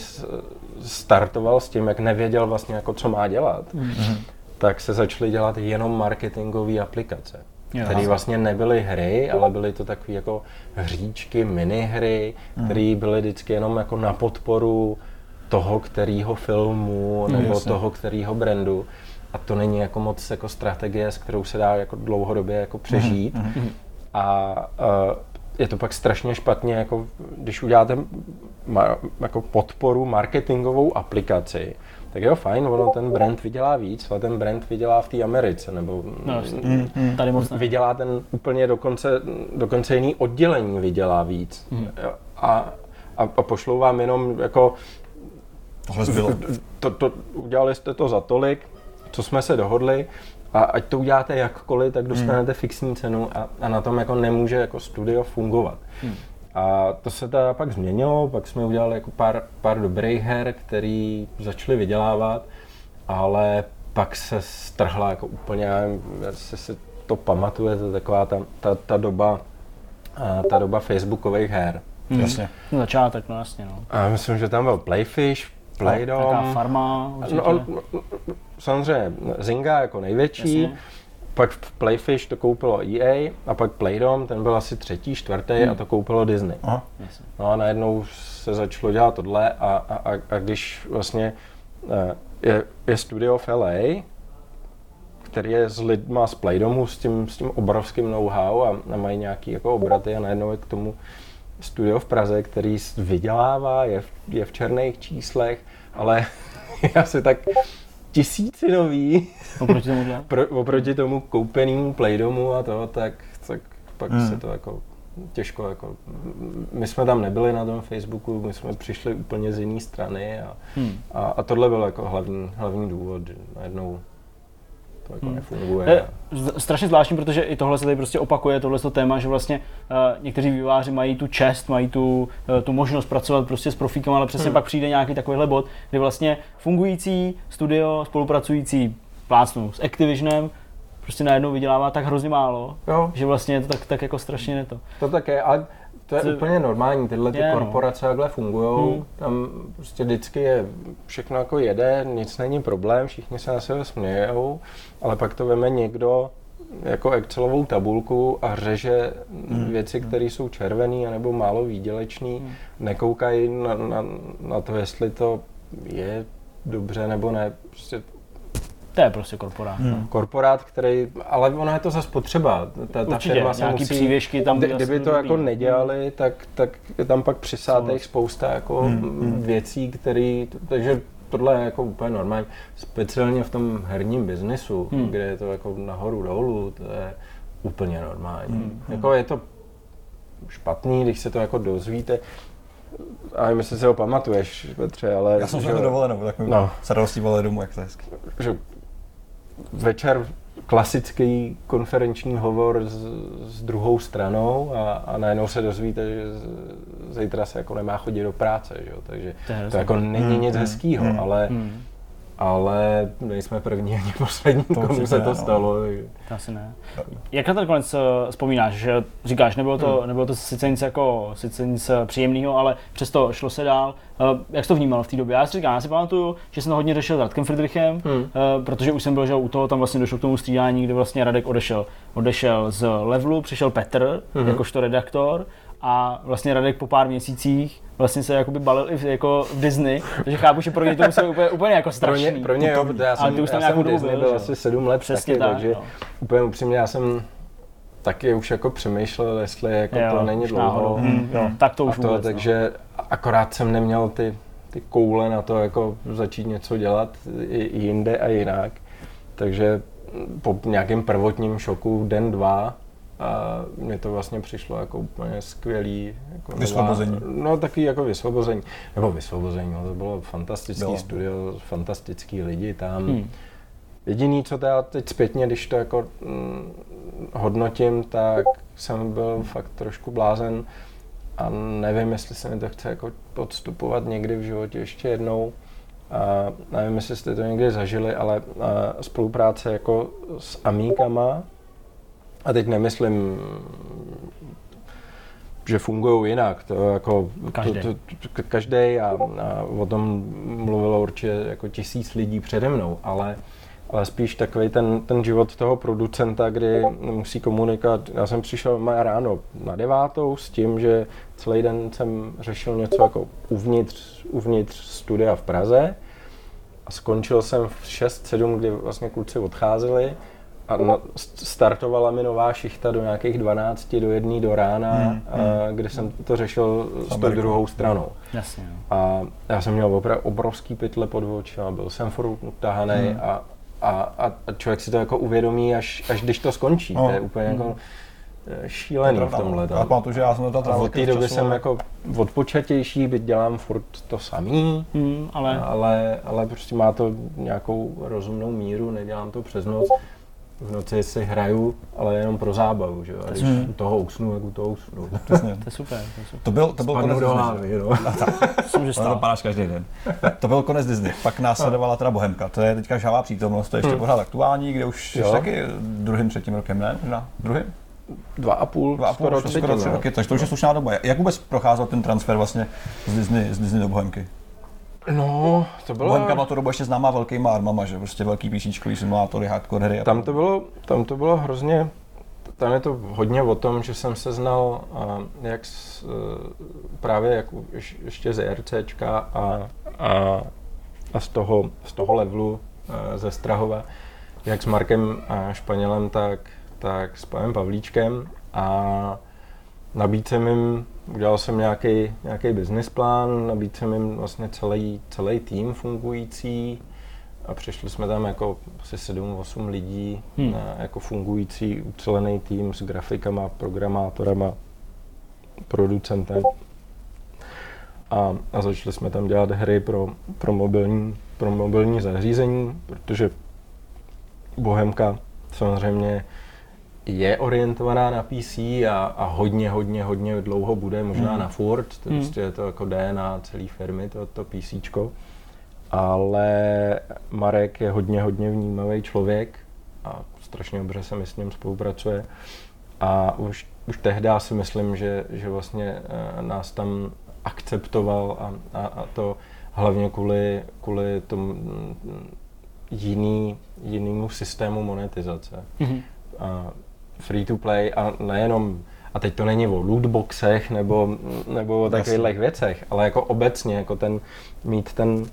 startoval s tím, jak nevěděl vlastně jako co má dělat, mm-hmm. tak se začaly dělat jenom marketingové aplikace. Které vlastně nebyly hry, ale byly to takové jako hříčky, minihry, které byly vždycky jenom jako na podporu toho, kterého filmu nebo jasně. toho, kterého brandu. A to není jako moc jako strategie, s kterou se dá jako dlouhodobě jako přežít. A uh, je to pak strašně špatně, jako když uděláte ma, jako podporu marketingovou aplikaci, tak jo, fajn, ono ten brand vydělá víc, ale ten brand vydělá v té Americe, nebo No, jasně. Tady moc ne. vydělá ten úplně dokonce, dokonce jiný oddělení vydělá víc. Jo, A, a, a pošlou vám jenom jako Tohle zbylo. to, to, udělali jste to za tolik, co jsme se dohodli, a ať to uděláte jakkoliv, tak dostanete fixní cenu a, a na tom jako nemůže jako studio fungovat. A to se teda pak změnilo, pak jsme udělali jako pár, pár dobrých her, který začaly vydělávat, ale pak se strhla jako úplně, jestli si to pamatujete, taková ta, ta, ta doba, a ta doba facebookových her. Hmm. Jasně. No, začátek, no jasně, no. A myslím, že tam byl Playfish, Playdom. Taká farma určitě. No, on, samozřejmě Zynga jako největší, Jasně. pak v Playfish to koupilo EA a pak Playdom, ten byl asi třetí, čtvrtý Hmm. a to koupilo Disney. Aha. Jasně. No a najednou se začalo dělat tohle a, a, a, a když vlastně eh, je, je studio v LA, který je s lidma z Playdomu, s tím, s tím obrovským know-how a, a mají nějaký jako obraty a najednou je k tomu studio v Praze, který vydělává, je, v- je v černých číslech, ale je asi tak tisícinový Oproti tomuhle. pro, oproti tomu koupenému Playdomu a to, tak, tak pak hmm. se to jako těžko jako, my jsme tam nebyli na tom Facebooku, my jsme přišli úplně z jiné strany a, Hmm. a, a tohle byl jako hlavní, hlavní důvod, že najednou to jako Hmm. nefunguje. Je strašně zvláštní, protože i tohle se tady prostě opakuje, tohle to téma, že vlastně uh, někteří vývojáři mají tu čest, mají tu, uh, tu možnost pracovat prostě s profíkem, ale přesně Hmm. pak přijde nějaký takovýhle bod, kdy vlastně fungující studio, spolupracující plácnu s Activisionem, prostě najednou vydělává tak hrozně málo, Jo, že vlastně je to tak, tak jako strašně neto. to tak je, ale to je To- úplně normální, tyhle ty Je, no. korporace takhle fungují, Hmm. tam prostě vždycky je, všechno jako jede, nic není problém, všichni se na sebe smějou, ale pak to veme někdo jako Excelovou tabulku a řeže Hmm. věci, které jsou červený anebo málo výdělečný, nekoukají na, na, na to, jestli to je dobře nebo ne, prostě To je prostě korporát. Hmm. no. korporát, který, ale ono je to zase potřeba. Ta, ta Určitě, firma se nějaký musí, přívěšky tam kdy, kdyby to jako nedělali, tak, tak je tam pak přisátých Souhlas. spousta jako Hmm, věcí, které, takže tohle je jako úplně normální. Speciálně v tom herním biznisu, Hmm. kde je to jako nahoru dolů, to je úplně normální. Hmm. Jako je to špatný, když se to jako dozvíte, a nevím, jestli si ho pamatuješ, Petře, ale... Já jsem že- se dovolenou, tak mi No. s radostí domů, jak to je hezky. že večer klasický konferenční hovor s, s druhou stranou a, a najednou se dozvíte, že zítra se jako nemá chodit do práce, že jo? takže To je to jako není Hmm, nic hmm, hezkýho, hmm, ale, Hmm, ale nejsme první ani poslední, To komu se ne, to no. stalo. to asi ne. Jak na ten konec eh, vzpomínáš, že říkáš, nebylo to, Hmm. nebylo to sice nic, jako, sice nic eh, příjemného, ale přesto šlo se dál. Eh, Jak jsi to vnímal v té době? Já si říkám, já si pamatuju, že jsem to hodně řešil s Radkem Friedrichem, Hmm. protože už jsem byl, že u toho tam vlastně došlo k tomu střídání, kdy vlastně Radek odešel. Odešel z levelu, přišel Petr, Mhm. jakožto redaktor, a vlastně Radek po pár měsících vlastně se jakoby balil i v, jako v Disney, takže chápu, že pro ně to muselo úplně, úplně jako Pro strašný. ně, pro ně jo, protože já Ale jsem, ty už tam já jsem Disney byl, byl že asi sedm let Přesně taky, tak, takže no. úplně upřímně já jsem taky už jako přemýšlel, jestli jako Jo, to není dlouho. náhodou. Hm, jo, tak to a už to, vůbec, no. takže akorát jsem neměl ty, ty koule na to jako začít něco dělat i jinde a jinak. Takže po nějakém prvotním šoku den, dva, a mně to vlastně přišlo jako úplně skvělý. Jako nová- Vysvobození. No takový jako vysvobození. Nebo vysvobození, no, to bylo fantastický Bylo. studio, fantastický lidi tam. Hmm. Jediný, co teda teď zpětně, když to jako mm, hodnotím, tak jsem byl fakt trošku blázen a nevím, jestli se mi to chce jako podstupovat někdy v životě ještě jednou. A nevím, jestli jste to někdy zažili, ale spolupráce jako s amíkama, a teď nemyslím, že fungují jinak, to jako Každý. To, to, to, každý a, a o tom mluvilo určitě jako tisíc lidí přede mnou, ale ale spíš takový ten, ten život toho producenta, kdy musí komunikovat. Já jsem přišel má ráno na devátou s tím, že celý den jsem řešil něco jako uvnitř, uvnitř studia v Praze a skončil jsem v 6-7, kdy vlastně kluci odcházeli a na, startovala mi nová šichta do nějakých 12 do 1 do rána, Hmm, a, kde jsem to řešil s tou druhou stranou. Jasně, no. A já jsem měl opravdu obrovský pytle pod očima, byl jsem furt utahaný Hmm. a, a, a, člověk si to jako uvědomí, až, až když to skončí. No. To je úplně jako eh, šílený v tomhle. Já pamatuju, že já jsem to trávil od té doby jsem jako odpočatější, byť dělám furt to samý, Hmm, ale ale, ale prostě má to nějakou rozumnou míru, nedělám to přes noc. V noci si hraju, ale jenom pro zábavu, že jo? A když u toho usnu, tak u toho usnu. Přesně. To je super, to je super. To byl, to byl Padnu konec do Disney. hlavy, no. To se může Ale to každý den. To byl konec Disney. Pak následovala teda Bohemka. To je teďka žává přítomnost, to je ještě pořád aktuální, kde už jsi Jo. taky druhým, třetím rokem, ne? Možná druhým? Dva a půl, Dva a půl, skoro skoro, třetí, skoro tři no. roky, takže to už je slušná doba. Jak vůbec procházel ten transfer vlastně z Disney, z Disney do Bohemky? No, to bylo... Bohemka byla tu dobu ještě známá velkýma armama, že prostě velký písničkový simulátory, hardcore hry. Tam to bylo, tam to bylo hrozně, tam je to hodně o tom, že jsem se znal jak s, eh, právě jak ješ- ještě z ERCčka a, a, a z, toho, z toho levelu eh, ze Strahova, jak s Markem a Španělem, tak, tak s panem Pavlíčkem a nabídl jsem jim, udělal jsem nějaký, nějaký business plán, nabídl jsem jim vlastně celý, celý tým fungující, a přišli jsme tam jako asi 7-8 lidí, Hmm. na, jako fungující ucelený tým s grafikama, programátorama, producentem. A, a začali jsme tam dělat hry pro, pro, mobilní, pro mobilní zařízení, protože Bohemka samozřejmě je orientovaná na PC a, a hodně, hodně, hodně dlouho bude, možná Hmm. na furt, to Hmm. prostě je to jako DNA celé firmy, to, to PCčko ale Marek je hodně, hodně vnímavý člověk a strašně dobře se mi s ním spolupracuje. A už, už tehdy si myslím, že, že vlastně eh, nás tam akceptoval a, a, a to hlavně kvůli, kvůli tomu mm, jiný, jinému systému monetizace. Mhm. A free to play a nejenom a teď to není o lootboxech nebo, nebo o takových věcech, ale jako obecně, jako ten, mít ten,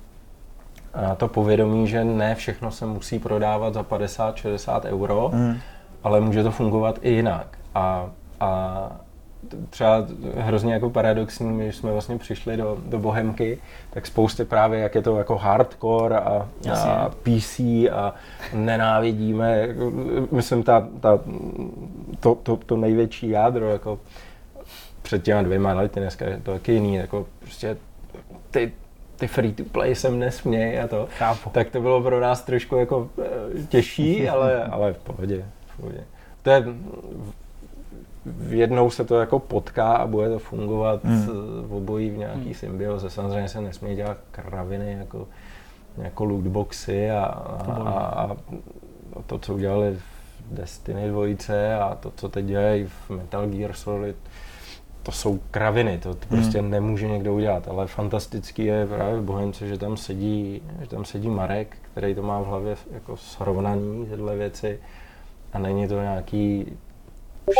a to povědomí, že ne všechno se musí prodávat za 50-60 euro, Mm. ale může to fungovat i jinak. A, a třeba hrozně jako paradoxní, když jsme vlastně přišli do, do Bohemky, tak spousty právě, jak je to jako hardcore a, Jasně. a PC a nenávidíme, myslím, ta, ta, to, to, to největší jádro, jako před těma dvěma lety, dneska je to taky jiný, jako prostě ty, ty free to play sem nesměj a to. Chápu. Tak to bylo pro nás trošku jako eh, těžší, ale, ale v pohodě, v pohodě. To je, jednou se to jako potká a bude to fungovat Hmm. hmm. v obojí v nějaký symbioze. Samozřejmě se nesmí dělat kraviny jako, jako lootboxy a, a, a, a to, co udělali v Destiny 2 a to, co teď dělají v Metal Gear Solid, to jsou kraviny, to, to prostě Hmm. nemůže někdo udělat, ale fantastický je právě v Bohemce, že tam sedí, že tam sedí Marek, který to má v hlavě jako srovnaný tyhle věci a není to nějaký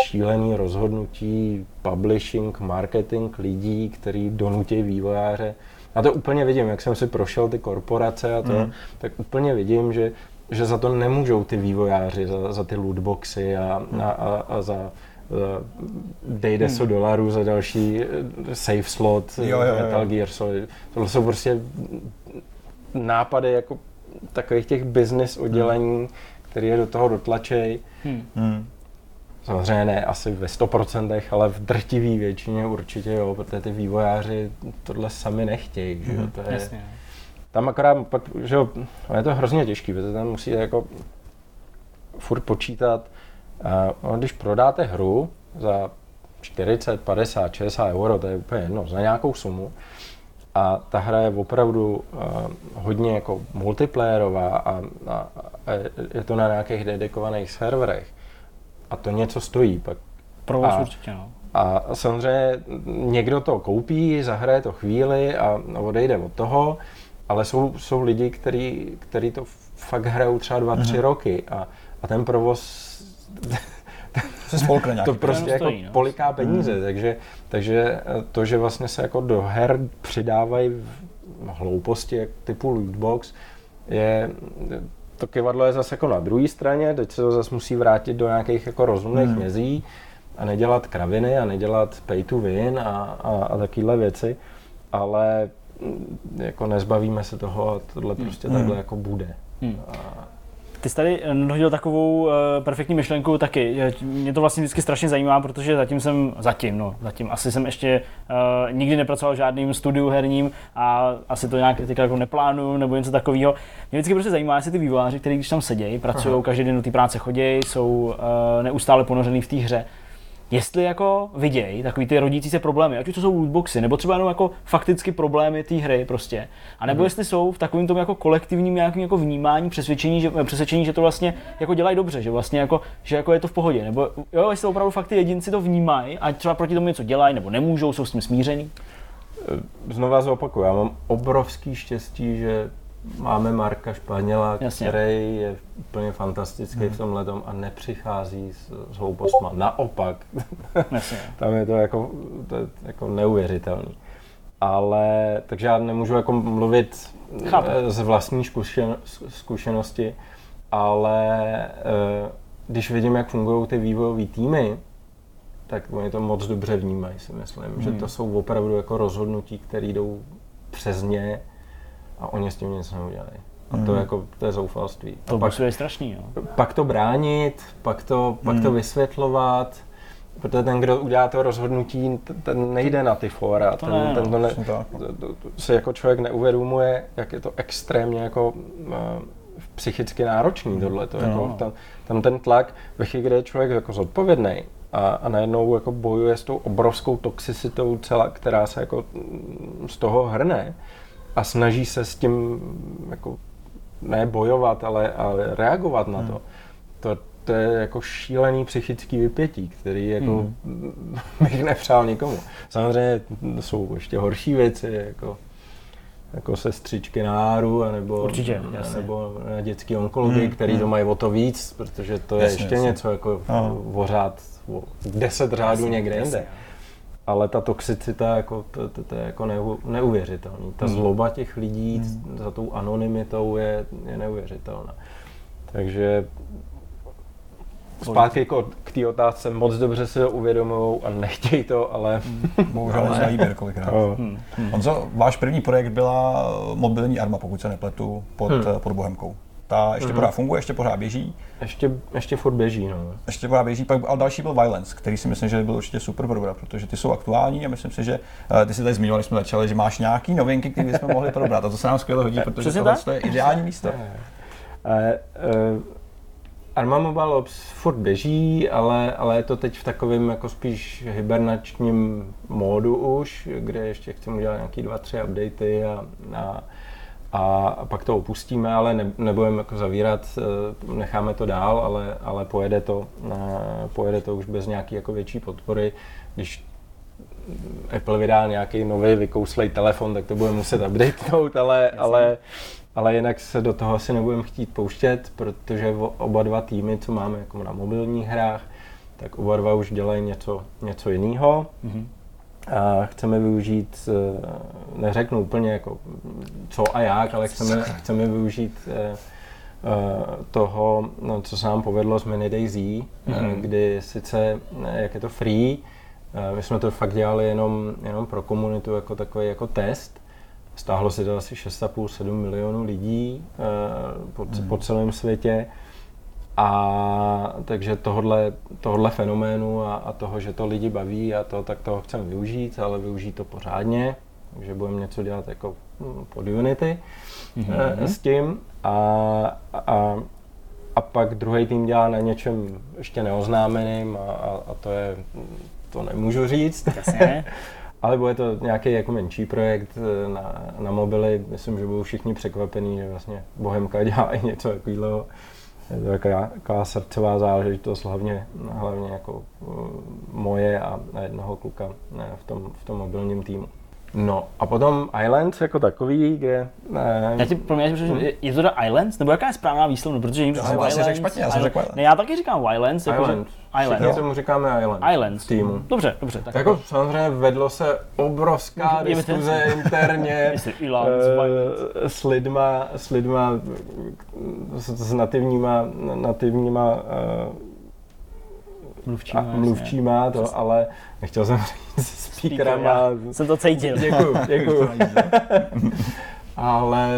šílený rozhodnutí, publishing, marketing lidí, který donutí vývojáře. Já to úplně vidím, jak jsem si prošel ty korporace a to, Mm. mm. tak úplně vidím, že, že za to nemůžou ty vývojáři, za, za ty lootboxy a, a, a, a za, dej 10 dolarů za další eh, safe slot, Jo, jo, jo. Metal Gear Solid. Tohle jsou prostě nápady jako takových těch business oddělení, které je do toho dotlačej. Hm. Mm. Samozřejmě ne asi ve 100%, ale v drtivý většině určitě jo, protože ty vývojáři tohle sami nechtějí, že jo, Mhm. to je, Jasně. tam akorát pak, že jo, je to hrozně těžký, protože tam musíte jako furt počítat, uh, když prodáte hru za 40, 50, 60 euro, to je úplně jedno, za nějakou sumu, a ta hra je opravdu uh, hodně jako multiplayerová a, a, a je to na nějakých dedikovaných serverech a to něco stojí, pak Pro vás A- určitě, no. a samozřejmě někdo to koupí, zahraje to chvíli a odejde od toho, ale jsou, jsou lidi, který, který to fakt hrajou třeba dva, tři roky a, a ten provoz Se spolkne nějaký. to prostě jako stojí, no. poliká peníze, takže, takže to, že vlastně se jako do her přidávají v- hlouposti jak typu lootbox, je, to kivadlo je zase jako na druhé straně, teď se to zase musí vrátit do nějakých jako rozumných Hmm. mezí a nedělat kraviny a nedělat pay to win a, a, a takovéhle věci, ale mm, jako nezbavíme se toho a tohle prostě Hmm. takhle jako bude. Hm. A, Ty jsi tady hodil takovou uh, perfektní myšlenku taky. Mě to vlastně vždycky strašně zajímá, protože zatím jsem, zatím, no, zatím asi jsem ještě uh, nikdy nepracoval v žádným studiu herním a asi to nějak teďka jako neplánuju nebo něco takového. Mě vždycky prostě zajímá, jestli ty vývojáři, kteří když tam sedějí, pracují, každý den do té práce chodí, jsou uh, neustále ponořený v té hře, jestli jako vidějí takový ty rodící se problémy, ať už to jsou lootboxy, nebo třeba jenom jako fakticky problémy té hry prostě, a nebo mm. jestli jsou v takovém tom jako kolektivním nějakým jako vnímání, přesvědčení, že, přesvědčení, že to vlastně jako dělají dobře, že vlastně jako, že jako je to v pohodě, nebo jo, jestli opravdu fakt ty jedinci to vnímají a třeba proti tomu něco dělají, nebo nemůžou, jsou s tím smíření. Znova zopakuju, já mám obrovský štěstí, že máme Marka Španěla, Jasně. který je úplně fantastický hmm. v tomhle a nepřichází s, s hloupostma. Naopak, Jasně. tam je to jako, to je jako neuvěřitelný. Ale, takže já nemůžu jako mluvit Chápu. z vlastní zkušen, zkušenosti, ale eh, když vidím, jak fungují ty vývojové týmy, tak oni to moc dobře vnímají, si myslím, hmm. že to jsou opravdu jako rozhodnutí, které jdou přes ně a oni s tím nic neudělají. A to, mm. jako, to je zoufalství. To pak, je strašný. Jo. Pak to bránit, pak to, pak mm. to vysvětlovat, protože ten, kdo udělá to rozhodnutí, ten nejde na ty fora. To ten, ne, ten, to ne, to, to, si jako člověk neuvědomuje, jak je to extrémně jako uh, psychicky náročný tohle. To, jako, tam, tam ten tlak, ve chvíli, kdy je člověk jako zodpovědný, a, a najednou jako bojuje s tou obrovskou toxicitou, celá, která se jako z toho hrne, a snaží se s tím jako ne bojovat, ale, ale reagovat na to. Hmm. to. To je jako šílený psychický vypětí, který jako hmm. bych nepřál nikomu. Samozřejmě jsou ještě horší věci, jako jako sestřičky na áru, anebo, Určitě, nebo na dětský onkologii, hmm, který hmm. to mají o to víc, protože to je jasně, ještě jasně. něco jako vořád o deset řádů někde jinde ale ta toxicita, jako, to, to, to je jako neuvěřitelný. Ta hmm. zloba těch lidí hmm. za tou anonymitou je, je neuvěřitelná. Takže zpátky jako k té otázce, moc dobře si to uvědomují a nechtějí to, ale... Hmm. Bohužel ale... výběr kolikrát. Oh. Hmm. Honzo, váš první projekt byla mobilní arma, pokud se nepletu, pod, hmm. pod Bohemkou. Ta ještě mm-hmm. pořád funguje, ještě pořád běží. Ještě, ještě furt běží, no. Ještě pořád běží, pak, ale další byl Violence, který si myslím, že byl určitě super probrat, protože ty jsou aktuální a myslím si, že uh, ty si tady zmiňovali, jsme začali, že máš nějaký novinky, které jsme mohli probrat a to se nám skvěle hodí, protože tohle je ideální místo. Uh, uh, Arma Mobile Ops furt běží, ale, ale je to teď v takovém jako spíš hibernačním módu už, kde ještě chceme udělat nějaký dva, tři updaty a, a a pak to opustíme, ale ne, nebudeme jako zavírat, eh, necháme to dál, ale, ale pojede, to, eh, pojede to už bez nějaký jako větší podpory. Když Apple vydá nějaký nový vykouslej telefon, tak to budeme muset updatenout, ale, ale, ale jinak se do toho asi nebudeme chtít pouštět, protože oba dva týmy, co máme jako na mobilních hrách, tak oba dva už dělají něco, něco jiného. Mm-hmm a chceme využít, eh, neřeknu úplně jako co a jak, ale chceme, chceme využít eh, eh, toho, no, co se nám povedlo s Mini DayZ, mm-hmm. kdy sice, jak je to free, my jsme to fakt dělali jenom, jenom pro komunitu jako takový jako test, stáhlo si to asi 6,5-7 milionů lidí po, mm. po celém světě, a takže tohle, tohle fenoménu a, a toho, že to lidi baví a to, tak toho chceme využít, ale využít to pořádně. Takže budeme něco dělat jako hm, pod Unity mm-hmm. s tím. A, a, a pak druhý tým dělá na něčem ještě neoznámeným a, a, a to je, to nemůžu říct. Jasně. ale bude to nějaký jako menší projekt eh, na, na mobily. Myslím, že budou všichni překvapení, že vlastně Bohemka dělá i něco takového je to taková, taková srdcová záležitost, hlavně, hlavně jako uh, moje a jednoho kluka ne, v, tom, v tom mobilním týmu. No a potom Islands jako takový, kde... Ne, já ti promiň, že je, je to Islands? Nebo jaká je správná výslovnost? Protože někdo říká Islands. Řekl špatně, já jsem řekl Ne, já taky říkám Islands. Jako Islands. Islands. Všichni tomu říkáme Islands. Islands. Týmu. Dobře, dobře. Tak jako samozřejmě vedlo se obrovská diskuze interně uh, s lidma, s lidma, s, s nativníma, nativníma uh, mluvčíma, a mluvčíma to, ale nechtěl jsem říct speakerama. Jsem to cítil. Děkuju, děkuju. ale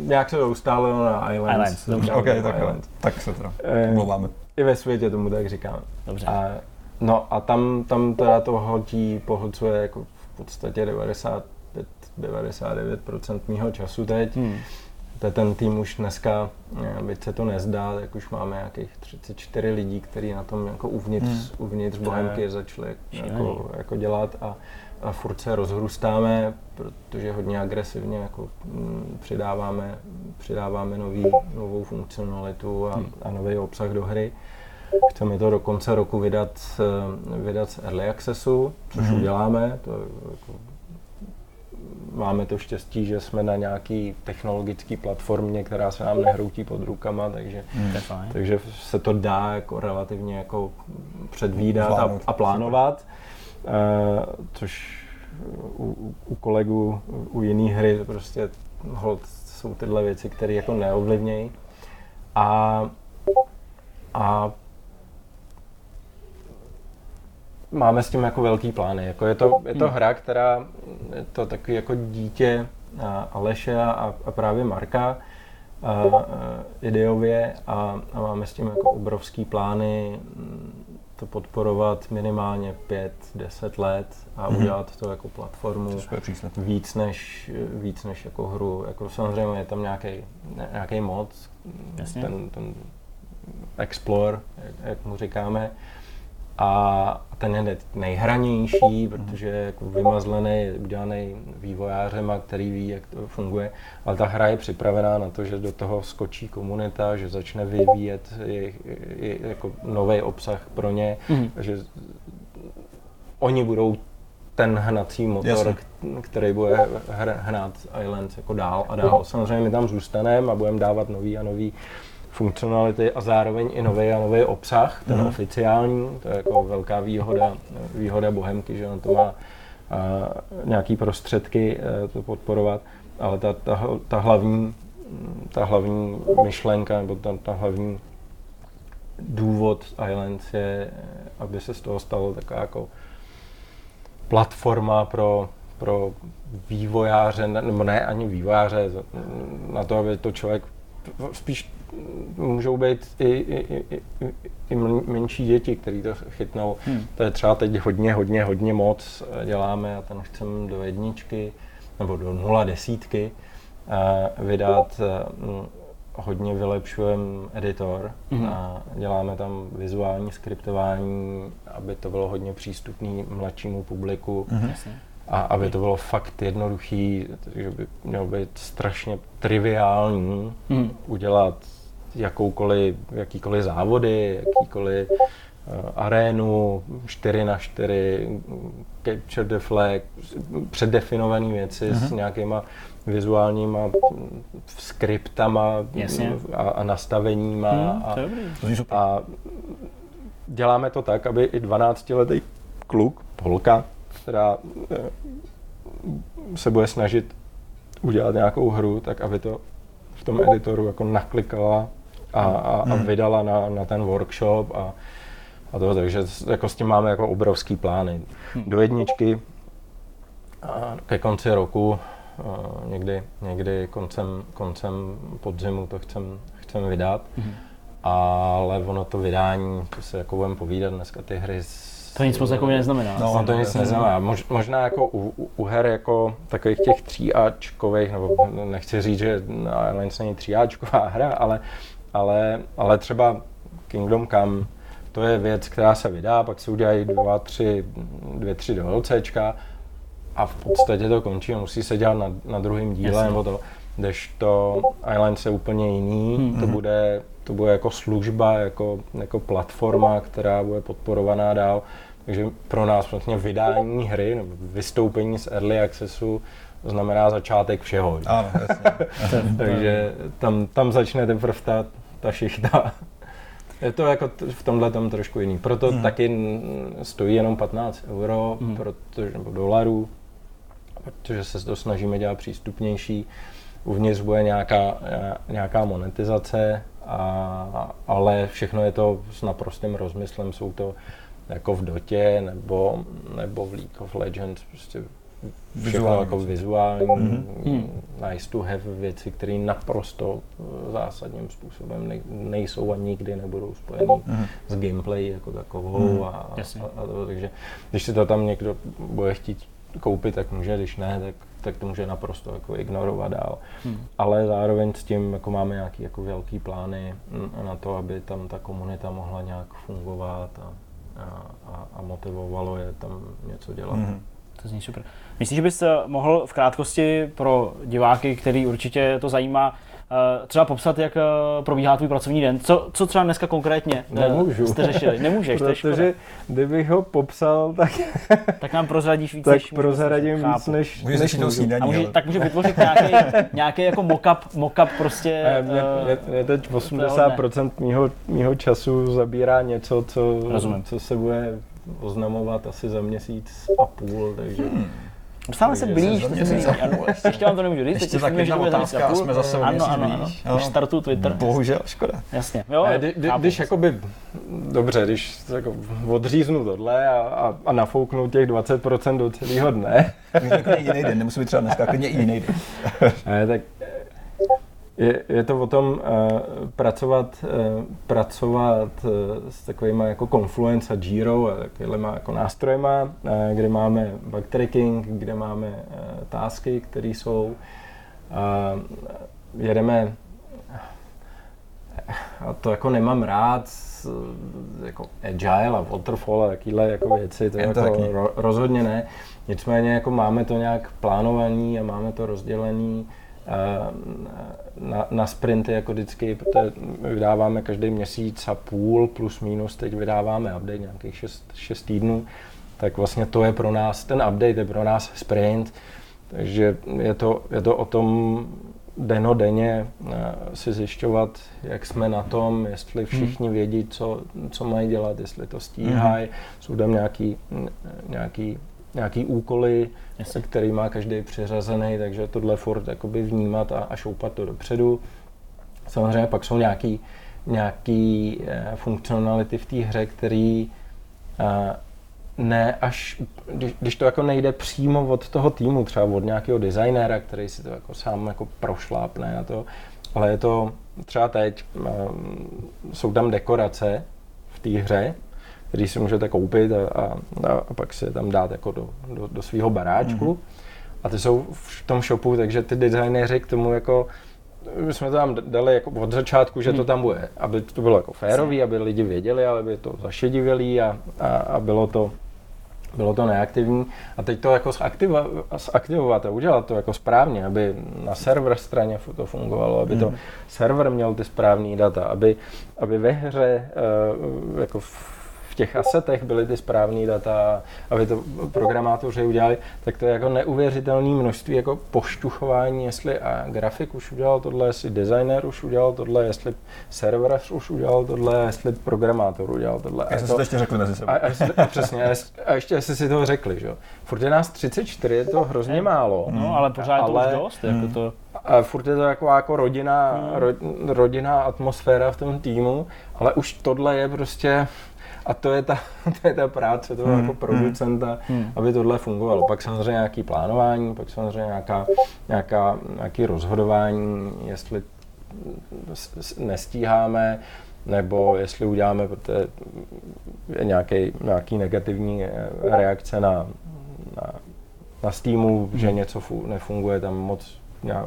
nějak se to ustálilo na Islands. Islands, dobře. OK, Islands. tak, jo. tak se teda Eh, omlouváme. I ve světě tomu tak říkáme. Dobře. A, no a tam, tam teda to hodí pohlcuje jako v podstatě 95, 99% mýho času teď. Hmm. To ten tým už dneska, eh, byť se to nezdá, tak už máme nějakých 34 lidí, kteří na tom jako uvnitř, Hmm. uvnitř Bohemky začali jako, jako dělat a, a furt se rozhrůstáme, protože hodně agresivně jako mm, přidáváme, přidáváme nový, novou funkcionalitu a, a nový obsah do hry. Chceme to do konce roku vydat, eh, vydat z Early Accessu, což uděláme. To, jako, máme to štěstí, že jsme na nějaký technologické platformě, která se nám nehroutí pod rukama, takže, fajn. takže se to dá jako relativně jako předvídat a, a plánovat. Uh, což u, u- kolegů u jiné hry prostě hold, jsou tyhle věci, které jako neovlivnějí. A, a máme s tím jako velký plány. Jako je, to, je to hra, která je to takový jako dítě a Aleše a, a právě Marka a, a, ideově a, a máme s tím jako obrovský plány to podporovat minimálně 5-10 let a Mhm. udělat to jako platformu To víc než, víc než jako hru. Jako samozřejmě je tam nějaký, nějaký mod, Jasně. ten, ten Explore, jak, jak mu říkáme. A ten je nejhranější, protože je jako vymazlený, udělaný vývojářem, a který ví, jak to funguje. Ale ta hra je připravená na to, že do toho skočí komunita, že začne vyvíjet je, je, jako nový obsah pro ně, Mhm. že oni budou ten hnací motor, Jasně. k- který bude hnát Islands jako dál a dál. Samozřejmě my tam zůstaneme a budeme dávat nový a nový funkcionality a zároveň i nový a nový obsah, ten Mhm. oficiální, to je jako velká výhoda, výhoda Bohemky, že on to má a, nějaký prostředky eh, to podporovat, ale ta, ta, ta hlavní ta hlavní myšlenka nebo ta, ta hlavní důvod Islands je, aby se z toho stalo taková jako platforma pro, pro vývojáře, ne- nebo ne ani vývojáře, na to, aby to člověk spíš můžou být i, i, i, i, i men- menší děti, který to chytnou. Hmm. To je třeba teď hodně, hodně, hodně moc eh, děláme a ten chcem do jedničky nebo do nula desítky eh, vydat. eh, Hodně vylepšujeme editor Mhm. a děláme tam vizuální skriptování, aby to bylo hodně přístupné mladšímu publiku. Jasně. a aby to bylo fakt jednoduchý, takže by mělo být strašně triviální Mhm. udělat jakoukoliv, jakýkoliv závody, jakýkoliv uh, arénu, 4 na 4 capture the flag, předdefinované věci s nějakýma vizuálníma mm, skriptama Jasně. a, a nastaveníma. Hmm, a, to a děláme to tak, aby i 12-letý kluk, holka, která eh, se bude snažit udělat nějakou hru, tak aby to v tom editoru jako naklikala a, a, a Hmm. vydala na, na ten workshop a, a to, takže s- jako s tím máme jako obrovský plány. Do jedničky a ke konci roku, a někdy, někdy koncem, koncem podzimu to chcem, chcem vydat, ale ono to vydání, to se jako budeme povídat dneska ty hry To nic moc jako neznamená. No. No, to nic neznamená. Mož, možná jako u, u, u her jako takových těch tříáčkových, nebo nechci říct, že Islands není tříáčková hra, ale, ale, ale třeba Kingdom Come, to je věc, která se vydá, pak se udělají dva, tři, dvě, tři DLCčka a v podstatě to končí a musí se dělat na, na druhém díle, Jasně. nebo to, kdežto Islands je úplně jiný, Hmm. to bude to bude jako služba, jako, jako platforma, která bude podporovaná dál. Takže pro nás vlastně vydání hry nebo vystoupení z Early Accessu znamená začátek všeho. Ano, jasně. Takže tam, tam začne teprve ta, ta šichta. Je to jako t- v tomhle tom trošku jiný. Proto Mhm. taky stojí jenom 15 euro, Mhm. protože, nebo dolarů, protože se to snažíme dělat přístupnější. Uvnitř bude nějaká, nějaká monetizace, a, ale všechno je to s naprostým rozmyslem. Jsou to jako v Dotě nebo, nebo v League of Legends, prostě Vizuální jako vizuální, Mhm. Mhm. nice to have věci, které naprosto zásadním způsobem ne, nejsou a nikdy nebudou spojený mm-hmm. s gameplay jako takovou. Mm, a, a, a to, takže když si to tam někdo bude chtít koupit, tak může, když ne, tak, tak to může naprosto jako ignorovat dál. Hmm. Ale zároveň s tím jako máme nějaké jako velký plány na to, aby tam ta komunita mohla nějak fungovat a, a, a motivovalo je tam něco dělat. Hmm. To zní super. Myslíš, že bys eh, mohl v krátkosti pro diváky, který určitě to zajímá, Eh, třeba popsat, jak eh, probíhá tvůj pracovní den. Co, co třeba dneska konkrétně Nemůžu. jste řešili? Nemůžeš, Protože kdybych ho popsal, tak... tak nám prozradíš víc, tak než prozradím víc, než, Můžeš než můžu. Snídaní, A může, tak může vytvořit nějaký, nějaký jako mock-up, mock-up prostě... Mě, mě, mě teď 80% mýho, mýho času zabírá něco, co, co se bude oznamovat asi za měsíc a půl, takže... Hmm. Dostáváme se blíž, ještě vám to nemůžu říct. Ještě tak jedna otázka a jsme zase ano, ano, ano. Už startuju Twitter. Bohužel, škoda. Jasně. Jo, kdy, kdy, když jakoby, dobře, když jako odříznu tohle a, a, a nafouknu těch 20% do celého dne. Můžeme jiný den, nemusí být třeba dneska, klidně i jiný den. ne, tak je, je to o tom uh, pracovat, uh, pracovat uh, s takovými jako Confluence a Jiro a takovými jako nástrojema, uh, kde máme bug tracking, kde máme uh, tásky, které jsou. Uh, jedeme, a to jako nemám rád, jako agile a waterfall a takovéhle jako věci, to jako ro, rozhodně ne. Nicméně jako máme to nějak plánovaný a máme to rozdělený na, na sprinty jako vždycky, protože vydáváme každý měsíc a půl plus minus, teď vydáváme update nějakých 6, 6 týdnů, tak vlastně to je pro nás, ten update je pro nás sprint, takže je to, je to o tom denodenně si zjišťovat, jak jsme na tom, jestli hmm. všichni vědí, co, co mají dělat, jestli to stíhají, hmm. jsou tam nějaký, nějaký nějaký úkoly, Jasně. který má každý přiřazený, takže tohle furt jakoby vnímat a, a šoupat to dopředu. Samozřejmě pak jsou nějaký, nějaký eh, funkcionality v té hře, který eh, ne až, když, když to jako nejde přímo od toho týmu, třeba od nějakého designéra, který si to jako sám jako prošlápne a to, ale je to třeba teď, eh, jsou tam dekorace v té hře, který si můžete koupit a, a, a pak si je tam dát jako do, do, do svého baráčku. Mm-hmm. A ty jsou v tom shopu, takže ty designéři k tomu jako my jsme to tam dali jako od začátku, že to mhm. tam bude, aby to bylo jako férový, aby lidi věděli, ale by to zašedivělý a, a, a bylo to bylo to neaktivní a teď to jako zaktiva, zaktivovat a udělat to jako správně, aby na server straně to fungovalo, aby to mm. server měl ty správné data, aby, aby ve hře uh, jako v v těch asetech byly ty správné data, aby to programátoři udělali, tak to je jako neuvěřitelné množství jako poštuchování, jestli a grafik už udělal tohle, jestli designer už udělal tohle, jestli server už udělal tohle, jestli programátor udělal tohle. Já jsem to ještě řekl mezi sebou. A, a, a, přesně, a ještě jestli si to řekli, že jo. Furt je nás 34, je to hrozně málo. No, ale pořád ale, to už dost, jako to... A furt je to jako, jako rodina, hmm. ro, rodinná atmosféra v tom týmu, ale už tohle je prostě a to je ta, to je ta práce toho hmm. jako producenta, hmm. aby tohle fungovalo. Pak samozřejmě nějaký plánování, pak samozřejmě nějaká, nějaká, nějaký rozhodování, jestli nestíháme, nebo jestli uděláme, nějaký, nějaký negativní eh, reakce na, na, na Steamu, že hmm. něco nefunguje tam moc nějak,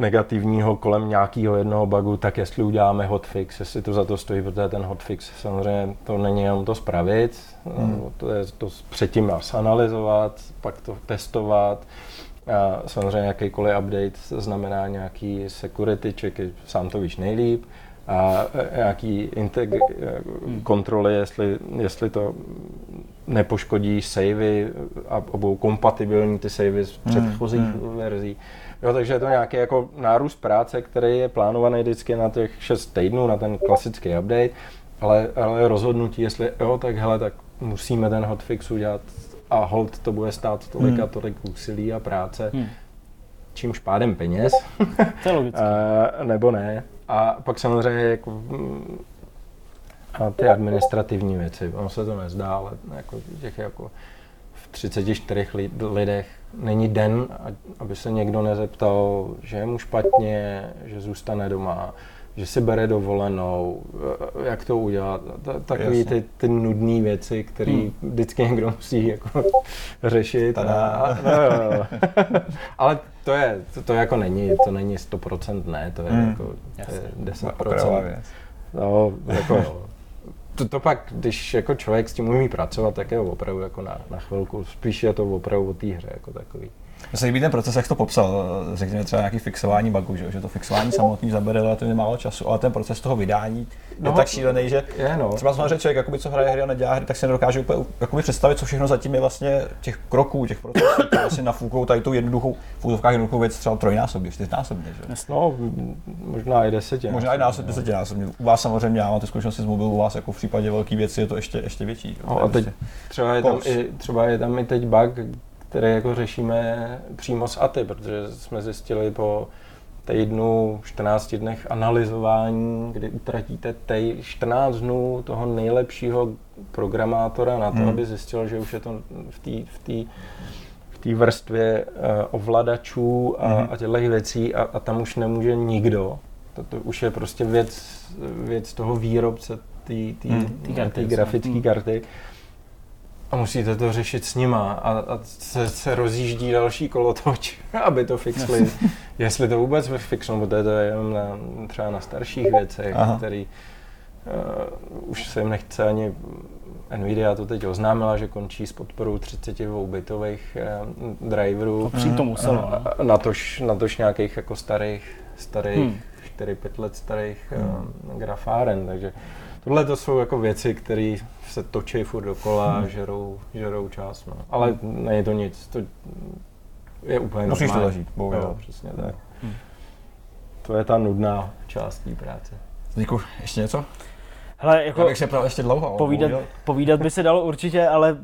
negativního kolem nějakého jednoho bugu, tak jestli uděláme hotfix, jestli to za to stojí, protože ten hotfix samozřejmě to není jenom to spravit, hmm. to je to předtím nás analyzovat, pak to testovat, a samozřejmě jakýkoliv update znamená nějaký security checky, sám to víš nejlíp, a nějaký integ- hmm. kontroly, jestli, jestli to nepoškodí savey a budou kompatibilní ty savey z hmm. předchozích hmm. verzí. Jo, takže je to nějaký jako nárůst práce, který je plánovaný vždycky na těch 6 týdnů, na ten klasický update, ale, ale rozhodnutí, jestli jo, tak hele, tak musíme ten hotfix udělat a hold to bude stát tolik hmm. a tolik úsilí a práce, hmm. čímž pádem peněz. to je logické. nebo ne. A pak samozřejmě jako, a ty administrativní věci, ono se to nezdá, ale jako těch jako 34 lidech není den, aby se někdo nezeptal, že je mu špatně, že zůstane doma, že si bere dovolenou, eh, jak to udělat. Ta- Takový Jasně. ty, ty nudné věci, které Hmm. vždycky někdo musí jako řešit. A, Tada. a, no, jo, jo. Ale to je, to, to jako není, to není 100% ne, to je Hmm. jako to je 10%. Okrajová věc. No, jako jo. To, to pak, když jako člověk s tím umí pracovat, tak je opravdu jako na, na chvilku. Spíš je to opravdu o té hře jako takový. Mně se líbí ten proces, jak jsi to popsal, řekněme třeba nějaký fixování bugů, že, že to fixování samotný zabere relativně málo času, ale ten proces toho vydání je No, tak šílený, že Je no. třeba samozřejmě člověk, jakoby, co hraje hry a nedělá hry, tak si nedokáže úplně jakoby, představit, co všechno zatím je vlastně těch kroků, těch procesů, které vlastně nafoukou tady tu jednoduchou, v úzovkách jednoduchou věc třeba trojnásobně, čtyřnásobně. Že? No, možná i desetě. Možná i násobně, desetinásobně. U vás samozřejmě, já mám ty zkušenosti z mobilu, u vás jako v případě velké věci je to ještě, ještě větší. že? No, je a teď prostě- třeba je, tam i, třeba je tam i teď bug, který jako řešíme přímo s ATY, protože jsme zjistili po týdnu, 14 dnech analyzování, kdy utratíte tej 14 dnů toho nejlepšího programátora na to, Hmm. aby zjistil, že už je to v té v tý, v té vrstvě uh, ovladačů a, Mhm. a těchto věcí a, a tam už nemůže nikdo. To, to už je prostě věc, věc toho výrobce té Hmm. Grafické hmm. karty. A musíte to řešit s nima a, a se, se rozjíždí další kolotoč, aby to fixli. Jestli to vůbec fixnou, protože to je jenom na, třeba na starších věcech, Aha. který uh, už se jim nechce ani Nvidia to teď oznámila, že končí s podporou 32-bitových uh, driverů. Přijít to muselo. no. A natož, natož nějakých jako starých, starých, Hmm. hmm. 4-5 let starých hmm. grafáren, takže tohle to jsou jako věci, které se točí furt dokola a žerou, žerou čas, no. Ale není to nic, to je úplně Musíš to normální. zažít, bohužel. Jo, přesně tak. Hmm. To je ta nudná část té práce. Zdeňku, ještě něco? Hele, Já jako bych se ptal ještě dlouho. povídat, bohužel- povídat by se dalo určitě, ale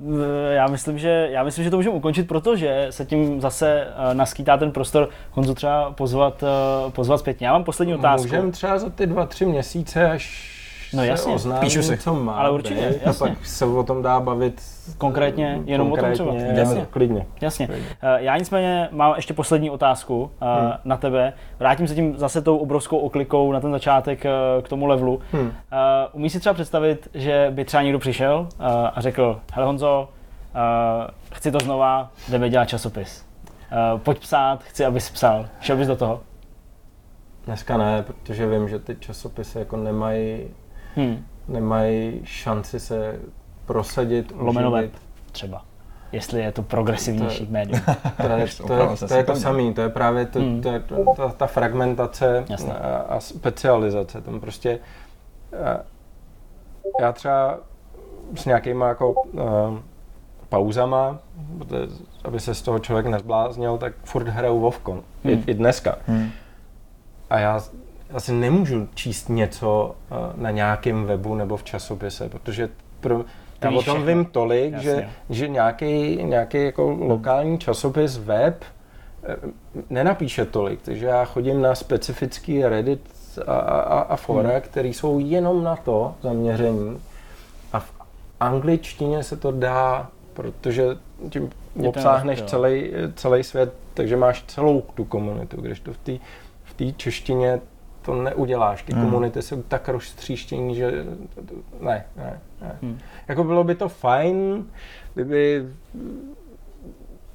eh, já myslím, že, já myslím, že to můžeme ukončit, protože se tím zase eh, naskýtá ten prostor Honzu třeba pozvat, eh, pozvat zpětně. Já mám poslední otázku. Můžeme třeba za ty dva, tři měsíce, až No se jasně, oznámí, píšu si. co má Ale určitě, být, jasně. a pak se o tom dá bavit Konkrétně, jenom o tom třeba. konkrétně, Jasně. klidně. Jasně. Klidně. Eh, Já nicméně mám ještě poslední otázku eh, Hmm. na tebe. Vrátím se tím zase tou obrovskou oklikou na ten začátek eh, k tomu levelu. Hmm. Umíš si třeba představit, že by třeba někdo přišel a řekl, hele Honzo, chci to znova, jdeme dělat časopis. Pojď psát, chci, abys psal. Šel bys do toho? Dneska ne, protože vím, že ty časopisy jako nemají, Hm. nemají šanci se prosadit, Lomeno web třeba. Jestli je to progresivnější To médium. To je, to, je, to, je to si samé, to je právě to, Hmm. to je, to, ta, ta fragmentace Jasně. a, a specializace. Tam prostě a, já třeba s nějakýma jako uh, pauzama, protože, aby se z toho člověk nezbláznil, tak furt hraju Vovko. Hmm. I, I dneska. Hmm. A já, já si nemůžu číst něco uh, na nějakém webu nebo v časopise, protože pro, já o tom vím tolik, Jasně. že, že nějaký, nějaký jako lokální časopis web eh, nenapíše tolik, takže já chodím na specifický Reddit a, a, a fora, Hmm. které jsou jenom na to zaměření. A v angličtině se to dá, protože tím to obsáhneš celý, celý svět, takže máš celou tu komunitu, když to v té v té češtině to neuděláš. Ty Hmm. komunity jsou tak roztříštění, že ne, ne, ne. Hmm. Jako bylo by to fajn, kdyby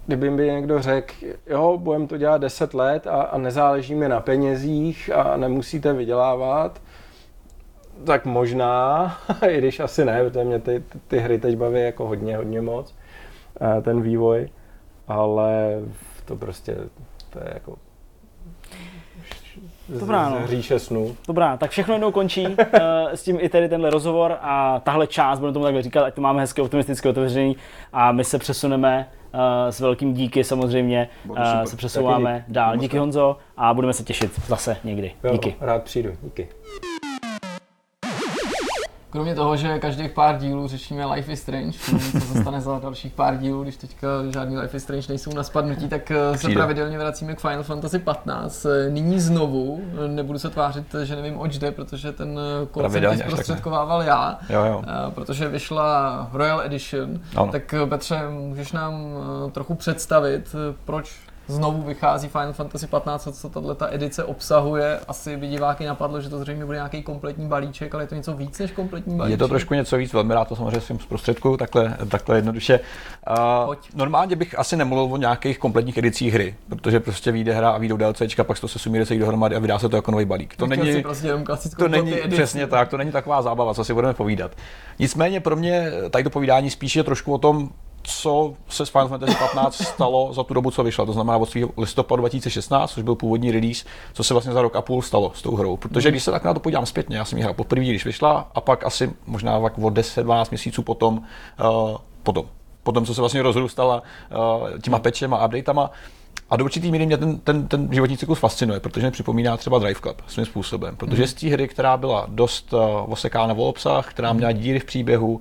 kdyby mi někdo řekl, jo, budeme to dělat 10 let a, a nezáleží mi na penězích a nemusíte vydělávat, tak možná, i když asi ne, protože mě ty, ty, hry teď baví jako hodně, hodně moc, eh, ten vývoj, ale to prostě, to je jako Dobrá, no. z hříše snů. Dobrá, tak všechno jednou končí uh, s tím i tedy tenhle rozhovor a tahle část, budeme tomu takhle říkat, ať to máme hezké optimistické otevření a my se přesuneme uh, s velkým díky samozřejmě, uh, se přesouváme Taky dál. Díky. Honzo a budeme se těšit zase někdy. Jo, Díky. Rád přijdu, díky. Kromě toho, že každých pár dílů řešíme Life is Strange, co se stane za dalších pár dílů, když teďka žádný Life is Strange nejsou na spadnutí, tak eh, se pravidelně vracíme k Final Fantasy 15. Eh, Nyní znovu, eh, nebudu se tvářit, že nevím oč jde, protože ten ne. zprostředkovával já, Jo, jo. protože vyšla Royal Edition. Ano. Tak Petře, můžeš nám trochu představit, proč znovu vychází Final Fantasy 15, co tato ta edice obsahuje. Asi by diváky napadlo, že to zřejmě bude nějaký kompletní balíček, ale je to něco víc než kompletní balíček. Je to trošku něco víc, velmi rád to samozřejmě svým zprostředku, takhle, takhle jednoduše. Uh, Pojď. normálně bych asi nemluvil o nějakých kompletních edicích hry, protože prostě vyjde hra a vyjdou DLCčka, pak to se sumíruje celý dohromady a vydá se to jako nový balík. To není, prostě jenom to není edici. přesně tak, to není taková zábava, co si budeme povídat. Nicméně pro mě tady to povídání spíš je trošku o tom, co se s Final Fantasy 15 stalo za tu dobu, co vyšla. To znamená od svého listopadu 2016, což byl původní release, co se vlastně za rok a půl stalo s tou hrou. Protože když se tak na to podívám zpětně, já jsem ji hrál poprvé, když vyšla, a pak asi možná tak o 10-12 měsíců potom, uh, potom, potom, co se vlastně rozrůstala uh, těma patchem a updatama, a do určitý míry mě ten, ten, ten životní cyklus fascinuje, protože mi připomíná třeba Drive Club svým způsobem. Protože z té hry, která byla dost uh, osekána o obsah, která měla díry v příběhu,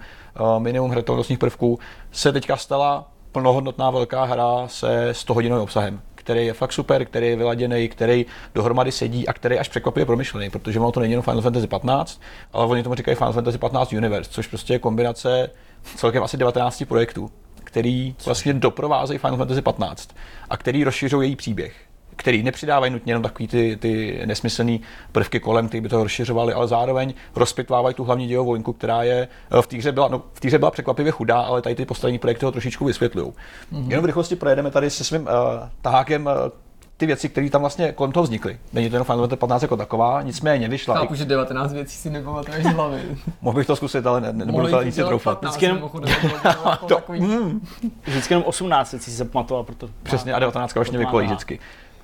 minimum hratelnostních prvků, se teďka stala plnohodnotná velká hra se 100 hodinovým obsahem který je fakt super, který je vyladěný, který dohromady sedí a který až překvapivě promyšlený, protože ono to není jenom Final Fantasy 15, ale oni tomu říkají Final Fantasy 15 Universe, což prostě je kombinace celkem asi 19 projektů, který vlastně doprovázejí Final Fantasy 15 a který rozšiřují její příběh který nepřidávají nutně jenom takový ty, ty nesmyslné prvky kolem, které by to rozšiřovaly, ale zároveň rozpitvávají tu hlavní dějovou linku, která je eh, v té hře byla, no, v té hře byla překvapivě chudá, ale tady ty poslední projekty ho trošičku vysvětlují. Mm-hmm. Jenom v rychlosti projedeme tady se svým uh, tahákem uh, ty věci, které tam vlastně kolem toho vznikly. Není to jenom Final Fantasy 15 jako taková, nicméně vyšla. Chápu, že 19 věcí si nepamatuješ z hlavy. Mohl bych to zkusit, ale ne, nebudu Mohli to nic troufat. 15, Vždycky jenom- to Mm, Vždycky jenom 18 si se pamatoval, proto... Přesně, a 19 už mě vykolí vždycky.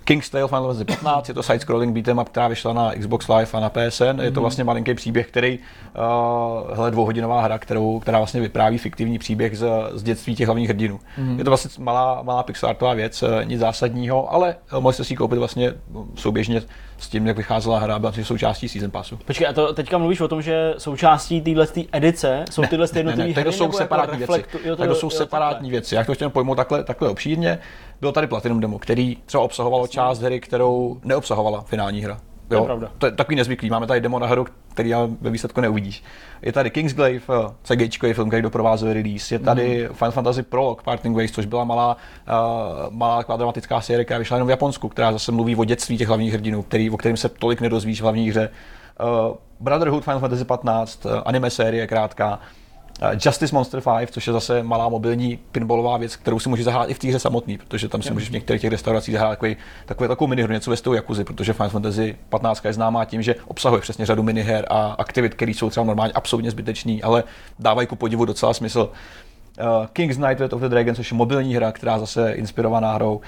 King's Tale Final Fantasy 15, je to side-scrolling beat'em up, která vyšla na Xbox Live a na PSN. Je to vlastně malinký příběh, který, uh, hele, dvouhodinová hra, kterou, která vlastně vypráví fiktivní příběh z, z dětství těch hlavních hrdinů. Je to vlastně malá, malá pixelartová věc, eh, nic zásadního, ale eh, mohli jste si ji koupit vlastně souběžně s tím, jak vycházela hra, byla to součástí Season Passu. Počkej, a to teďka mluvíš o tom, že součástí téhle edice jsou tyhle ty Ne, jednotlivé ne, hry, to jsou jako separátní věci. Tak to jsou separátní věci. Já to chtěl pojmout takhle, takhle obšírně. Bylo tady Platinum demo, který třeba obsahovalo část hry, kterou neobsahovala finální hra. Je pravda. To je takový nezvyklý. Máme tady demo na hru, který ale ve výsledku neuvidíš. Je tady Kingsglaive, eh, CGčkový film, který doprovázel release. Je tady Mhm. Final Fantasy Prologue, Parting Ways, což byla malá, uh, malá taková dramatická série, která vyšla jenom v Japonsku, která zase mluví o dětství těch hlavních hrdinů, který, o kterým se tolik nedozvíš v hlavní hře. Uh, Brotherhood Final Fantasy 15, uh, anime série krátká. Uh, Justice Monster 5, což je zase malá mobilní pinballová věc, kterou si můžeš zahrát i v té hře samotný, protože tam si můžeš v některých těch restauracích zahrát takový, takový, takovou minihru, něco ve stylu Jakuzy, protože Final Fantasy 15 je známá tím, že obsahuje přesně řadu miniher a aktivit, které jsou třeba normálně absolutně zbytečný, ale dávají ku podivu docela smysl. Uh, King's Knight of the Dragon, což je mobilní hra, která zase je inspirovaná hrou.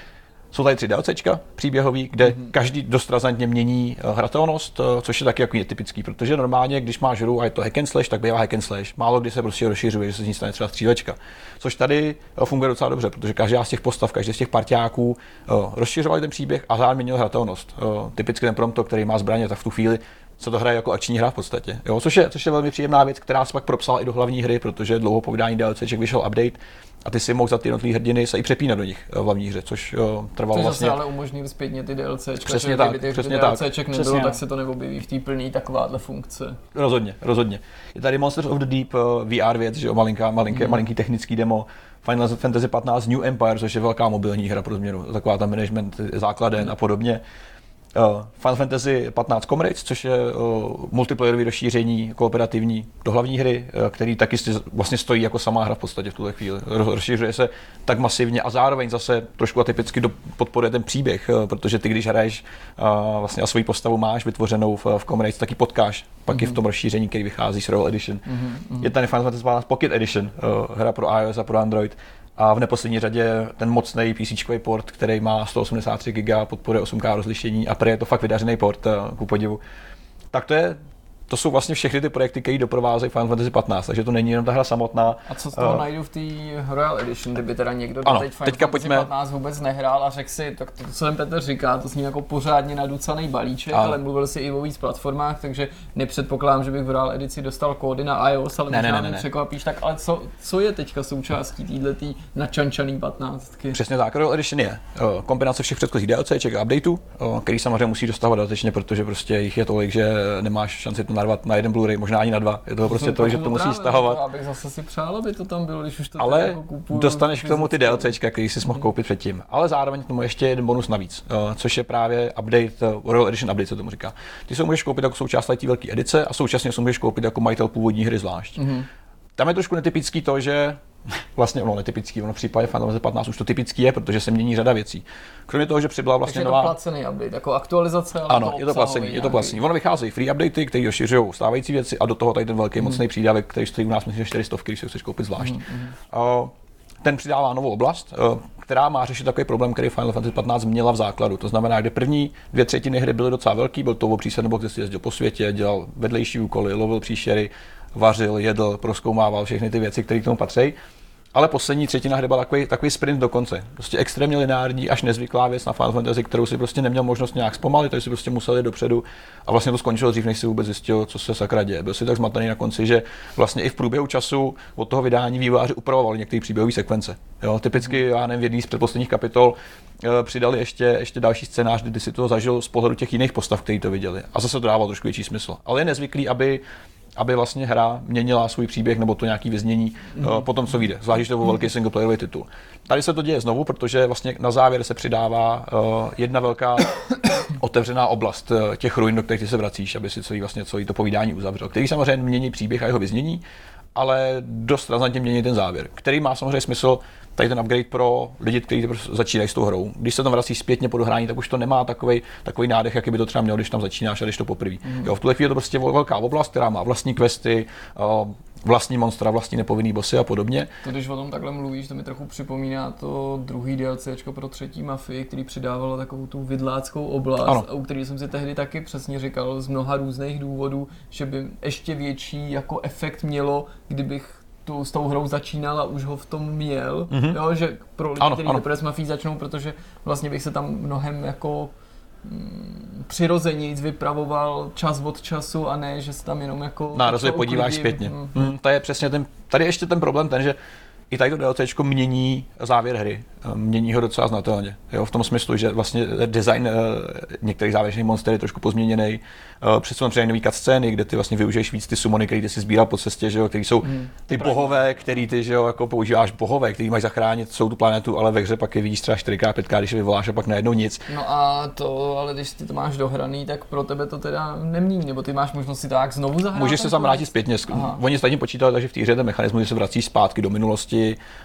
Jsou tady tři DLCčka příběhový, kde mm-hmm. každý dost razantně mění eh, hratelnost, eh, což je taky jako typický, protože normálně, když máš hru a je to hack and slash, tak bývá hack and slash. Málo kdy se prostě rozšiřuje, že se z ní stane třeba střílečka. Což tady eh, funguje docela dobře, protože každá z těch postav, každý z těch partiáků rozšiřovali ten příběh a zároveň měnil hratelnost. Typicky ten Prompto, který má zbraně, tak v tu chvíli se to hraje jako akční hra v podstatě. Jo? Což, je, což je velmi příjemná věc, která se pak propsala i do hlavní hry, protože dlouho po vydání DLCček vyšel update a ty si mohl za ty jednotlivé hrdiny se i přepínat do nich eh, v hlavní hře, což jo, trvalo Což vlastně. zase ale umožní zpětně ty DLCčka, Přesně že tak, kdyby těch přesně tak. DLCček nebylo, Přesně, tak se to neobjeví v té plný takováhle funkce. Rozhodně, rozhodně. Je tady Monsters of the Deep uh, VR věc, že jo, malinká, malinké, mm. malinký technický demo. Final Fantasy 15 New Empire, což je velká mobilní hra pro změnu, taková ta management základen a podobně. Uh, Final Fantasy 15 Comrades, což je uh, multiplayerový rozšíření kooperativní do hlavní hry, uh, který taky vlastně stojí jako samá hra v podstatě v tuhle chvíli. Ro- Rozšiřuje se tak masivně a zároveň zase trošku atypicky do, podporuje ten příběh, uh, protože ty, když hraješ uh, vlastně a svoji postavu máš vytvořenou v, v Comrades, taky potkáš pak mm-hmm. i v tom rozšíření, který vychází z Royal Edition. Mm-hmm. Je tady Final Fantasy 15 Pocket Edition, uh, hra pro iOS a pro Android. A v neposlední řadě ten mocný PC port, který má 183 GB, podporuje 8K rozlišení a prý je to fakt vydařený port, eh, ku podivu. Tak to je to jsou vlastně všechny ty projekty, které doprovázejí Final Fantasy 15, takže to není jenom ta hra samotná. A co z toho Eh, najdu v té Royal Edition, kdyby teda někdo Ano, teď Final teďka Fantasy pojďme- 15 vůbec nehrál a řekl si, tak to, co ten Petr říká, to zní jako pořádně naducaný balíček, Ano. ale mluvil si i o víc platformách, takže nepředpokládám, že bych v Royal edici dostal kódy na iOS, ale Ne, možná ne, ne, ne. překvapíš, tak ale co, co je teďka součástí této načančaný 15? Přesně tak, Royal Edition je eh, kombinace všech předchozích DLCček a updateů, eh, který samozřejmě musí dostávat dodatečně, protože prostě jich je tolik, že nemáš šanci to narvat na jeden Blu-ray, možná ani na dva. Je toho prostě to, že to musíš stahovat. Abych zase si přál, aby to tam bylo, když už to Ale jako kupuju dostaneš k tomu ty. DLCčka, který jsi mohl koupit předtím. Ale zároveň k tomu ještě jeden bonus navíc, eh, což je právě update, eh, Royal Edition update se tomu říká. Ty se můžeš koupit jako součást té velké edice a současně se můžeš koupit jako majitel původní hry zvlášť. Mm-hmm. Tam je trošku netypický to, že vlastně ono netypický, ono v případě Final Fantasy 15 už to typický je, protože se mění řada věcí. Kromě toho, že přibyla Takže vlastně je to nová... placený update, jako aktualizace, ale Ano, to je to placený, je to placený. Ono vycházejí free updaty, které rozšiřují stávající věci a do toho tady ten velký mocný přídavek, který stojí u nás myslím, že 400, když se chceš koupit zvlášť. Uh, ten přidává novou oblast, která má řešit takový problém, který Final Fantasy 15 měla v základu. To znamená, že první dvě třetiny hry byly docela velký, byl to o přísednobok, kde si jezdil po světě, dělal vedlejší úkoly, lovil příšery, vařil, jedl, proskoumával všechny ty věci, které k tomu patří. Ale poslední třetina hry byl takový, takový sprint do konce. Prostě extrémně lineární, až nezvyklá věc na Final Fantasy, kterou si prostě neměl možnost nějak zpomalit, takže si prostě musel jít dopředu a vlastně to skončilo dřív, než si vůbec zjistil, co se sakra děje. Byl si tak zmatený na konci, že vlastně i v průběhu času od toho vydání vývojáři upravovali některé příběhové sekvence. Jo, typicky, já nevím, v jedné z předposledních kapitol eh, přidali ještě, ještě další scénář, kdy si to zažil z pohledu těch jiných postav, kteří to viděli. A zase to dávalo trošku větší smysl. Ale je nezvyklý, aby aby vlastně hra měnila svůj příběh nebo to nějaký vyznění mm. uh, po tom, co vyjde. Zvlášť, to je velký singleplayerový titul. Tady se to děje znovu, protože vlastně na závěr se přidává uh, jedna velká otevřená oblast uh, těch ruin, do kterých ty se vracíš, aby si celý, vlastně celý to povídání uzavřel, který samozřejmě mění příběh a jeho vyznění, ale dost razantně mění ten závěr, který má samozřejmě smysl tady ten upgrade pro lidi, kteří teprve začínají s tou hrou. Když se tam vrací zpětně po dohrání, tak už to nemá takový takový nádech, jaký by to třeba měl, když tam začínáš a když to poprvé. Mm. Jo, v tuhle chvíli je to prostě velká oblast, která má vlastní questy, uh, vlastní monstra, vlastní nepovinný bossy a podobně. To, když o tom takhle mluvíš, to mi trochu připomíná to druhý DLCčko pro třetí mafii, který přidávalo takovou tu vidláckou oblast, Ano. a u který jsem si tehdy taky přesně říkal z mnoha různých důvodů, že by ještě větší jako efekt mělo, kdybych tu, s tou hrou začínal a už ho v tom měl, mm-hmm. jo, že pro lidi, Ano, kteří teprve s mafií začnou, protože vlastně bych se tam mnohem jako mm, přirozeněji vypravoval čas od času a ne, že se tam jenom jako... To podíváš uklidím. zpětně. Mm. Mm, to je přesně ten, tady je ještě ten problém ten, že i tady to DLCčko mění závěr hry. Eh, Mění ho docela znatelně. Jo, v tom smyslu, že vlastně design eh, některých závěrečných monster je trošku pozměněný. Eh, Přesun přidají nový scény, kde ty vlastně využiješ víc ty sumony, které ty si sbíral po cestě, že jo, který jsou ty bohové, který ty že jo, jako používáš bohové, který máš zachránit celou tu planetu, ale ve hře pak je vidíš třeba 4x, 5x, když je vyvoláš a pak najednou nic. No a to, ale když ty to máš dohraný, tak pro tebe to teda nemění, nebo ty máš možnost si to tak znovu zahrát? Můžeš se tam vrátit zpětně. Aha. Oni ostatně počítali, takže v té hře ten mechanismus, že se vrací zpátky do minulosti,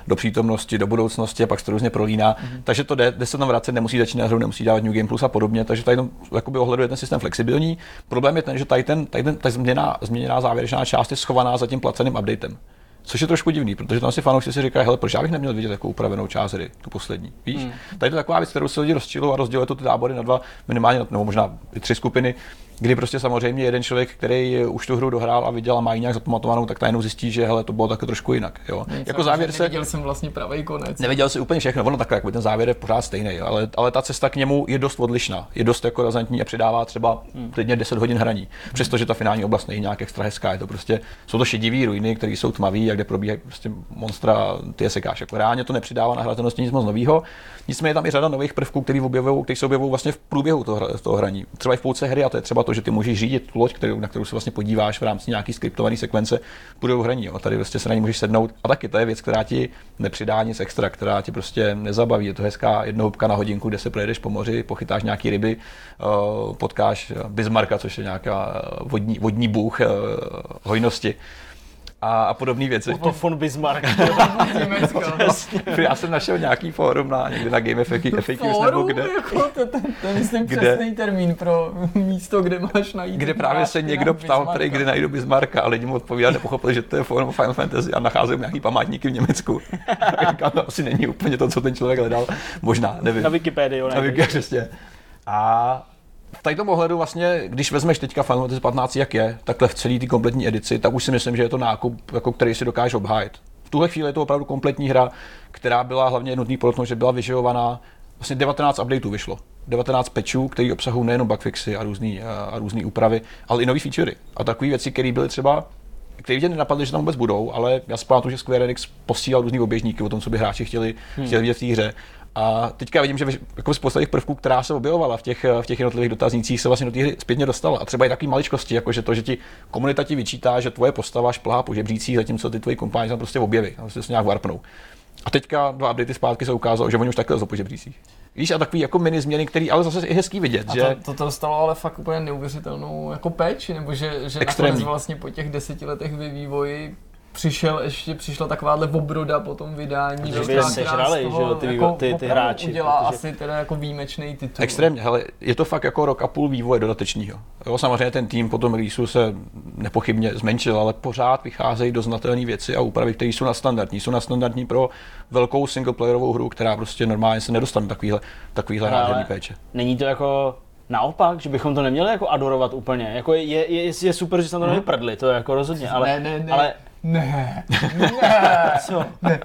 do přítomnosti, do budoucnosti a pak se to různě prolíná. Mm-hmm. Takže to jde, jde se tam vracet, nemusí začínat hru, nemusí dávat New Game Plus a podobně. Takže tady jakoby ohledu je ten systém flexibilní. Problém je ten, že tady, ten, tady ten, ta změna, změněná závěrečná část je schovaná za tím placeným updatem. Což je trošku divný, protože tam si fanoušci si říkají, hele, proč já bych neměl vidět takovou upravenou část hry, tu poslední. Víš? Hmm. Tady je to taková věc, kterou se lidi rozčilují a rozděluje to ty tábory na dva, minimálně, na- nebo možná i tři skupiny, kdy prostě samozřejmě jeden člověk, který už tu hru dohrál a viděl a má ji nějak zapamatovanou, tak najednou zjistí, že hele, to bylo taky trošku jinak. Jo? Nic, jako závěr se, Neviděl jsem vlastně pravý konec. Nevěděl si úplně všechno, ono takhle, jako ten závěr je pořád stejný, jo, ale, ale ta cesta k němu je dost odlišná, je dost jako razantní a přidává třeba klidně 10 hodin hraní. Přestože ta finální oblast není nějak extra hezká, je to prostě, jsou to šedivý ruiny, které jsou tmavý, a kde probíhají prostě monstra, ty je sekáš. Jako reálně to nepřidává na hratelnosti nic moc nového. Nicméně je tam i řada nových prvků, které se objevují vlastně v průběhu toho, toho hraní. Třeba i v půlce hry, a to je třeba to, že ty můžeš řídit loď, kterou, na kterou se vlastně podíváš v rámci nějaký skriptované sekvence v hraní. Jo. Tady vlastně se na ní můžeš sednout. A taky to je věc, která ti nepřidá nic extra, která ti prostě nezabaví. Je to hezká jednohubka na hodinku, kde se projedeš po moři, pochytáš nějaký ryby, eh, potkáš Bismarcka, což je nějaká vodní, vodní bůh eh, hojnosti a, a podobné věci. Otto von Bismarck. Německo. Já jsem našel nějaký fórum na, někde na Game FAQ, FAQs nebo Fórum, kde, jako, to, to, to je myslím Kde? přesný termín pro místo, kde máš najít. kde právě se někdo ptal, prý, kde najdu Bismarcka a lidi mu odpovídali, nepochopili, že to je fórum Final Fantasy a nacházím nějaký památníky v Německu. Říkám, to asi není úplně to, co ten člověk hledal. Možná, nevím. Na Wikipedii, Na Wiki, přesně. A v tady tom ohledu vlastně, když vezmeš teďka Final Fantasy 15, jak je, takhle v celý ty kompletní edici, tak už si myslím, že je to nákup, jako který si dokáže obhájit. V tuhle chvíli je to opravdu kompletní hra, která byla hlavně nutný podotknout, že byla vyživovaná, vlastně 19 updateů vyšlo. 19 patchů, který obsahují nejenom bugfixy a různé a různý úpravy, ale i nové featurey. A takové věci, které byly třeba který mě nenapadly, že tam vůbec budou, ale já si pamatuju, že Square Enix posílal různý oběžníky o tom, co by hráči chtěli, hmm. chtěli vidět v té hře. A teďka vidím, že jako spousta těch prvků, která se objevovala v těch, v těch jednotlivých dotaznících, se vlastně do té hry zpětně dostala. A třeba i takové maličkosti, jako že to, že ti komunita ti vyčítá, že tvoje postava šplhá po žebřících, zatímco ty tvoji kompáni tam prostě objeví, a prostě se nějak warpnou. A teďka dva updaty zpátky se ukázalo, že oni už takhle po žebřících. Víš, a takový jako mini změny, který ale zase je hezký vidět, a že... To, to, to dostalo ale fakt úplně neuvěřitelnou jako péči, nebo že, že nakonec vlastně po těch deseti letech ve vývoji přišel, ještě přišla takováhle obroda po tom vydání. Že by sežrali, že jo, ty, jako ty, ty hráči. udělá protože... asi teda jako výjimečný titul. Extrémně, hele, je to fakt jako rok a půl vývoje dodatečního. Jo, samozřejmě ten tým po tom releaseu se nepochybně zmenšil, ale pořád vycházejí do znatelné věci a úpravy, které jsou nadstandardní. Jsou nadstandardní pro velkou singleplayerovou hru, která prostě normálně se nedostane takovýhle, takovýhle nádherný péče. Není to jako Naopak, že bychom to neměli jako adorovat úplně. Jako je, je, je super, že se na to nevyprdli, to je jako rozhodně, ale, ne, ne, ne. ale ne, ne, Co? ne.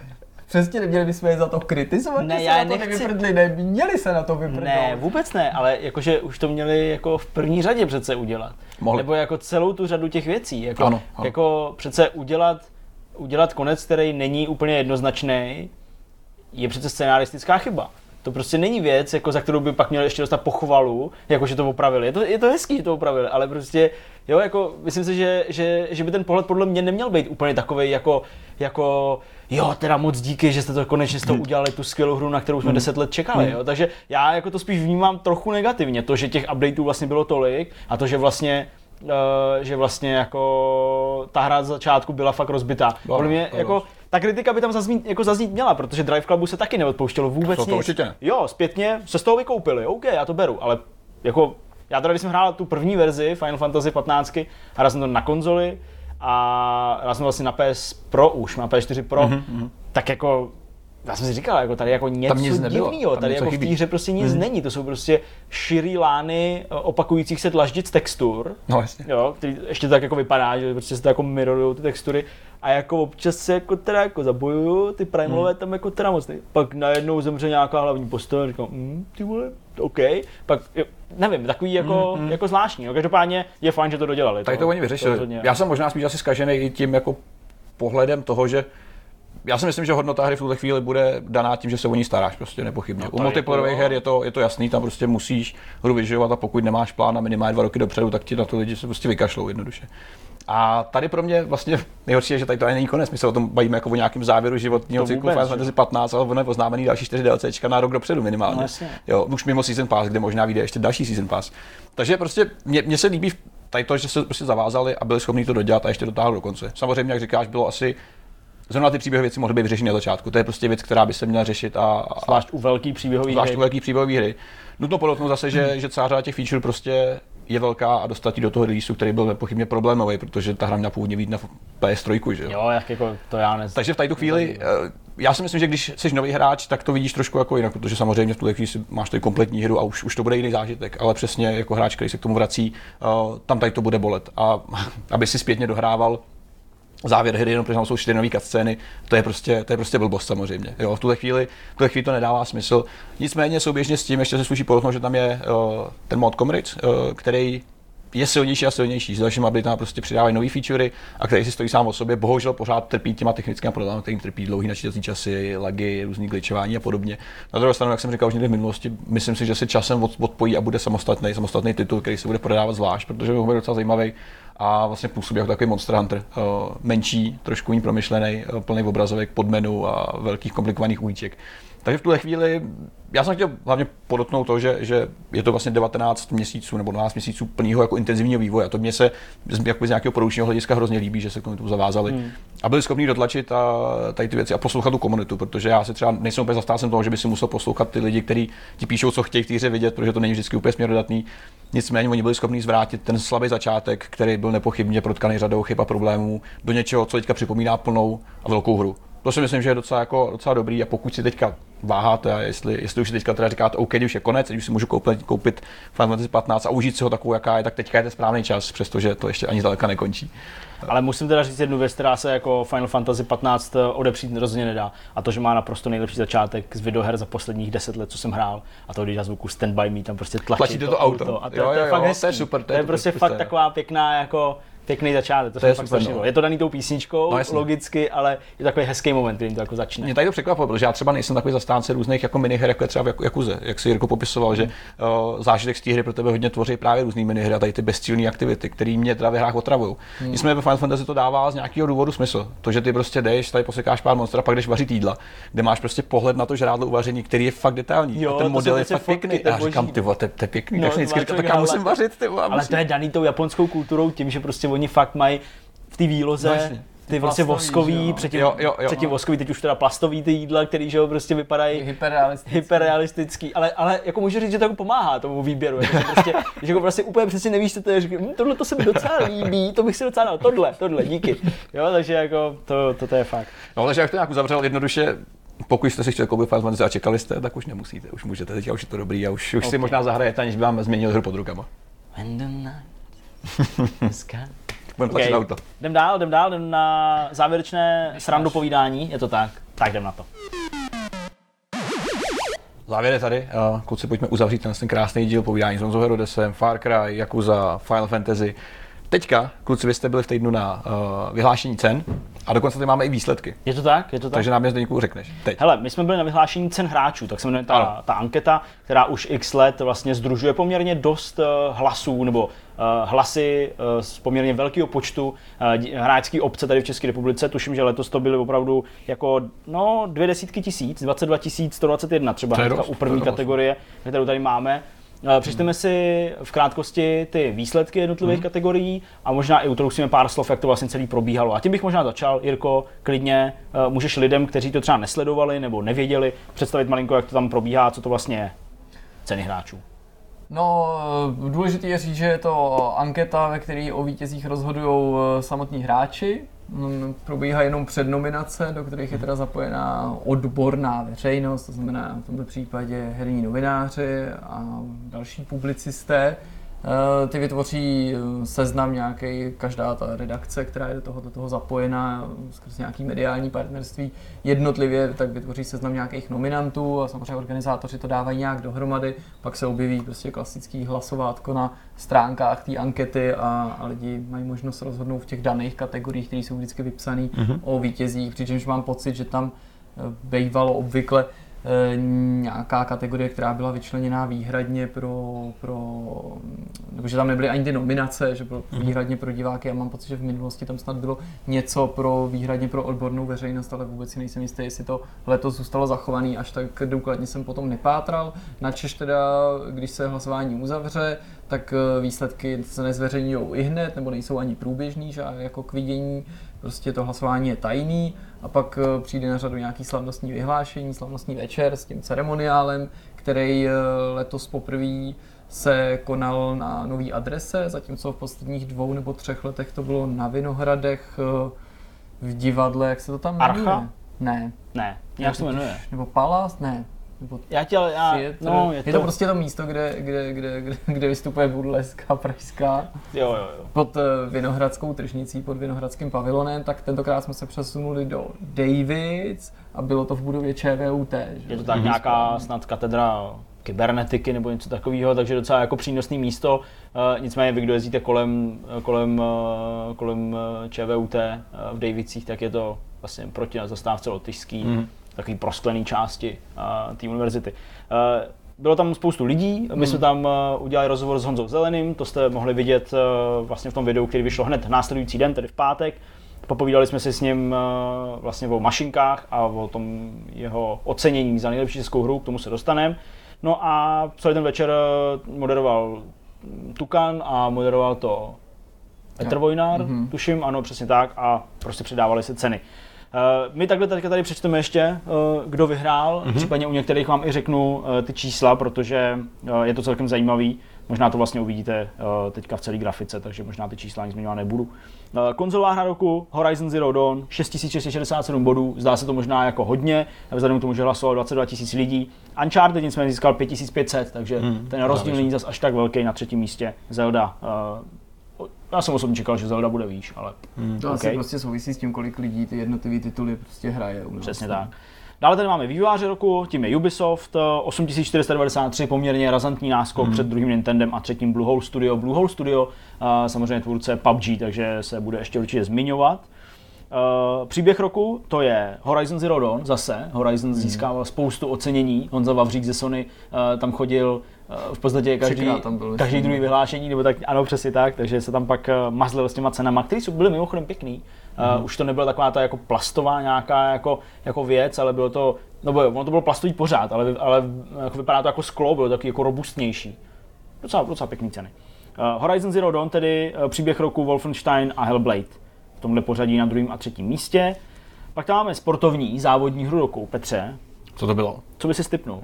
Přesně neměli bychom je za to kritizovat, Ne, já se na to nechci- nevyprdli, ne, měli se na to vyprdnout. Ne, vůbec ne, ale jakože už to měli jako v první řadě přece udělat. Mohli. Nebo jako celou tu řadu těch věcí. Jako, Ano, ano. jako přece udělat, udělat konec, který není úplně jednoznačný, je přece scenaristická chyba. To prostě není věc, jako za kterou by pak měl ještě dostat pochvalu, jako že to opravili. Je to, je to hezký, že to opravili, ale prostě, jo, jako, myslím si, že, že, že by ten pohled podle mě neměl být úplně takový jako, jako, jo, teda moc díky, že jste to konečně z toho udělali tu skvělou hru, na kterou jsme 10 let čekali, jo. Takže já jako to spíš vnímám trochu negativně, to, že těch updateů vlastně bylo tolik a to, že vlastně že vlastně jako ta hra z začátku byla fakt rozbitá. Byla, Podle mě byla. jako ta kritika by tam zaznít, jako zaznít měla, protože Drive Clubu se taky neodpouštělo vůbec To- to nic. určitě ne. Jo, zpětně se z toho vykoupili, OK, já to beru, ale jako já teda, když jsem hrál tu první verzi Final Fantasy 15, hrál jsem to na konzoli a hrál jsem to vlastně na PS Pro už, na PS4 Pro, mm-hmm. tak jako já jsem si říkal, jako tady jako něco nic nebylo, divného, tam tady něco jako v chybí. té hře prostě nic není, to jsou prostě širý lány eh, opakujících se dlaždic textur, No jasně. Jo, který ještě tak jako vypadá, že prostě se to jako mirorujou ty textury a jako občas se jako teda jako zabojuju, ty primalové tam jako teda moc ne. Pak najednou zemře nějaká hlavní postava a říkám, hm, ty vole, OK. Pak, jo, nevím, takový jako, jako zvláštní. Jo. Každopádně je fajn, že to dodělali. Tady to oni vyřešili. rozhodně. Já jsem možná spíš asi zkažený i tím jako pohledem toho, že já si myslím, že hodnota hry v tuhle chvíli bude daná tím, že se o ní staráš, prostě nepochybně. No, U multiplayerových her je to, je to jasný, tam prostě musíš hru vyživovat a pokud nemáš plán na minimálně dva roky dopředu, tak ti na to lidi se prostě vykašlou jednoduše. A tady pro mě vlastně nejhorší je, že tady to ani není konec. My se o tom bavíme jako o nějakém závěru životního cyklu Final? Fantasy 15, ale ono je oznámený další 4 DLCčka na rok dopředu minimálně. No, jasně. jo, už mimo Season Pass, kde možná vyjde ještě další Season Pass. Takže prostě mě, mě se líbí tady to, že se prostě zavázali a byli schopni to dodělat a ještě dotáhnout do konce. Samozřejmě, jak říkáš, bylo asi Zrovna ty příběhové věci mohly být vyřešeny na začátku. To je prostě věc, která by se měla řešit a, a Zvlášť u velký příběhový zvlášť hry. u velký příběhové hry. Nutno podotknout zase, že, že celá řada těch feature prostě je velká a dostat ji do toho releaseu, který byl nepochybně problémový, protože ta hra měla původně být na PS3, že jo? Jo, jak jako to já ne. Takže v této chvíli, eh, já si myslím, že když jsi nový hráč, tak to vidíš trošku jako jinak, protože samozřejmě v tuhle chvíli máš tady kompletní hru a už, už to bude jiný zážitek, ale přesně jako hráč, který se k tomu vrací, eh, tam tady to bude bolet. A aby si zpětně dohrával závěr hry, jenom protože tam jsou čtyři nové cutscény, to je prostě, to je prostě blbost samozřejmě. Jo, v tuhle chvíli, v tuhle chvíli to nedává smysl. Nicméně souběžně s tím ještě se sluší podotknout, že tam je uh, ten mod Comrades, uh, který je silnější a silnější. S dalšíma updatama prostě přidávají nové featurey a který si stojí sám o sobě. Bohužel pořád trpí těma technickými problémy, kterým trpí dlouhý načítací časy, lagy, různý glitchování a podobně. Na druhou stranu, jak jsem říkal už někdy v minulosti, myslím si, že se časem od- odpojí a bude samostatný, samostatný titul, který se bude prodávat zvlášť, protože je docela zajímavý a vlastně působí jako takový Monster Hunter. eh, menší, trošku méně promyšlený, eh, plný obrazovek, podmenu a velkých komplikovaných uliček. Takže v tuhle chvíli, já jsem chtěl hlavně podotknout to, že, že je to vlastně 19 měsíců nebo 12 měsíců plného jako intenzivního vývoje. A to mě se z, jako z nějakého produkčního hlediska hrozně líbí, že se k tomu zavázali. Hmm. A byli schopni dotlačit a, tady ty věci a poslouchat tu komunitu, protože já se třeba nejsem úplně zastáncem toho, že by si musel poslouchat ty lidi, kteří ti píšou, co chtějí v té hře vidět, protože to není vždycky úplně směrodatný. Nicméně oni byli schopni zvrátit ten slabý začátek, který byl nepochybně protkaný řadou chyb a problémů, do něčeho, co teďka připomíná plnou a velkou hru. To si myslím, že je docela, jako, docela dobrý a pokud si teďka váháte a jestli, jestli už si teďka teda říkáte, OK, už je konec, teď už si můžu koupit, koupit Final Fantasy 15 a užít si ho takovou, jaká je, tak teďka je ten správný čas, přestože to ještě ani zdaleka nekončí. Ale musím teda říct jednu věc, která se jako Final Fantasy 15 odepřít rozhodně nedá. A to, že má naprosto nejlepší začátek z videoher za posledních 10 let, co jsem hrál. A to, když já zvuku Stand By Me tam prostě tlačí, Tlačí to to auto. A to, Jo, to, je jo, fakt jo, hezký. to je super, to To je je to prostě prostě- fakt taková pěkná jako pěkný začátek, to, To je fakt super, no. Je to daný tou písničkou, No, logicky, ale je to takový hezký moment, kdy to jako začne. Mě tady to překvapilo, protože já třeba nejsem takový zastánce různých jako miniher, jako je třeba v Jak- Jakuze, jak si Jirko popisoval, že uh, zážitek z té hry pro tebe hodně tvoří právě různé minihry a tady ty bezcílné aktivity, které mě teda ve hrách otravují. Hmm. Nicméně ve Final Fantasy to dává z nějakého důvodu smysl. To, že ty prostě jdeš, tady posekáš pár monster a pak jdeš vařit jídla, kde máš prostě pohled na to žrádlo uvaření, který je fakt detailní. Jo, a ten model je prostě fakt pěkný. já říkám, ty to, je- pěkný, No, tak vždycky říkám, musím vařit, ty Ale to je daný tou japonskou kulturou, tím, že prostě oni fakt mají v té výloze No jasně. ty Plastový, voskový, jo? předtím, Jo, jo, jo. předtím voskový, teď už teda plastový ty jídla, který že jo, prostě vypadají Hyperrealistický. hyperrealistický, ale, ale jako můžu říct, že to jako pomáhá tomu výběru, jako, že prostě, že jako prostě úplně přesně nevíš, co to je, říkám, hm, tohle to se mi docela líbí, to bych si docela dal, tohle, tohle, díky. Jo, takže jako to, to, to je fakt. No, takže jak to nějak uzavřel jednoduše, pokud jste si chtěli koupit Final Fantasy a čekali jste, tak už nemusíte, už můžete, teď už je to dobrý a už, už si Ok. možná zahrajete, aniž by vám změnil hru pod rukama. When the night. Budeme tlačit Ok. auto. Jdem dál, jdem dál, jdem na závěrečné srandu povídání, je to tak? Tak jdem na to. Závěr je tady, uh, kluci, pojďme uzavřít ten, ten krásný díl povídání s Honzou Herodesem, Far Cry, Yakuza, Final Fantasy. Teďka, kluci, vy jste byli v týdnu na uh, vyhlášení cen a dokonce tady máme i výsledky. Je to tak? Je to tak? Takže nám je Zdeňku řekneš. Teď. Hele, my jsme byli na vyhlášení cen hráčů, tak se jmenuje ta, Ano. ta anketa, která už x let vlastně združuje poměrně dost uh, hlasů nebo uh, hlasy uh, z poměrně velkého počtu uh, hráčský obce tady v České republice. Tuším, že letos to byly opravdu jako no, dvě desítky tisíc, 22 121 třeba u první kategorie, kterou tady máme. Eh, Přečteme si v krátkosti ty výsledky jednotlivých Mhm. kategorií a možná i utrousíme pár slov, jak to vlastně celý probíhalo. A tím bych možná začal, Jirko, klidně eh, můžeš lidem, kteří to třeba nesledovali nebo nevěděli, představit malinko, jak to tam probíhá, co to vlastně je ceny hráčů. No, eh, důležité je říct, že je to anketa, ve které o vítězích rozhodují samotní hráči. Probíhá jenom přednominace, do kterých je teda zapojená odborná veřejnost, to znamená v tomto případě herní novináři a další publicisté. Eh, Ty vytvoří eh, seznam nějaký, každá ta redakce, která je do toho, do toho zapojená eh, skrz nějaký mediální partnerství jednotlivě, tak vytvoří seznam nějakých nominantů a samozřejmě organizátoři to dávají nějak dohromady, pak se objeví prostě klasický hlasovátko na stránkách té ankety a, a lidi mají možnost rozhodnout v těch daných kategoriích, které jsou vždycky vypsané mm-hmm. o vítězích, přičemž mám pocit, že tam bývalo obvykle nějaká kategorie, která byla vyčleněná výhradně pro, pro nebo že tam nebyly ani ty nominace, že bylo výhradně pro diváky. Já mám pocit, že v minulosti tam snad bylo něco pro výhradně pro odbornou veřejnost, ale vůbec si nejsem jistý, jestli to letos zůstalo zachovaný, až tak důkladně jsem potom nepátral. Načež teda, když se hlasování uzavře, tak eh, výsledky se nezveřejňují i hned, nebo nejsou ani průběžný, že jako k vidění. Prostě to hlasování je tajný a pak eh, přijde na řadu nějaký slavnostní vyhlášení, slavnostní večer s tím ceremoniálem, který eh, letos poprvé se konal na nový adrese, zatímco v posledních dvou nebo třech letech to bylo na Vinohradech eh, v divadle, jak se to tam jmenuje? Archa? Ne. Ne, jak se jmenuje? Nebo Palas? Ne. Nebo Já tě, ale já, Theatr. no, je, to... je to prostě to místo, kde, kde, kde, kde, kde vystupuje burleska pražská jo, jo, jo. pod eh, Vinohradskou tržnicí, pod Vinohradským pavilonem, tak tentokrát jsme se přesunuli do Davids a bylo to v budově ČVUT. Že? Je to tak nějaká snad katedra kybernetiky nebo něco takového, takže docela jako přínosné místo. Uh, nicméně vy, kdo jezdíte kolem, kolem, uh, kolem uh, ČVUT v Davicích, tak je to vlastně proti na zastávce Lotyšský, mm. Takový prosklený části uh, té univerzity. Uh, bylo tam spoustu lidí, my jsme tam uh, udělali rozhovor s Honzou Zeleným, to jste mohli vidět vlastně v tom videu, který vyšlo hned následující den, tedy v pátek. Popovídali jsme si s ním vlastně o mašinkách a o tom jeho ocenění za nejlepší českou hru, k tomu se dostaneme. No a celý ten večer eh, moderoval Tukan a moderoval to Petr Vojnár, mm-hmm. tuším, ano, přesně tak, a prostě předávali se ceny. Uh, my takhle teďka tady přečteme ještě, uh, kdo vyhrál, mm-hmm. případně u některých vám i řeknu uh, ty čísla, protože je to celkem zajímavý. Možná to vlastně uvidíte teďka v celé grafice, takže možná ty čísla ani zmiňovat nebudu. Konzolová hra roku Horizon Zero Dawn, 6667 bodů, zdá se to možná jako hodně, vzhledem k tomu, že hlasovalo 22 000 lidí. Uncharted nicméně získal 5500, takže hmm, ten rozdíl není zas až tak velký na třetím místě. Zelda já jsem osobně čekal, že Zelda bude výš, ale hmm. To okay. asi prostě souvisí s tím, kolik lidí ty jednotlivé tituly prostě hraje. Přesně tak. Dále tady máme vývojáře roku, tím je Ubisoft, 8493, poměrně razantní náskok hmm. před druhým Nintendem a třetím Bluehole Studio. Bluehole Studio, uh, samozřejmě tvůrce PUBG, takže se bude ještě určitě zmiňovat. Uh, příběh roku, to je Horizon Zero Dawn, zase. Horizon hmm. získával spoustu ocenění. Honza Vavřík ze Sony uh, tam chodil v podstatě každý, každý druhý vyhlášení, nebo tak, ano, přesně tak, takže se tam pak uh, mazlil s těma cenama, které byly mimochodem pěkný. Uh, už to nebyla taková ta jako plastová nějaká jako, jako věc, ale bylo to, no bylo, ono to bylo plastový pořád, ale, ale jako vypadá to jako sklo, bylo taky jako robustnější. Docela, docela pěkný ceny. Uh, Horizon Zero Dawn, tedy uh, příběh roku Wolfenstein a Hellblade. V tomhle pořadí na druhém a třetím místě. Pak tam máme sportovní závodní hru roku. Petře. Co to bylo? Co by si stipnul?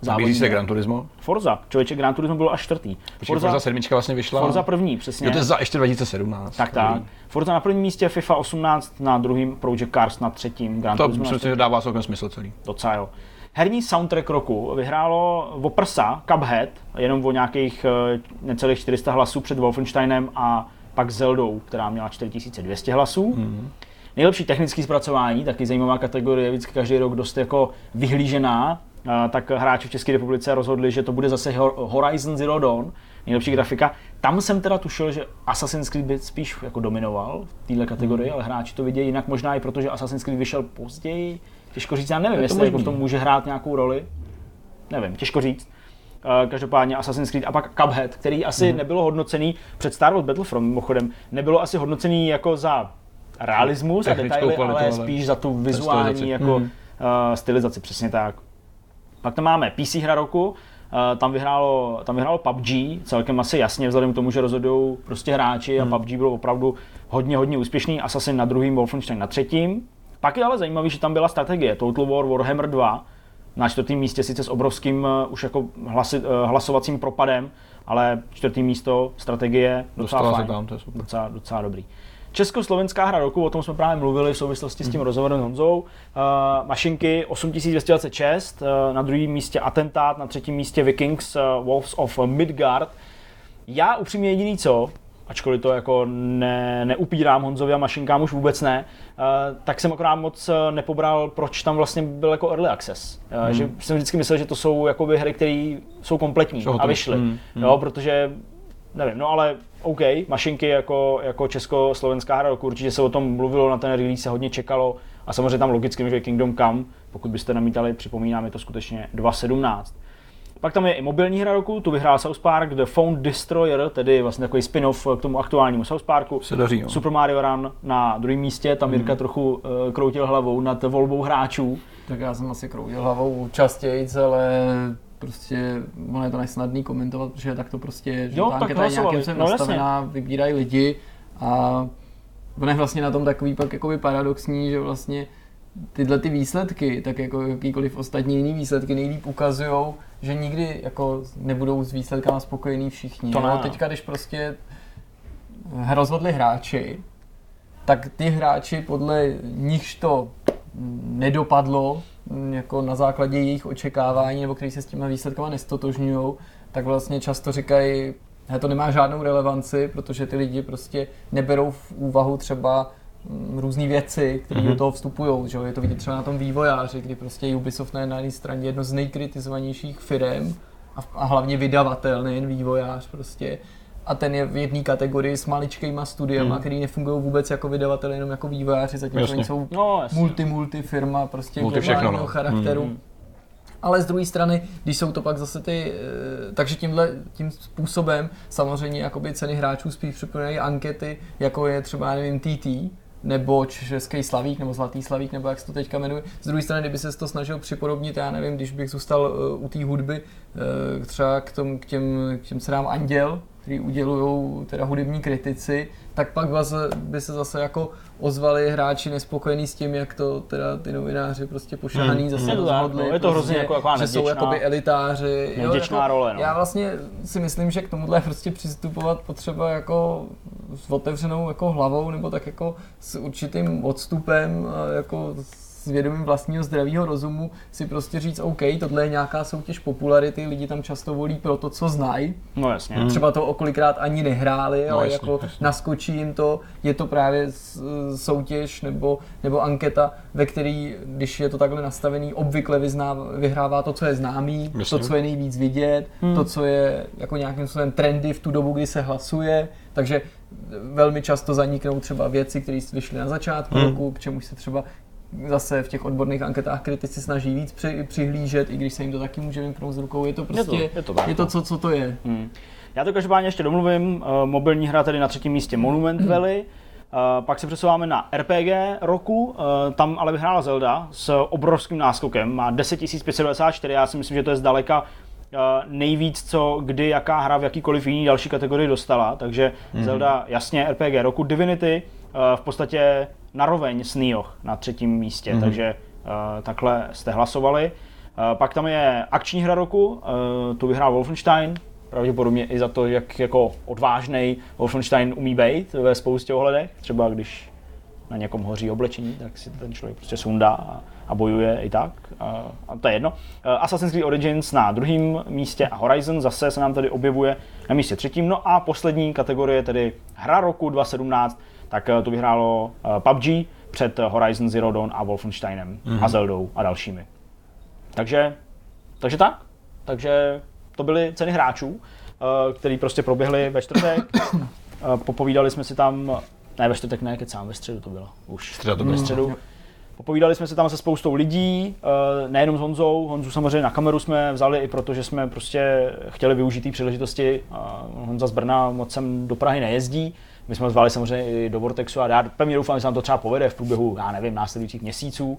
Závodní se Gran Turismo? Forza. Člověče, Gran Turismo bylo až čtvrtý. Forza, Forza sedmička vlastně vyšla. Forza první, přesně. Jo, to je za ještě 2017. Tak, tak. Forza na prvním místě, FIFA 18 na druhém, Project Cars na třetím, Gran to Turismo. To myslím, že dává celkem smysl celý. Docela jo. Herní soundtrack roku vyhrálo Voprsa, Cuphead, jenom o nějakých eh, necelých 400 hlasů před Wolfensteinem a pak Zeldou, která měla 4200 hlasů. Mm-hmm. Nejlepší technické zpracování, taky zajímavá kategorie, vždycky každý rok dost jako vyhlížená, tak hráči v České republice rozhodli, že to bude zase Horizon Zero Dawn, nejlepší grafika. Tam jsem teda tušil, že Assassin's Creed by spíš jako dominoval v této kategorii, mm. ale hráči to vidějí jinak možná i protože Assassin's Creed vyšel později. Těžko říct, já nevím, jestli jako v tom může hrát nějakou roli. Nevím, těžko říct. Každopádně Assassin's Creed a pak Cuphead, který asi mm. nebylo hodnocený před Star Wars Battlefront mimochodem, nebylo asi hodnocený jako za realismus a detaily, kvalitu, ale spíš za tu vizuální jako mm. uh, stylizaci, přesně tak. Pak tam máme PC hra roku, eh, tam vyhrálo, tam vyhrálo PUBG, celkem asi jasně, vzhledem k tomu, že rozhodují prostě hráči hmm. a PUBG byl opravdu hodně, hodně úspěšný, Assassin na druhým, Wolfenstein na třetím. Pak je ale zajímavý, že tam byla strategie Total War Warhammer 2, na čtvrtém místě sice s obrovským uh, už jako hlasi, uh, hlasovacím propadem, ale čtvrtý místo, strategie, docela Dostala fajn, tam, to je super. Docela, docela dobrý. Československá hra roku, o tom jsme právě mluvili v souvislosti s tím mm. rozhovorem s Honzou. Uh, mašinky 8226, uh, na druhém místě Atentát, na třetím místě Vikings, uh, Wolves of Midgard. Já upřímně jediný co, ačkoliv to jako ne, neupírám Honzovi a mašinkám už vůbec ne, uh, tak jsem akorát moc nepobral, proč tam vlastně byl jako early access. Uh, hmm. Že jsem vždycky myslel, že to jsou jako hry, které jsou kompletní a vyšly. Hmm. Jo, protože nevím, no ale OK, mašinky jako, jako československá hra roku, určitě se o tom mluvilo, na ten release se hodně čekalo a samozřejmě tam logicky, že Kingdom Come, pokud byste namítali, připomínám, je to skutečně 2.17. Pak tam je i mobilní hra roku, tu vyhrál South Park, The Phone Destroyer, tedy vlastně takový spin-off k tomu aktuálnímu South Parku. Se daří, jo. Super Mario Run na druhém místě, tam Jirka mm. trochu uh, kroutil hlavou nad volbou hráčů. Tak já jsem asi kroutil hlavou častěji, ale prostě ono je to nesnadný komentovat, protože tak to prostě, že jo, ta anketa je nějakým se no, nastavená, vybírají lidi a ono je vlastně na tom takový pak jakoby paradoxní, že vlastně tyhle ty výsledky, tak jako jakýkoliv ostatní jiný výsledky nejlíp ukazují, že nikdy jako nebudou s výsledkama spokojení všichni. To no, teďka, když prostě rozhodli hráči, tak ty hráči podle nichž to nedopadlo, jako na základě jejich očekávání, nebo který se s těma výsledkama nestotožňují, tak vlastně často říkají, že to nemá žádnou relevanci, protože ty lidi prostě neberou v úvahu třeba mm, různé věci, které mm-hmm. do toho vstupují. Že? Je to vidět třeba na tom vývojáři, kdy prostě Ubisoft je na jedné straně jedno z nejkritizovanějších firm a, a hlavně vydavatel, nejen vývojář prostě a ten je v jedné kategorii s maličkýma studiema, hmm. který nefungují vůbec jako vydavatel, jenom jako vývojáři, zatímco oni jsou no, multi-multi firma prostě multi globálního všechno, no. charakteru. Hmm. Ale z druhé strany, když jsou to pak zase ty, eh, takže tímhle tím způsobem samozřejmě jakoby ceny hráčů spíš připomínají ankety, jako je třeba, nevím, TT, nebo Český Slavík, nebo Zlatý Slavík, nebo jak se to teďka jmenuje. Z druhé strany, kdyby se to snažil připodobnit, já nevím, když bych zůstal uh, u té hudby, uh, třeba k, tom, k, těm, k těm cenám Anděl, který udělují teda hudební kritici, tak pak vás, by se zase jako ozvali hráči nespokojení s tím, jak to teda ty novináři prostě pošahaný Hmm, zase tak, rozhodli. je to hrozně prostě, jako taková že jsou jakoby elitáři. jo, jako, role, no. Já vlastně si myslím, že k tomuhle prostě přistupovat potřeba jako s otevřenou jako hlavou nebo tak jako s určitým odstupem, jako s vědomím vlastního zdravého rozumu si prostě říct, OK, tohle je nějaká soutěž popularity, lidi tam často volí pro to, co znají, No jasně. Hmm. třeba to okolikrát ani nehráli, No, ale jasně, jako jasně. naskočí jim to, je to právě s- soutěž nebo, nebo anketa, ve který, když je to takhle nastavený, obvykle vyznává, vyhrává to, co je známý, Jasně. to, co je nejvíc vidět, Hmm. to, co je jako nějakým způsobem trendy v tu dobu, kdy se hlasuje, takže velmi často zaniknou třeba věci, které vyšly na začátku Hmm. roku, k čemu se třeba zase v těch odborných anketách kritici snaží víc při, přihlížet, i když se jim to taky může vymknout z rukou. Je to prostě, je to tak, je to no. co, co to je. Hmm. Já to každopádně ještě domluvím. Uh, mobilní hra tedy na třetím místě Monument Valley. Uh, pak se přesouváme na RPG roku, uh, tam ale vyhrála Zelda s obrovským náskokem, má 10 594, já si myslím, že to je zdaleka uh, nejvíc, co kdy jaká hra v jakýkoliv jiný další kategorii dostala, takže mm-hmm. Zelda jasně RPG roku, Divinity v podstatě naroveň s Nioh na třetím místě, mm-hmm. takže uh, takhle jste hlasovali. Uh, pak tam je akční hra roku, tu vyhrál Wolfenstein, pravděpodobně i za to, jak jako odvážný Wolfenstein umí být ve spoustě ohledech. Třeba když na někom hoří oblečení, tak si ten člověk prostě sundá a, a bojuje i tak. A, a to je jedno. Eh, Assassin's Creed Origins na druhém místě a Horizon zase se nám tady objevuje na místě třetím. No a poslední kategorie, tedy hra roku 2017, tak eh, to vyhrálo eh, PUBG před Horizon Zero Dawn a Wolfensteinem mm-hmm. a Zeldou a dalšími. Takže, takže tak. Takže to byly ceny hráčů, eh, který prostě proběhly ve čtvrtek. Eh, Popovídali jsme si tam, ne ve čtvrtek, ne, kecám, ve středu to bylo už. Středa to Ve bylo. středu. Popovídali jsme se tam se spoustou lidí, eh, nejenom s Honzou. Honzu samozřejmě na kameru jsme vzali i proto, že jsme prostě chtěli využít té příležitosti. Honza z Brna moc sem do Prahy nejezdí. My jsme zvali samozřejmě i do Vortexu a já pevně doufám, že se nám to třeba povede v průběhu, já nevím, následujících měsíců.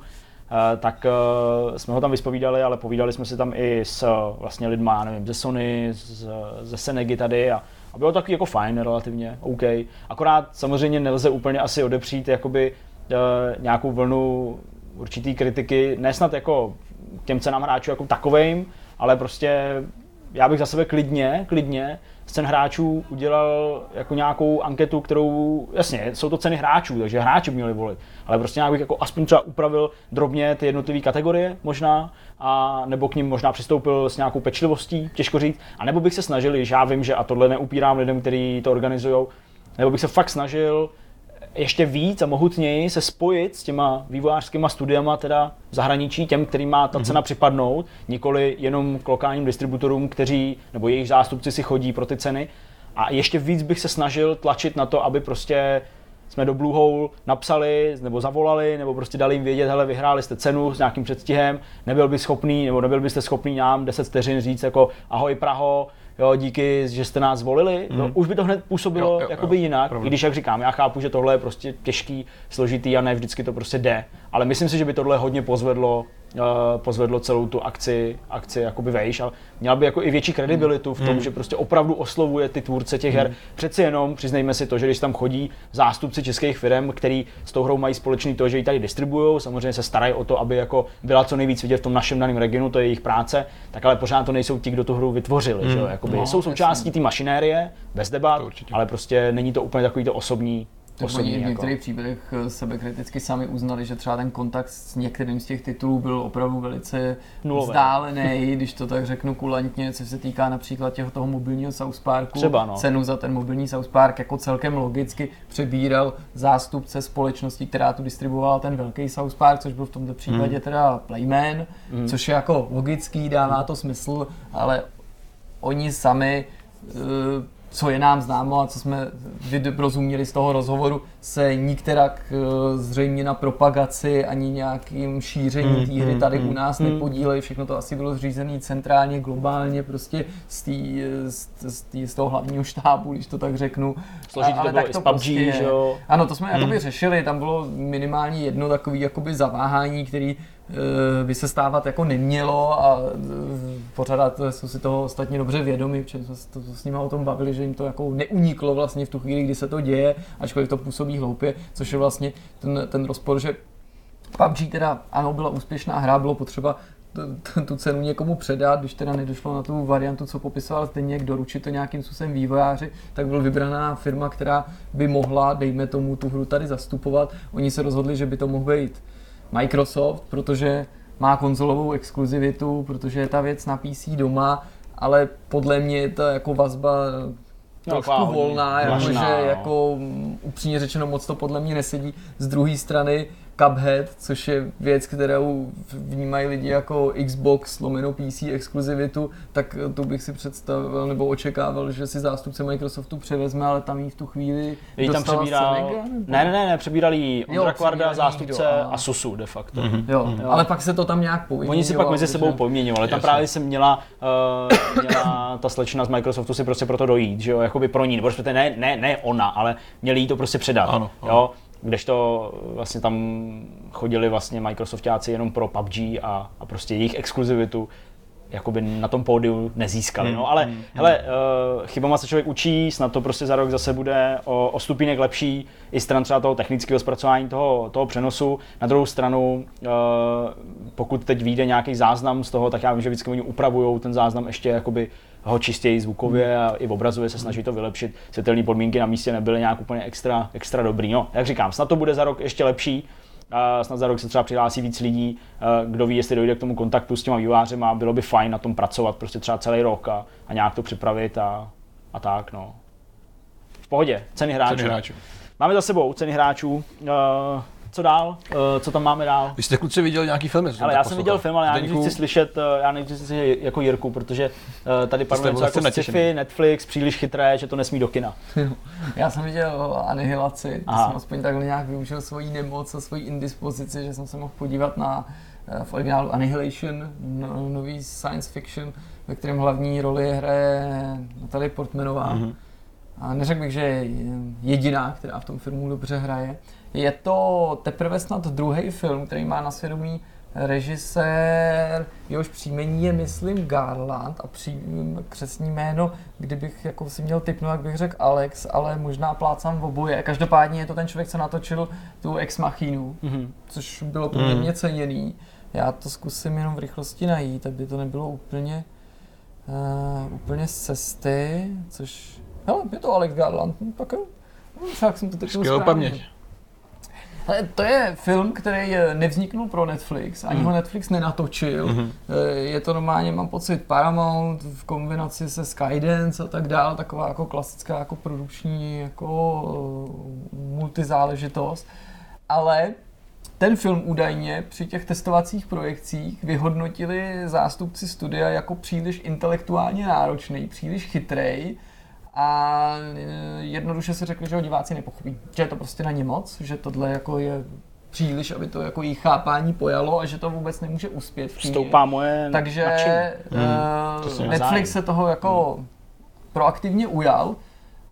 Eh, tak eh, jsme ho tam vyspovídali, ale povídali jsme si tam i s eh, vlastně lidma, já nevím, ze Sony, z, ze Senegy tady a, a bylo to takový jako fajn relativně, OK. Akorát samozřejmě nelze úplně asi odepřít jakoby nějakou vlnu určitý kritiky, ne snad jako těm cenám hráčů jako takovým, ale prostě já bych za sebe klidně, klidně z cen hráčů udělal jako nějakou anketu, kterou, jasně, jsou to ceny hráčů, takže hráči by měli volit, ale prostě nějak bych jako aspoň třeba upravil drobně ty jednotlivé kategorie možná, a nebo k ním možná přistoupil s nějakou pečlivostí, těžko říct, a nebo bych se snažil, že já vím, že a tohle neupírám lidem, kteří to organizují, nebo bych se fakt snažil ještě víc a mohutněji se spojit s těma vývojářskýma studiama teda v zahraničí, těm, kterým má ta cena připadnout, nikoli jenom k lokálním distributorům, kteří, nebo jejich zástupci si chodí pro ty ceny. A ještě víc bych se snažil tlačit na to, aby prostě jsme do Bluehole napsali, nebo zavolali, nebo prostě dali jim vědět, hele, vyhráli jste cenu s nějakým předstihem, nebyl by schopný, nebo nebyl byste schopný nám 10 vteřin říct jako ahoj Praho, jo, díky, že jste nás zvolili, mm. jo, už by to hned působilo Jo, jo, jo, jakoby jinak, pravda. i když jak říkám, já chápu, že tohle je prostě těžký, složitý a ne vždycky to prostě jde, ale myslím si, že by tohle hodně pozvedlo, pozvedlo celou tu akci, akci jakoby vejš a měla by jako i větší kredibilitu v tom, Mm. že prostě opravdu oslovuje ty tvůrce těch her. Přeci jenom přiznejme si to, že když tam chodí zástupci českých firm, který s tou hrou mají společný to, že ji tady distribuují, samozřejmě se starají o to, aby jako byla co nejvíc vidět v tom našem daném regionu, to je jejich práce, tak ale pořád to nejsou ti, kdo tu hru vytvořili, že jo? Jakoby No, jsou součástí té mašinérie, bez debat, ale prostě není to úplně takový to osobní, Tak oni v jako. některých případech eh, sebekriticky sami uznali, že třeba ten kontakt s některým z těch titulů byl opravdu velice Nulový. vzdálený, když to tak řeknu kulantně, co se týká například těch, toho mobilního South Parku. Třeba, no. Cenu za ten mobilní South Park jako celkem logicky přebíral zástupce společnosti, která tu distribuovala ten velký South Park, což byl v tomto případě Hmm. teda Playman, což je jako logický, dává to smysl, ale oni sami eh, co je nám známo a co jsme rozuměli z toho rozhovoru, se nikterak eh, zřejmě na propagaci ani nějakým šíření té hry tady u nás nepodílejí. Všechno to asi bylo zřízené centrálně, globálně, prostě z, tý, eh, z, z, tý, z toho hlavního štábu, když to tak řeknu. Složitý to ale bylo tak i s PUBG, je. že jo? Ano, to jsme jakoby řešili, tam bylo minimálně jedno takové jakoby zaváhání, který by se stávat jako nemělo a eh, pořádat jsou si toho ostatně dobře vědomi, protože jsme to, to s nimi o tom bavili, že jim to jako neuniklo vlastně v tu chvíli, kdy se to děje, ačkoliv to působí hloupě, což je vlastně ten, ten rozpor, že PUBG teda ano, byla úspěšná hra, bylo potřeba tu cenu někomu předat, když teda nedošlo na tu variantu, co popisoval stejně, doručit to nějakým způsobem vývojáři, tak byl vybraná firma, která by mohla, dejme tomu, tu hru tady zastupovat. Oni se rozhodli, že by to mohl být Microsoft, protože má konzolovou exkluzivitu, protože je ta věc na PC doma, ale podle mě je to jako vazba No, trošku hodně volná, jakože no. jako upřímně řečeno moc to podle mě nesedí. Z druhé strany Cuphead, což je věc, kterou vnímají lidi jako Xbox lomeno PC exkluzivitu, tak tu bych si představil nebo očekával, že si zástupce Microsoftu převezme, ale tam jí v tu chvíli Její tam přebíral... Senega, nebo? Ne, ne, ne, ne, přebíral jí Ondra Kvarda, zástupce aha. Asusu de facto. Jo, ale pak se to tam nějak povyměňovalo. Oni si pak mezi sebou poměňovali. Tam právě se měla, uh, měla ta slečna z Microsoftu si prostě proto dojít, že jo, jakoby pro ní, nebo respektive ne, ne, ne ona, ale měli jí to prostě předat, Ano, ano. jo. Kdežto vlastně tam chodili vlastně Microsoftáci jenom pro PUBG a, a prostě jejich exkluzivitu jakoby na tom pódiu nezískali. No, ale hele, uh, chybama se člověk učí, snad to prostě za rok zase bude o, o stupínek lepší i stran třeba toho technického zpracování toho, toho přenosu. Na druhou stranu, uh, pokud teď vyjde nějaký záznam z toho, tak já vím, že vždycky oni upravují ten záznam ještě jakoby ho čistěji zvukově a i v obrazově se snaží to vylepšit. Světelné podmínky na místě nebyly nějak úplně extra, extra dobrý. No, jak říkám, snad to bude za rok ještě lepší. A snad za rok se třeba přihlásí víc lidí, eh, kdo ví, jestli dojde k tomu kontaktu s těma vývojářem a bylo by fajn na tom pracovat prostě třeba celý rok a, a nějak to připravit a, a tak, no. V pohodě, ceny hráčů. Ceny hráčů. Máme za sebou ceny hráčů. Uh, co dál? Uh, co tam máme dál? Vy jste kluci viděli nějaký filmy? co Ale já jsem viděl film, ale já nejdřív chci slyšet, eh, já nejdřív chci slyšet jako Jirku, protože eh, tady padlo něco jako sci-fi, Netflix, příliš chytré, že to nesmí do kina. Já jsem viděl Anihilaci, to Aha. jsem aspoň takhle nějak využil svoji nemoc a svoji indispozici, že jsem se mohl podívat na eh, v originálu Annihilation, no, nový science fiction, ve kterém hlavní roli hraje Natalie Portmanová. Mhm. Mm-hmm. A neřekl bych, že je jediná, která v tom filmu dobře hraje. Je to teprve snad druhý film, který má na svědomí režisér, jehož příjmení je, myslím, Garland a pří, křesní jméno, kdybych jako si měl typnout, jak bych řekl Alex, ale možná plácám v oboje. Každopádně je to ten člověk, co natočil tu Ex Machinu, Mhm. což bylo poměrně ceněný. Já to zkusím jenom v rychlosti najít, aby to nebylo úplně uh, úplně z cesty, což... Hele, je to Alex Garland, no, tak jo. Však jsem to teď Skvělou paměť. ale to je film, který eh, nevzniknul pro Netflix, ani Mhm. ho Netflix nenatočil. Mhm. Eh, Je to normálně, mám pocit, Paramount v kombinaci se Skydance a tak dále, taková jako klasická jako produkční jako eh, multizáležitost. Ale ten film údajně při těch testovacích projekcích vyhodnotili zástupci studia jako příliš intelektuálně náročný, příliš chytrej a eh, jednoduše si řekli, že ho diváci nepochopí. Že je to prostě na ně moc, že tohle jako je příliš, aby to jako jejich chápání pojalo a že to vůbec nemůže uspět v kině. Stoupá moje Takže nadšení. uh, mě Netflix se toho jako proaktivně ujal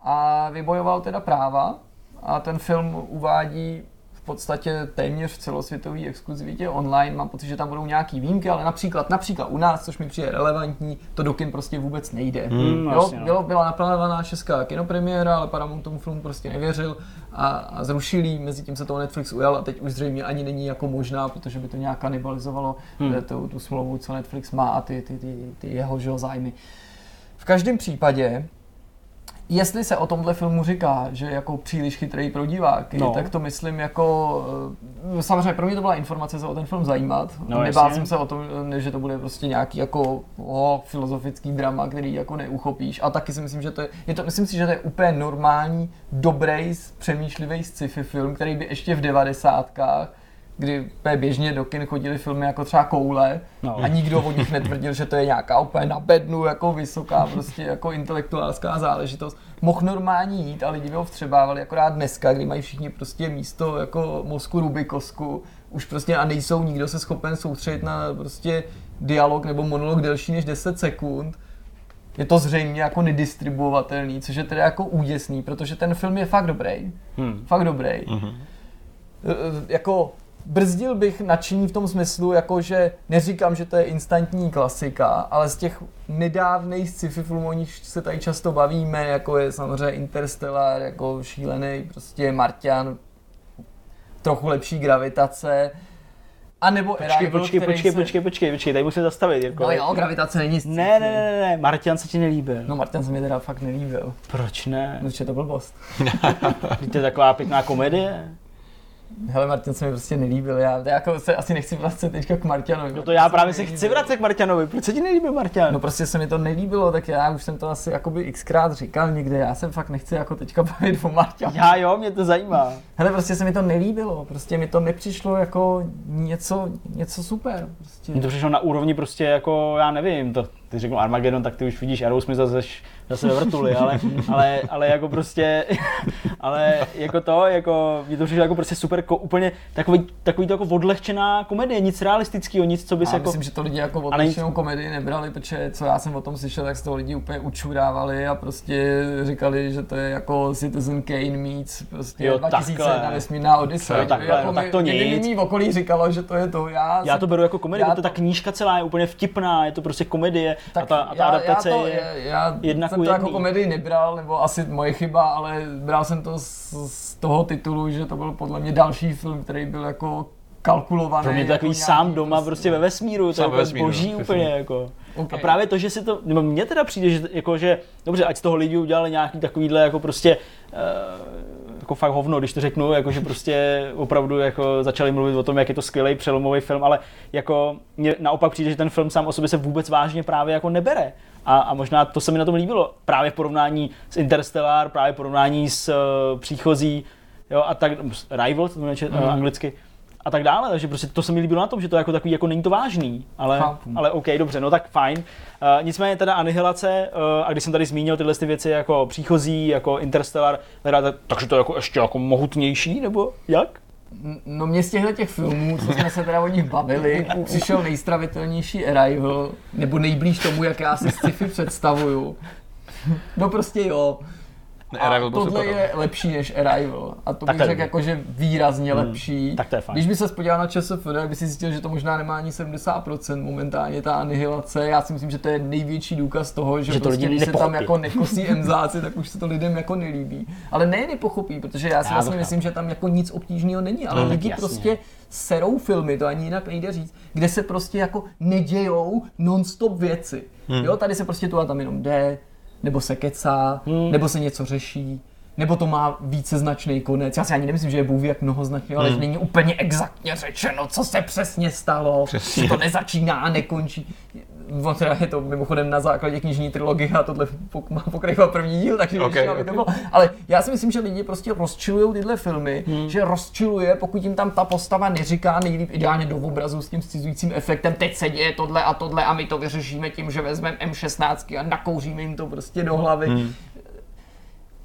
a vybojoval teda práva a ten film uvádí podstatě téměř v celosvětové exkluzivitě online. Mám pocit, že tam budou nějaký výjimky, ale například, například u nás, což mi přijde relevantní, to do kin prostě vůbec nejde. Hmm, jo, jasně, no. bylo, byla naplánovaná česká kinopremiéra, ale Paramount tomu filmu prostě nevěřil a, a zrušil jí, mezi tím se toho Netflix ujal a teď už zřejmě ani není jako možná, protože by to nějak kanibalizovalo Hmm. hmm. tu, tu smlouvu, co Netflix má a ty, ty, ty, ty jeho že zájmy. V každém případě, jestli se o tomhle filmu říká, že je jako příliš chytrý pro diváky, No. no. tak to myslím jako, eh, samozřejmě pro mě to byla informace se o ten film zajímat. No, No, Nebál jasně. jsem se o tom, eh, že to bude prostě nějaký jako o, filozofický drama, který jako neuchopíš. A taky si myslím, že to je, je to, myslím si, že to je úplně normální, dobrý, přemýšlivý sci-fi film, který by ještě v devadesátkách kdy běžně do kin chodili filmy jako třeba Koule No. a nikdo od nich netvrdil, že to je nějaká úplně na bednu, jako vysoká, prostě jako intelektuálská záležitost. Mohl normálně jít a lidi by ho vstřebávali, akorát dneska, kdy mají všichni prostě místo jako mozku Rubikosku, už prostě a nejsou nikdo se schopen soustředit na prostě dialog nebo monolog delší než 10 sekund, je to zřejmě jako nedistribuovatelný, což je teda jako úděsný, protože ten film je fakt dobrý. Hmm. Fakt dobrý. Mhm. Eh, jako brzdil bych nadšení v tom smyslu, jako že neříkám, že to je instantní klasika, ale z těch nedávných sci-fi filmů, o nich se tady často bavíme, jako je samozřejmě Interstellar, jako šílený prostě Martian, trochu lepší gravitace, a nebo Počkej, Arrival, počkej, který počkej, se... počkej, počkej, počkej, tady musím zastavit, jako. No jo, gravitace není sci-fi. Ne, ne, ne, ne, Martian se ti nelíbil. No Martian se mi teda fakt nelíbil, Proč ne? protože je to blbost. To je taková pěkná komedie. Hele, Martin se mi prostě nelíbil, já, já jako se asi nechci vracet teďka k Martianovi. No to já právě se chci vracet k Martianovi, proč se ti nelíbil Martian? No prostě se mi to nelíbilo, tak já už jsem to asi jakoby xkrát říkal někde, já jsem fakt nechci jako teďka bavit o Martianu. Já jo, mě to zajímá. Hele, prostě se mi to nelíbilo, prostě mi to nepřišlo jako něco, něco super. Prostě. Mně to přišlo na úrovni prostě jako, já nevím, to, ty řeknu Armageddon, tak ty už vidíš Aerosmith zase, zase ve vrtuli, ale, ale, ale jako prostě, ale jako to, jako, mně to přišlo jako prostě super, jako úplně takový, takový to jako odlehčená komedie, nic realistického, nic, co by Já se jako... myslím, že to lidi jako odlišnou komedii nebrali, protože co já jsem o tom slyšel, tak z toho lidi úplně učurávali a prostě říkali, že to je jako Citizen Kane meets prostě Jo, 2001 takhle. vesmírná Odyssey. Jo, takhle, jako no, tak to mě nic. mý okolí říkalo, že to je to. Já, Já jsem- to beru jako komedii, já protože ta knížka celá je úplně vtipná, je to prostě komedie a ta, a ta já, adaptace já to, je... já jedna jsem to jako komedii nebral, nebo asi moje chyba, ale bral jsem to z, z toho titulu, že to byl podle mě další film, který byl jako kalkulovaný. Pro mě to jako takový nějaký sám doma prostě ve vesmíru, to je ve úplně vesmíru, boží no, úplně přesně. jako. Okay. A právě to, že si to, nebo mně teda přijde, že, jako, že dobře, ať z toho lidi udělali nějaký takovýhle jako prostě uh, jako fakt hovno, když to řeknu, jako že prostě opravdu jako začali mluvit o tom, jak je to skvělý přelomový film, ale jako mně naopak přijde, že ten film sám o sobě se vůbec vážně právě jako nebere. A, a možná to se mi na tom líbilo. Právě v porovnání s Interstellar, právě v porovnání s uh, příchozí, jo, a tak, Rival, to to jmenuje mm. anglicky, a tak dále, takže prostě to se mi líbilo na tom, že to jako takový, jako není to vážný, ale, Chápu. ale OK, dobře, no tak fajn. Uh, nicméně teda Anihilace, uh, a když jsem tady zmínil tyhle ty věci jako příchozí, jako Interstellar, teda, tak, takže to je jako ještě jako mohutnější, nebo jak? No mě z těchto těch filmů, co jsme se teda o nich bavili, přišel nejstravitelnější Arrival, nebo nejblíž tomu, jak já si sci-fi představuju. No prostě jo. Ne, A Arrival byl tohle super, no. je lepší než Arrival. A to Tak bych řekl jako, že výrazně lepší. tak to je fajn. Když by se podíval na ČSFD, tak by si zjistil, že to možná nemá ani 70% momentálně ta anihilace. Já si myslím, že to je největší důkaz toho, že, Že to prostě, lidi když se tam jako nekosí emzáci, tak už se to lidem jako nelíbí. Ale ne nepochopí, protože já si Já vlastně myslím, že tam jako nic obtížného není, ale No, lidi jasně. prostě serou filmy, to ani jinak nejde říct, kde se prostě jako nedějou non-stop věci. Hmm. Jo, tady se prostě tu a tam jenom jde, nebo se kecá, Hmm. nebo se něco řeší, nebo to má více značný konec. Já si ani nemyslím, že je Bůh jak mnohoznačný, ale že není úplně exaktně řečeno, co se přesně stalo, Přesně. že to nezačíná a nekončí. On teda je to mimochodem na základě knižní trilogie a tohle má pokračovat první díl, takže Ok, okay, aby to bylo. Ale já si myslím, že lidi prostě rozčilují tyhle filmy, hmm. že rozčiluje, pokud jim tam ta postava neříká nejlíp ideálně do obrazu s tím scizujícím efektem, teď se děje tohle a tohle a my to vyřešíme tím, že vezmeme M16 a nakouříme jim to prostě do hlavy. Hmm.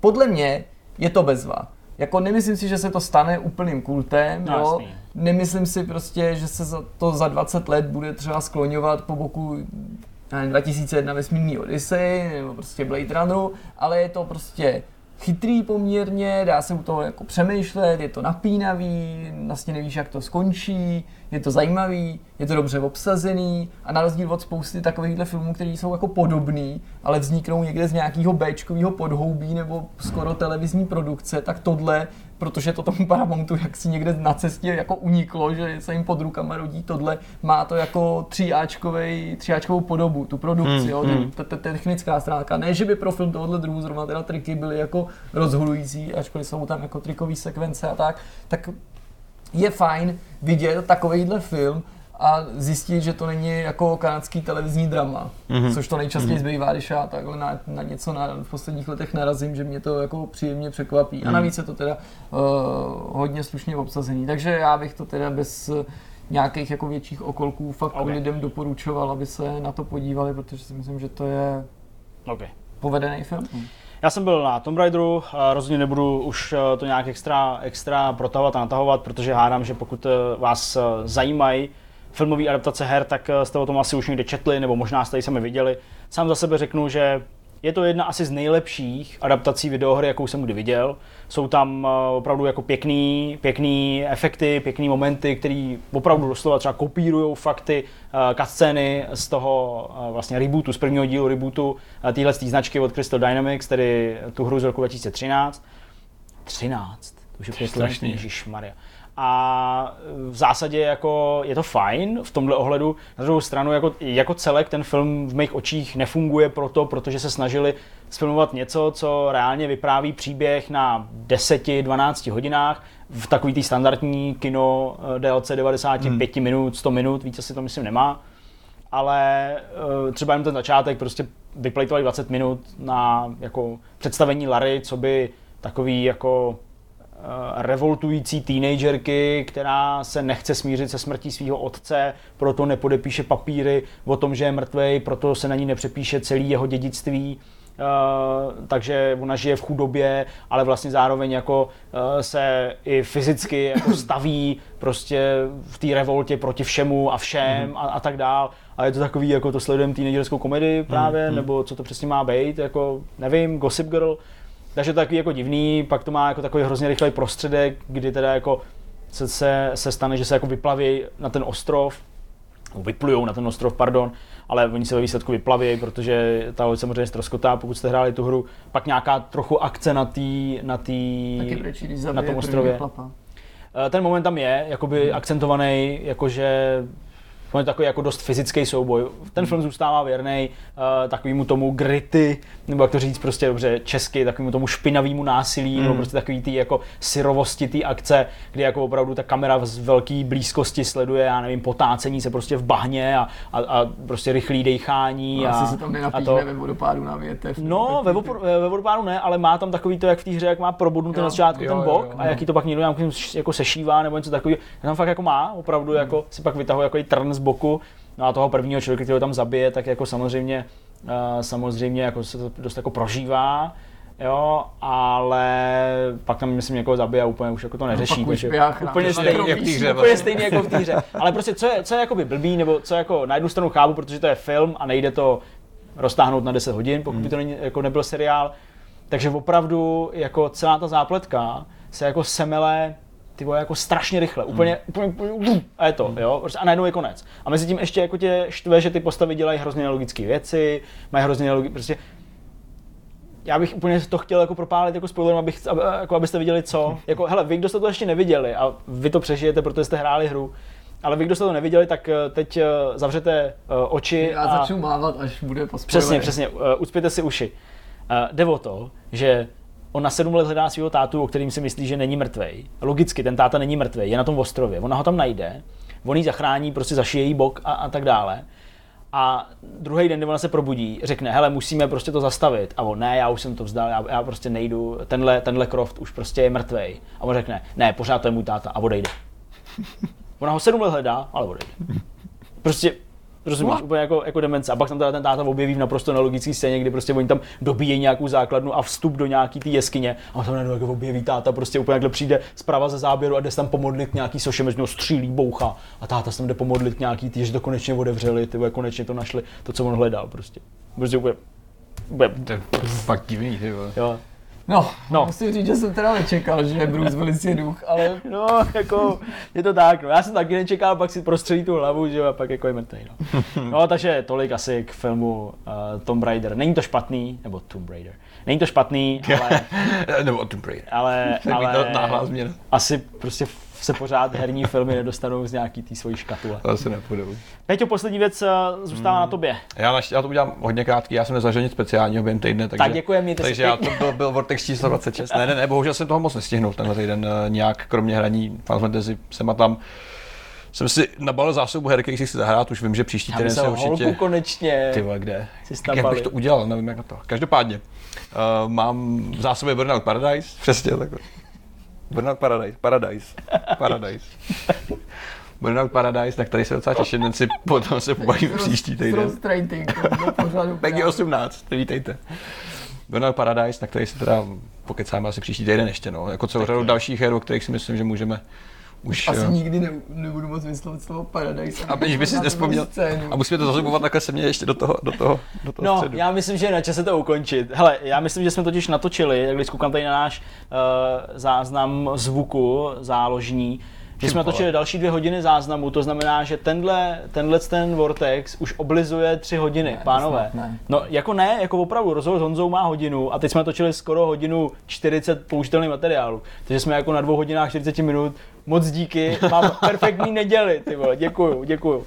Podle mě je to bezva. Jako nemyslím si, že se to stane úplným kultem, No, jo. jasný. Nemyslím si prostě, že se za to za 20 let bude třeba skloňovat po boku já nevím, 2001 vesmírný Odyssey nebo prostě Blade Runneru, ale je to prostě chytrý poměrně, dá se u toho jako přemýšlet, je to napínavý, vlastně nevíš, jak to skončí, je to zajímavý, je to dobře obsazený a na rozdíl od spousty takovýchhle filmů, které jsou jako podobný, ale vzniknou někde z nějakého Bčkového podhoubí nebo skoro televizní produkce, tak tohle, protože to tomu Paramountu jak si někde na cestě jako uniklo, že se jim pod rukama rodí tohle, má to jako tříáčkovej, tříáčkovou podobu, tu produkci, jo, ten- ta- ta technická stránka. Ne, že by pro film tohohle druhu zrovna teda triky byly jako rozhodující, ačkoliv jsou tam jako trikové sekvence a tak, tak je fajn vidět takovýhle film a zjistit, že to není jako kanadský televizní drama, mm-hmm. což to nejčastěji mm-hmm. zbývá, když já takhle na, na něco na, v posledních letech narazím, že mě to jako příjemně překvapí. Mm. A navíc je to teda uh, hodně slušně obsazený, takže já bych to teda bez nějakých jako větších okolků fakt Ok. okay. lidem doporučoval, aby se na to podívali, protože si myslím, že to je Okay. povedený film. Já jsem byl na Tomb Raideru, a rozhodně nebudu už eh, to nějak extra, extra protahovat a natahovat, protože hádám, že pokud eh, vás eh, zajímají filmové adaptace her, tak eh, jste o tom asi už někde četli, nebo možná jste ji sami viděli. Sám za sebe řeknu, že Je to jedna asi z nejlepších adaptací videohry, jakou jsem kdy viděl. Jsou tam eh, opravdu jako pěkný, pěkný efekty, pěkný momenty, které opravdu doslova třeba kopírují fakty, uh, cutscény z toho uh, vlastně rebootu, z prvního dílu rebootu téhle značky od Crystal Dynamics, tedy tu hru z roku 2013. 13, to už je strašný. Maria. A v zásadě jako je to fajn v tomhle ohledu. Na druhou stranu jako, jako celek ten film v mých očích nefunguje proto, protože se snažili sfilmovat něco, co reálně vypráví příběh na 10-12 hodinách v takový tý standardní kino eh, DLC 95 hmm. minut, 100 minut, víc asi to myslím nemá. Ale eh, třeba jen ten začátek prostě vyplejtovali 20 minut na jako představení Larry, co by takový jako revoltující teenagerky, která se nechce smířit se smrtí svého otce, proto nepodepíše papíry o tom, že je mrtvý, proto se na ní nepřepíše celý jeho dědictví. Uh, takže ona žije v chudobě, ale vlastně zároveň jako uh, se i fyzicky jako staví prostě v té revoltě proti všemu a všem mm-hmm. a, a tak dál. A je to takový, jako to sledujeme teenagerskou komedii právě, mm-hmm. nebo co to přesně má být, jako nevím, Gossip Girl. Takže to takový jako divný, pak to má jako takový hrozně rychlej prostředek, kdy teda jako se, se, se stane, že se jako vyplaví na ten ostrov, vyplujou na ten ostrov, pardon, ale oni se ve výsledku vyplaví, protože ta loď samozřejmě ztroskotá, pokud jste hráli tu hru. Pak nějaká trochu akce na, tý, na, tý, na tom ostrově. Eh, ten moment tam je, jakoby hmm. akcentovaný, jakože On je takový jako dost fyzický souboj. Ten film zůstává věrný uh, takovému tomu gritty, nebo jak to říct prostě dobře česky, takovému tomu špinavému násilí, mm. nebo prostě takový ty jako syrovosti té akce, kdy jako opravdu ta kamera z velké blízkosti sleduje, já nevím, potácení se prostě v bahně a, a, a prostě rychlý dechání. No, a, asi se tam a to... ve vodopádu na větev. No, ve, vopor, ve vodopádu ne, ale má tam takový to, jak v té hře, jak má probudnutý na začátku jo, ten bok jo, jo, a jaký to pak někdo nějakým jako sešívá nebo něco takového. Tam fakt jako má, opravdu jako si pak vytahuje jako trn z boku. No a toho prvního člověka, který ho tam zabije, tak jako samozřejmě, uh, samozřejmě jako se to dost jako prožívá. Jo, ale pak tam myslím někoho zabije a úplně už jako to neřeší. No, takže úplně stejný, jako v hře, úplně stejný jako v té hře. Ale prostě co je, co je jakoby blbý, nebo co jako na jednu stranu chápu, protože to je film a nejde to roztáhnout na 10 hodin, pokud by to není, jako nebyl seriál. Takže opravdu jako celá ta zápletka se jako semele ty vole, jako strašně rychle, úplně, hmm. úplně, úplně a je to, hmm. jo, prostě a najednou je konec. A mezi tím ještě jako tě štve, že ty postavy dělají hrozně nelogické věci, mají hrozně nelogické, prostě já bych úplně to chtěl jako propálit jako spoilerem, abych, aby, jako abyste viděli co. Jako, hele, vy, kdo jste to ještě neviděli a vy to přežijete, protože jste hráli hru, ale vy, kdo jste to neviděli, tak eh, teď eh, zavřete uh, oči. Já a... začnu mávat, až bude po Přesně, přesně, uh, ucpěte si uši. Uh, jde o to, že on na sedm let hledá svého tátu, o kterým si myslí, že není mrtvej. Logicky, ten táta není mrtvej, je na tom ostrově. Ona ho tam najde, on ji zachrání, prostě zašije jí bok a, a tak dále. A druhý den, kdy ona se probudí, řekne, hele, musíme prostě to zastavit. A on, ne, já už jsem to vzdal, já, já prostě nejdu, tenhle, tenhle Croft už prostě je mrtvej. A on řekne, ne, pořád to je můj táta a odejde. Ona ho sedm let hledá, ale odejde. Prostě Rozumíš, no. úplně jako, jako demence. A pak tam teda ten táta objeví v naprosto nelogické scéně, kdy prostě oni tam dobíjejí nějakou základnu a vstup do nějaký té jeskyně. A on tam najednou jako objeví táta, prostě úplně jakhle přijde zprava ze záběru a jde tam pomodlit nějaký soše, mezi střílí, boucha. A táta se tam jde pomodlit nějaký ty, že to konečně otevřeli, ty konečně to našli, to, co on hledal prostě. Prostě úplně, úplně. To je fakt divný, ty Jo. No, no, musím říct, že jsem teda nečekal, že Bruce Willis je duch, ale... No, jako, je to tak, no. Já jsem taky nečekal, pak si prostředí tu hlavu, že jo, a pak jako je mrtvý, no. No, takže tolik asi k filmu uh, Tomb Raider. Není to špatný, nebo Tomb Raider. Není to špatný, ale... nebo Tomb Raider. Ale, ale asi prostě se pořád herní filmy nedostanou z nějaký té svojí škatule. To asi nepůjdu. Peťo, poslední věc eh, zůstává hmm. na tobě. Já, naš, já to udělám hodně krátký, já jsem nezažil nic speciálního během týdne, takže, tak děkuji, mějte takže já to byl, byl Vortex číslo 26. ne, ne, ne, bohužel jsem toho moc nestihnul tenhle týden eh, nějak, kromě hraní Final Fantasy jsem a tam jsem si nabalil zásobu her, kterých si chci zahrát, už vím, že příští týden se určitě... konečně. Ty vole, kde? Jak bych to udělal, nevím jak na to. Každopádně, uh, mám v zásobě Burnout Paradise, přesně takhle. Burnout Paradise. Paradise. Paradise. Burnout Paradise, na který se docela těším, ten si potom se pobavíme příští týden. Frustrating. Peggy 18, vítejte. Burnout Paradise, na který se teda pokecáme asi příští týden ještě, no. Jako celou řadu dalších her, o kterých si myslím, že můžeme Už, Asi jo. nikdy ne, nebudu moc vyslovit slovo Paradise. A když by si nespomněl. Scénu. A musíme to zazubovat takhle se mě ještě do toho, do toho, do toho No, středu. já myslím, že je na čase to ukončit. Hele, já myslím, že jsme totiž natočili, jak když koukám tady na náš uh, záznam zvuku záložní, že jsme natočili další dvě hodiny záznamu, to znamená, že tenhle, tenhle ten Vortex už oblizuje tři hodiny, Ne, pánové. ne. No, jako ne, jako opravdu, rozhovor s Honzou má hodinu a teď jsme natočili skoro hodinu 40 použitelných materiálu. Takže jsme jako na dvou hodinách 40 minut. Moc díky, mám perfektní neděli, ty vole, děkuju, děkuju.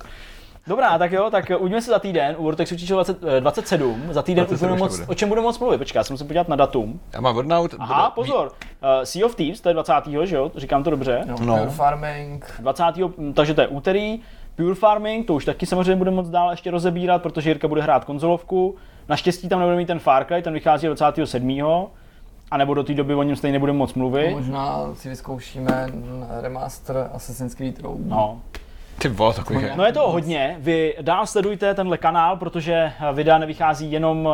Dobrá, tak jo, tak uvidíme se za týden u Vortexu číslo 20, eh, 27. Za týden už 27 budeme už moc, bude. o čem budeme moc mluvit. Počkej, já jsem se podívat na datum. Já mám Burnout. Aha, bude- pozor. Uh, sea of Thieves, to je 20. že jo? Říkám to dobře. No, No. Pure Farming. 20. hm, takže to je úterý. Pure Farming, to už taky samozřejmě budeme moc dál ještě rozebírat, protože Jirka bude hrát konzolovku. Naštěstí tam nebudeme mít ten Far Cry, ten vychází 27. A nebo do té doby o něm stejně nebudeme moc mluvit. Možná si vyzkoušíme remaster Assassin's Creed Rogue. No. Ty vole, takových je. No je to hodně. Vy dál sledujte tenhle kanál, protože videa nevychází jenom,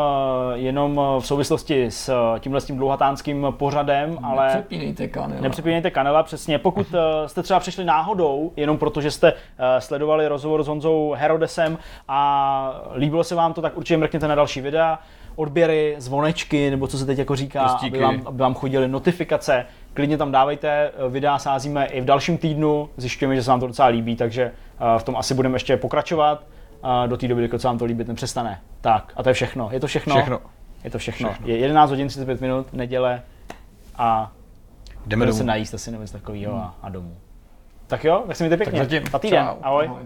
eh, jenom eh, v souvislosti s eh, tímhle s tím dlouhatánským pořadem, ale Nepřepínejte kanál. nepřepínejte kanela, přesně. Pokud jste třeba přišli náhodou, jenom protože jste sledovali rozhovor s Honzou Herodesem a líbilo se vám to, tak určitě mrkněte na další videa, odběry, zvonečky, nebo co se teď jako říká, aby vám, aby vám chodily notifikace. Klidně tam dávejte, eh, videa sázíme i v dalším týdnu, zjišťujeme, že se vám to docela líbí, takže eh, v tom asi budeme ještě pokračovat. A do té doby, dokud se vám to líbit nepřestane. Tak, a to je všechno. Je to všechno? Všechno. Je to všechno. Všechno. Je 11 hodin 35 minut, neděle a Jdeme se domů. najíst asi nebo něco takového a, a domů. Tak jo, tak se mějte pěkně. zatím. Na týden. Čau. Ahoj. Ahoj.